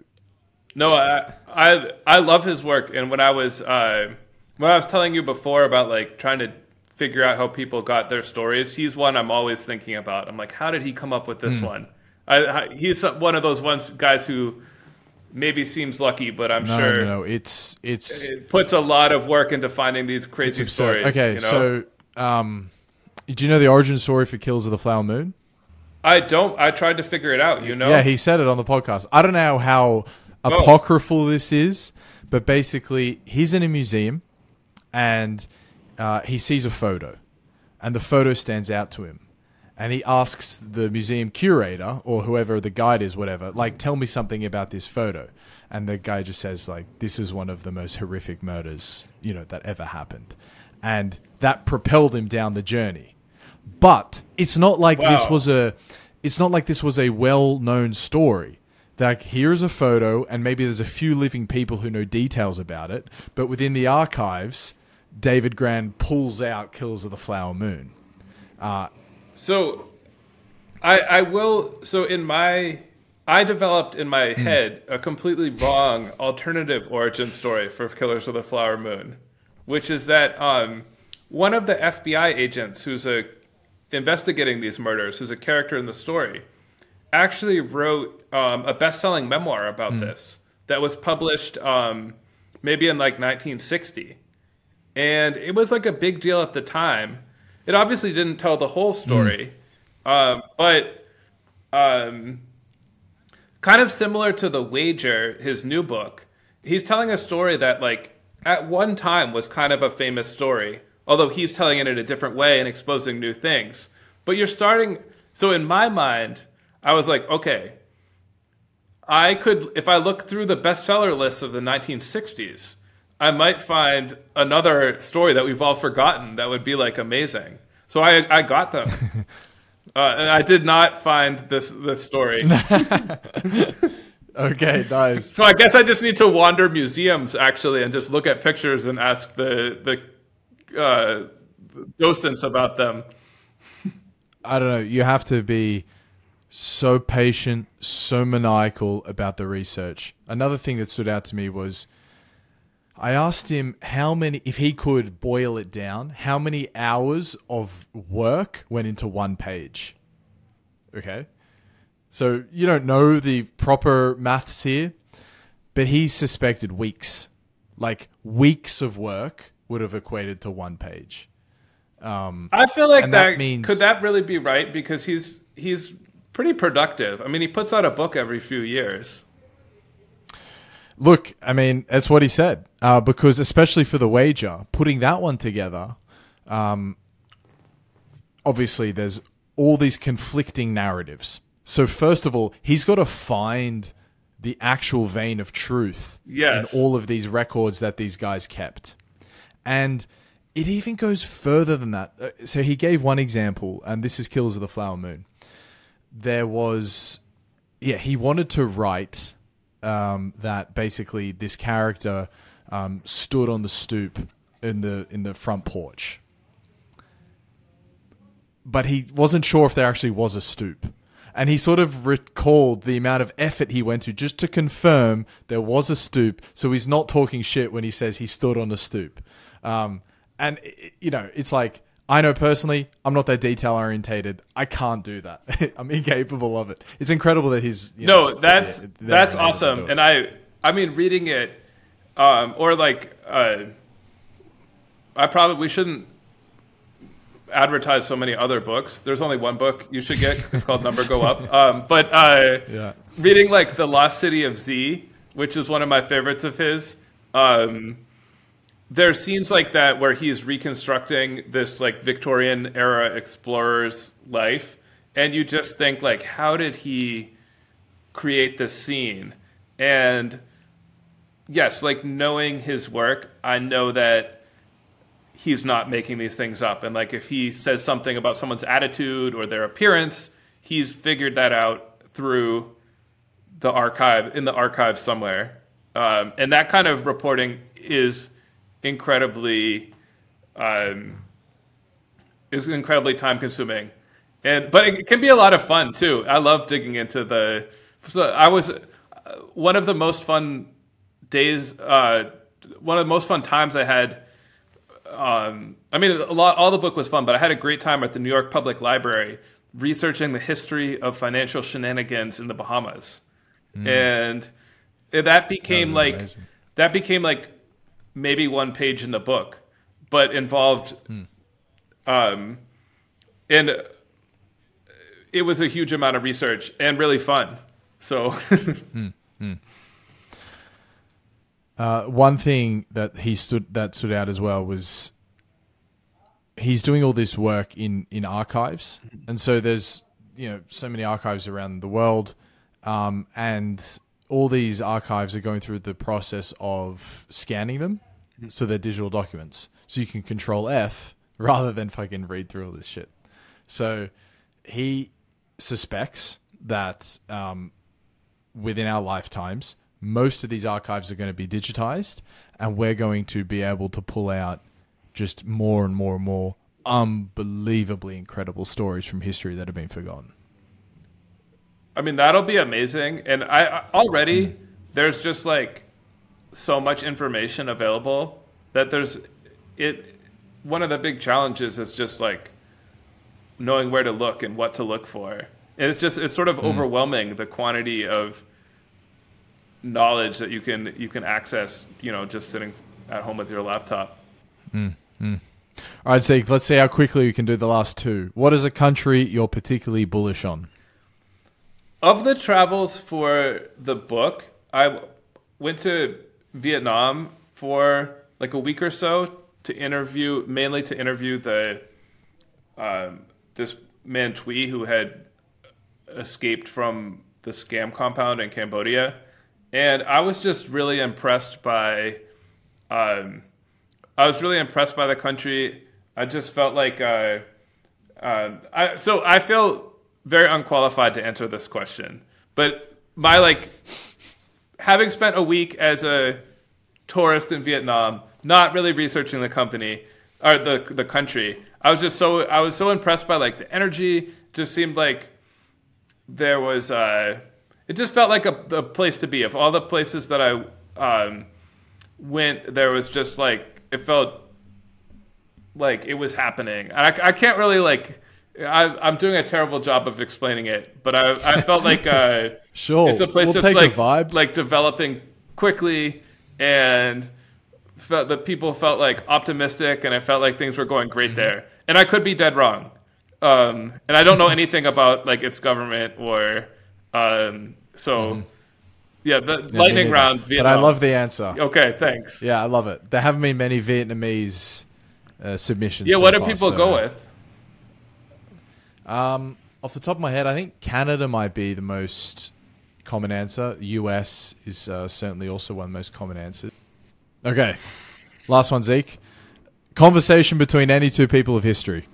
no, I, I I love his work, and when I was uh, when I was telling you before about like trying to figure out how people got their stories, he's one I'm always thinking about. I'm like, how did he come up with this mm. one? I, I, he's one of those ones guys who maybe seems lucky, but I'm no, sure no, no, it's it's it puts a lot of work into finding these crazy stories. Okay, you know? so um, do you know the origin story for Killers of the Flower Moon? I don't. I tried to figure it out. You know. Yeah, he said it on the podcast. I don't know how Oh. apocryphal this is, but basically he's in a museum and uh, he sees a photo, and the photo stands out to him. And he asks the museum curator or whoever the guide is, whatever, like, tell me something about this photo. And the guy just says, like, this is one of the most horrific murders, you know, that ever happened. And that propelled him down the journey. But it's not like wow. this was a, it's not like this was a well-known story like here's a photo and maybe there's a few living people who know details about it but within the archives david grann pulls out killers of the flower moon uh, so I, I will so in my i developed in my mm. head a completely wrong alternative origin story for killers of the flower moon which is that um, one of the fbi agents who's a investigating these murders who's a character in the story actually wrote um, a best-selling memoir about mm. this that was published um, maybe in like 1960, and it was like a big deal at the time. It obviously didn't tell the whole story, mm. um, but um, kind of similar to the Wager, his new book. He's telling a story that like at one time was kind of a famous story, although he's telling it in a different way and exposing new things. But you're starting. So in my mind, I was like, okay, I could, if I look through the bestseller lists of the 1960s, I might find another story that we've all forgotten that would be like amazing. So I, I got them. uh, and I did not find this, this story. okay, nice. So I guess I just need to wander museums actually and just look at pictures and ask the, the uh, docents about them. I don't know. You have to be so patient, so maniacal about the research. Another thing that stood out to me was I asked him how many, if he could boil it down, how many hours of work went into one page. Okay. So you don't know the proper maths here, but he suspected weeks. Like weeks of work would have equated to one page. Um, I feel like that, that means could that really be right because he's he's pretty productive. I mean, he puts out a book every few years. Look, I mean, that's what he said. Uh, because especially for the wager, putting that one together, um, obviously there's all these conflicting narratives. So first of all, he's got to find the actual vein of truth yes. in all of these records that these guys kept. And it even goes further than that. Uh, so he gave one example, and this is Killers of the Flower Moon there was, yeah, he wanted to write um, that basically this character um, stood on the stoop in the in the front porch, but he wasn't sure if there actually was a stoop. And he sort of recalled the amount of effort he went to just to confirm there was a stoop. So he's not talking shit when he says he stood on a stoop. Um, and, you know, it's like, I know personally, I'm not that detail orientated. I can't do that. I'm incapable of it. It's incredible that he's. You know, no, that's yeah, that's awesome. And I, I mean, reading it, um, or like, uh, I probably we shouldn't advertise so many other books. There's only one book you should get. It's called Number Go Up. Um, but uh, yeah. reading like the Lost City of Z, which is one of my favorites of his. Um, there are scenes like that where he's reconstructing this like Victorian era explorer's life, and you just think like, how did he create this scene? And yes, like knowing his work, I know that he's not making these things up. And like if he says something about someone's attitude or their appearance, he's figured that out through the archive in the archive somewhere. Um, and that kind of reporting is incredibly um, is incredibly time consuming. And but it can be a lot of fun too. I love digging into the. So I was uh, one of the most fun days. Uh, one of the most fun times I had. Um, I mean, a lot. All the book was fun, but I had a great time at the New York Public Library researching the history of financial shenanigans in the Bahamas, mm. and that became like amazing. that became like maybe one page in the book, but involved, mm. um, and it was a huge amount of research and really fun. So. mm. Uh, one thing that he stood that stood out as well was he's doing all this work in in archives, and so there's you know so many archives around the world, um, and all these archives are going through the process of scanning them, mm-hmm. so they're digital documents. So you can control F rather than fucking read through all this shit. So he suspects that um, within our lifetimes, most of these archives are going to be digitized, and we're going to be able to pull out just more and more and more unbelievably incredible stories from history that have been forgotten. I mean, that'll be amazing. And I already mm. there's just like so much information available that there's it. One of the big challenges is just like knowing where to look and what to look for. And it's just it's sort of mm. overwhelming the quantity of knowledge that you can you can access. You know, just sitting at home with your laptop. Mm. Mm. All right, Zeke, let's see how quickly you can do the last two. What is a country you're particularly bullish on? Of the travels for the book, I went to Vietnam for like a week or so to interview, mainly to interview the um, this man Tui who had escaped from the scam compound in Cambodia, and I was just really impressed by um, I was really impressed by the country. I just felt like uh, uh, I so I feel very unqualified to answer this question, but my like having spent a week as a tourist in Vietnam, not really researching the company or the the country, I was just so I was so impressed by like the energy. Just seemed like there was uh, it just felt like a, a place to be. Of all the places that I um, went, there was just like it felt like it was happening. I, I can't really like. I, am doing a terrible job of explaining it, but I, I felt like uh, sure it's a place we'll that's like vibe. like developing quickly, and felt that people felt like optimistic, and I felt like things were going great mm-hmm. there. And I could be dead wrong, um, and I don't know anything about like its government or um, so. Mm-hmm. Yeah, the yeah, lightning round. Vietnam. But I love the answer. Okay, thanks. Yeah, I love it. There haven't been many Vietnamese uh, submissions. Yeah, so what do people so. go with? Um, off the top of my head, I think Canada might be the most common answer. US is uh, certainly also one of the most common answers. Okay, last one, Zeke. Conversation between any two people of history.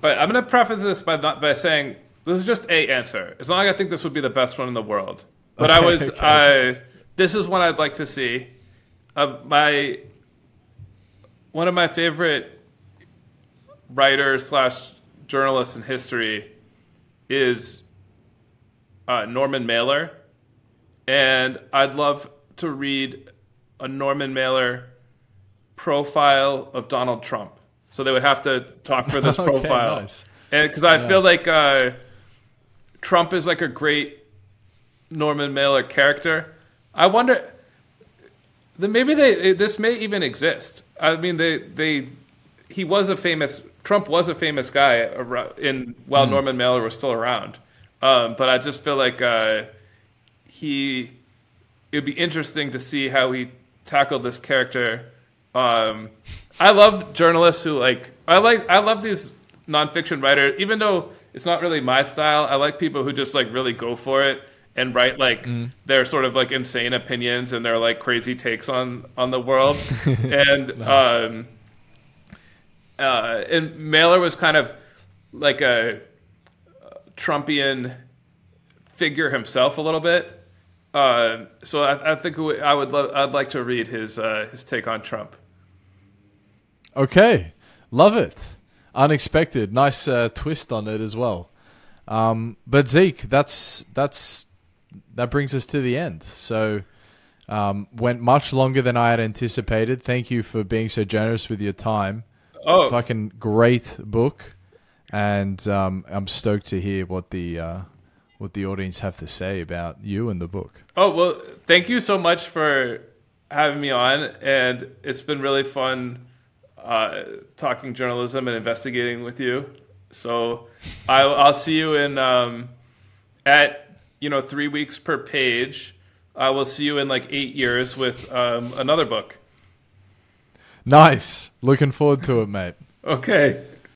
But I'm going to preface this by not, by saying this is just a answer. As long as I think this would be the best one in the world. But okay, I was. Okay. Uh, this is what I'd like to see. Uh, my one of my favorite writers slash journalists in history is uh, Norman Mailer, and I'd love to read a Norman Mailer profile of Donald Trump. So they would have to talk for this okay, profile, nice. and because I yeah. feel like uh, Trump is like a great Norman Mailer character. I wonder. Maybe they this may even exist. I mean, they they he was a famous Trump was a famous guy in while mm. Norman Mailer was still around. Um, but I just feel like uh, he it would be interesting to see how he tackled this character Um, I love journalists who like I like I love these nonfiction writers, even though it's not really my style. I like people who just like really go for it and write like mm. their sort of like insane opinions and their like crazy takes on on the world. and nice. um, uh, and Mailer was kind of like a Trumpian figure himself a little bit. Uh, so I, I, think I would love, I'd like to read his uh, his take on Trump. Okay, love it. Unexpected, nice uh, twist on it as well. Um, but Zeke, that's that's that brings us to the end. So um, went much longer than I had anticipated. Thank you for being so generous with your time. Oh, fucking great book, and um, I'm stoked to hear what the uh, what the audience have to say about you and the book. Oh well, thank you so much for having me on, and it's been really fun uh, talking journalism and investigating with you. So I'll, I'll see you in um, at you know three weeks per page. I will see you in like eight years with um, another book. Nice. Looking forward to it, mate. okay.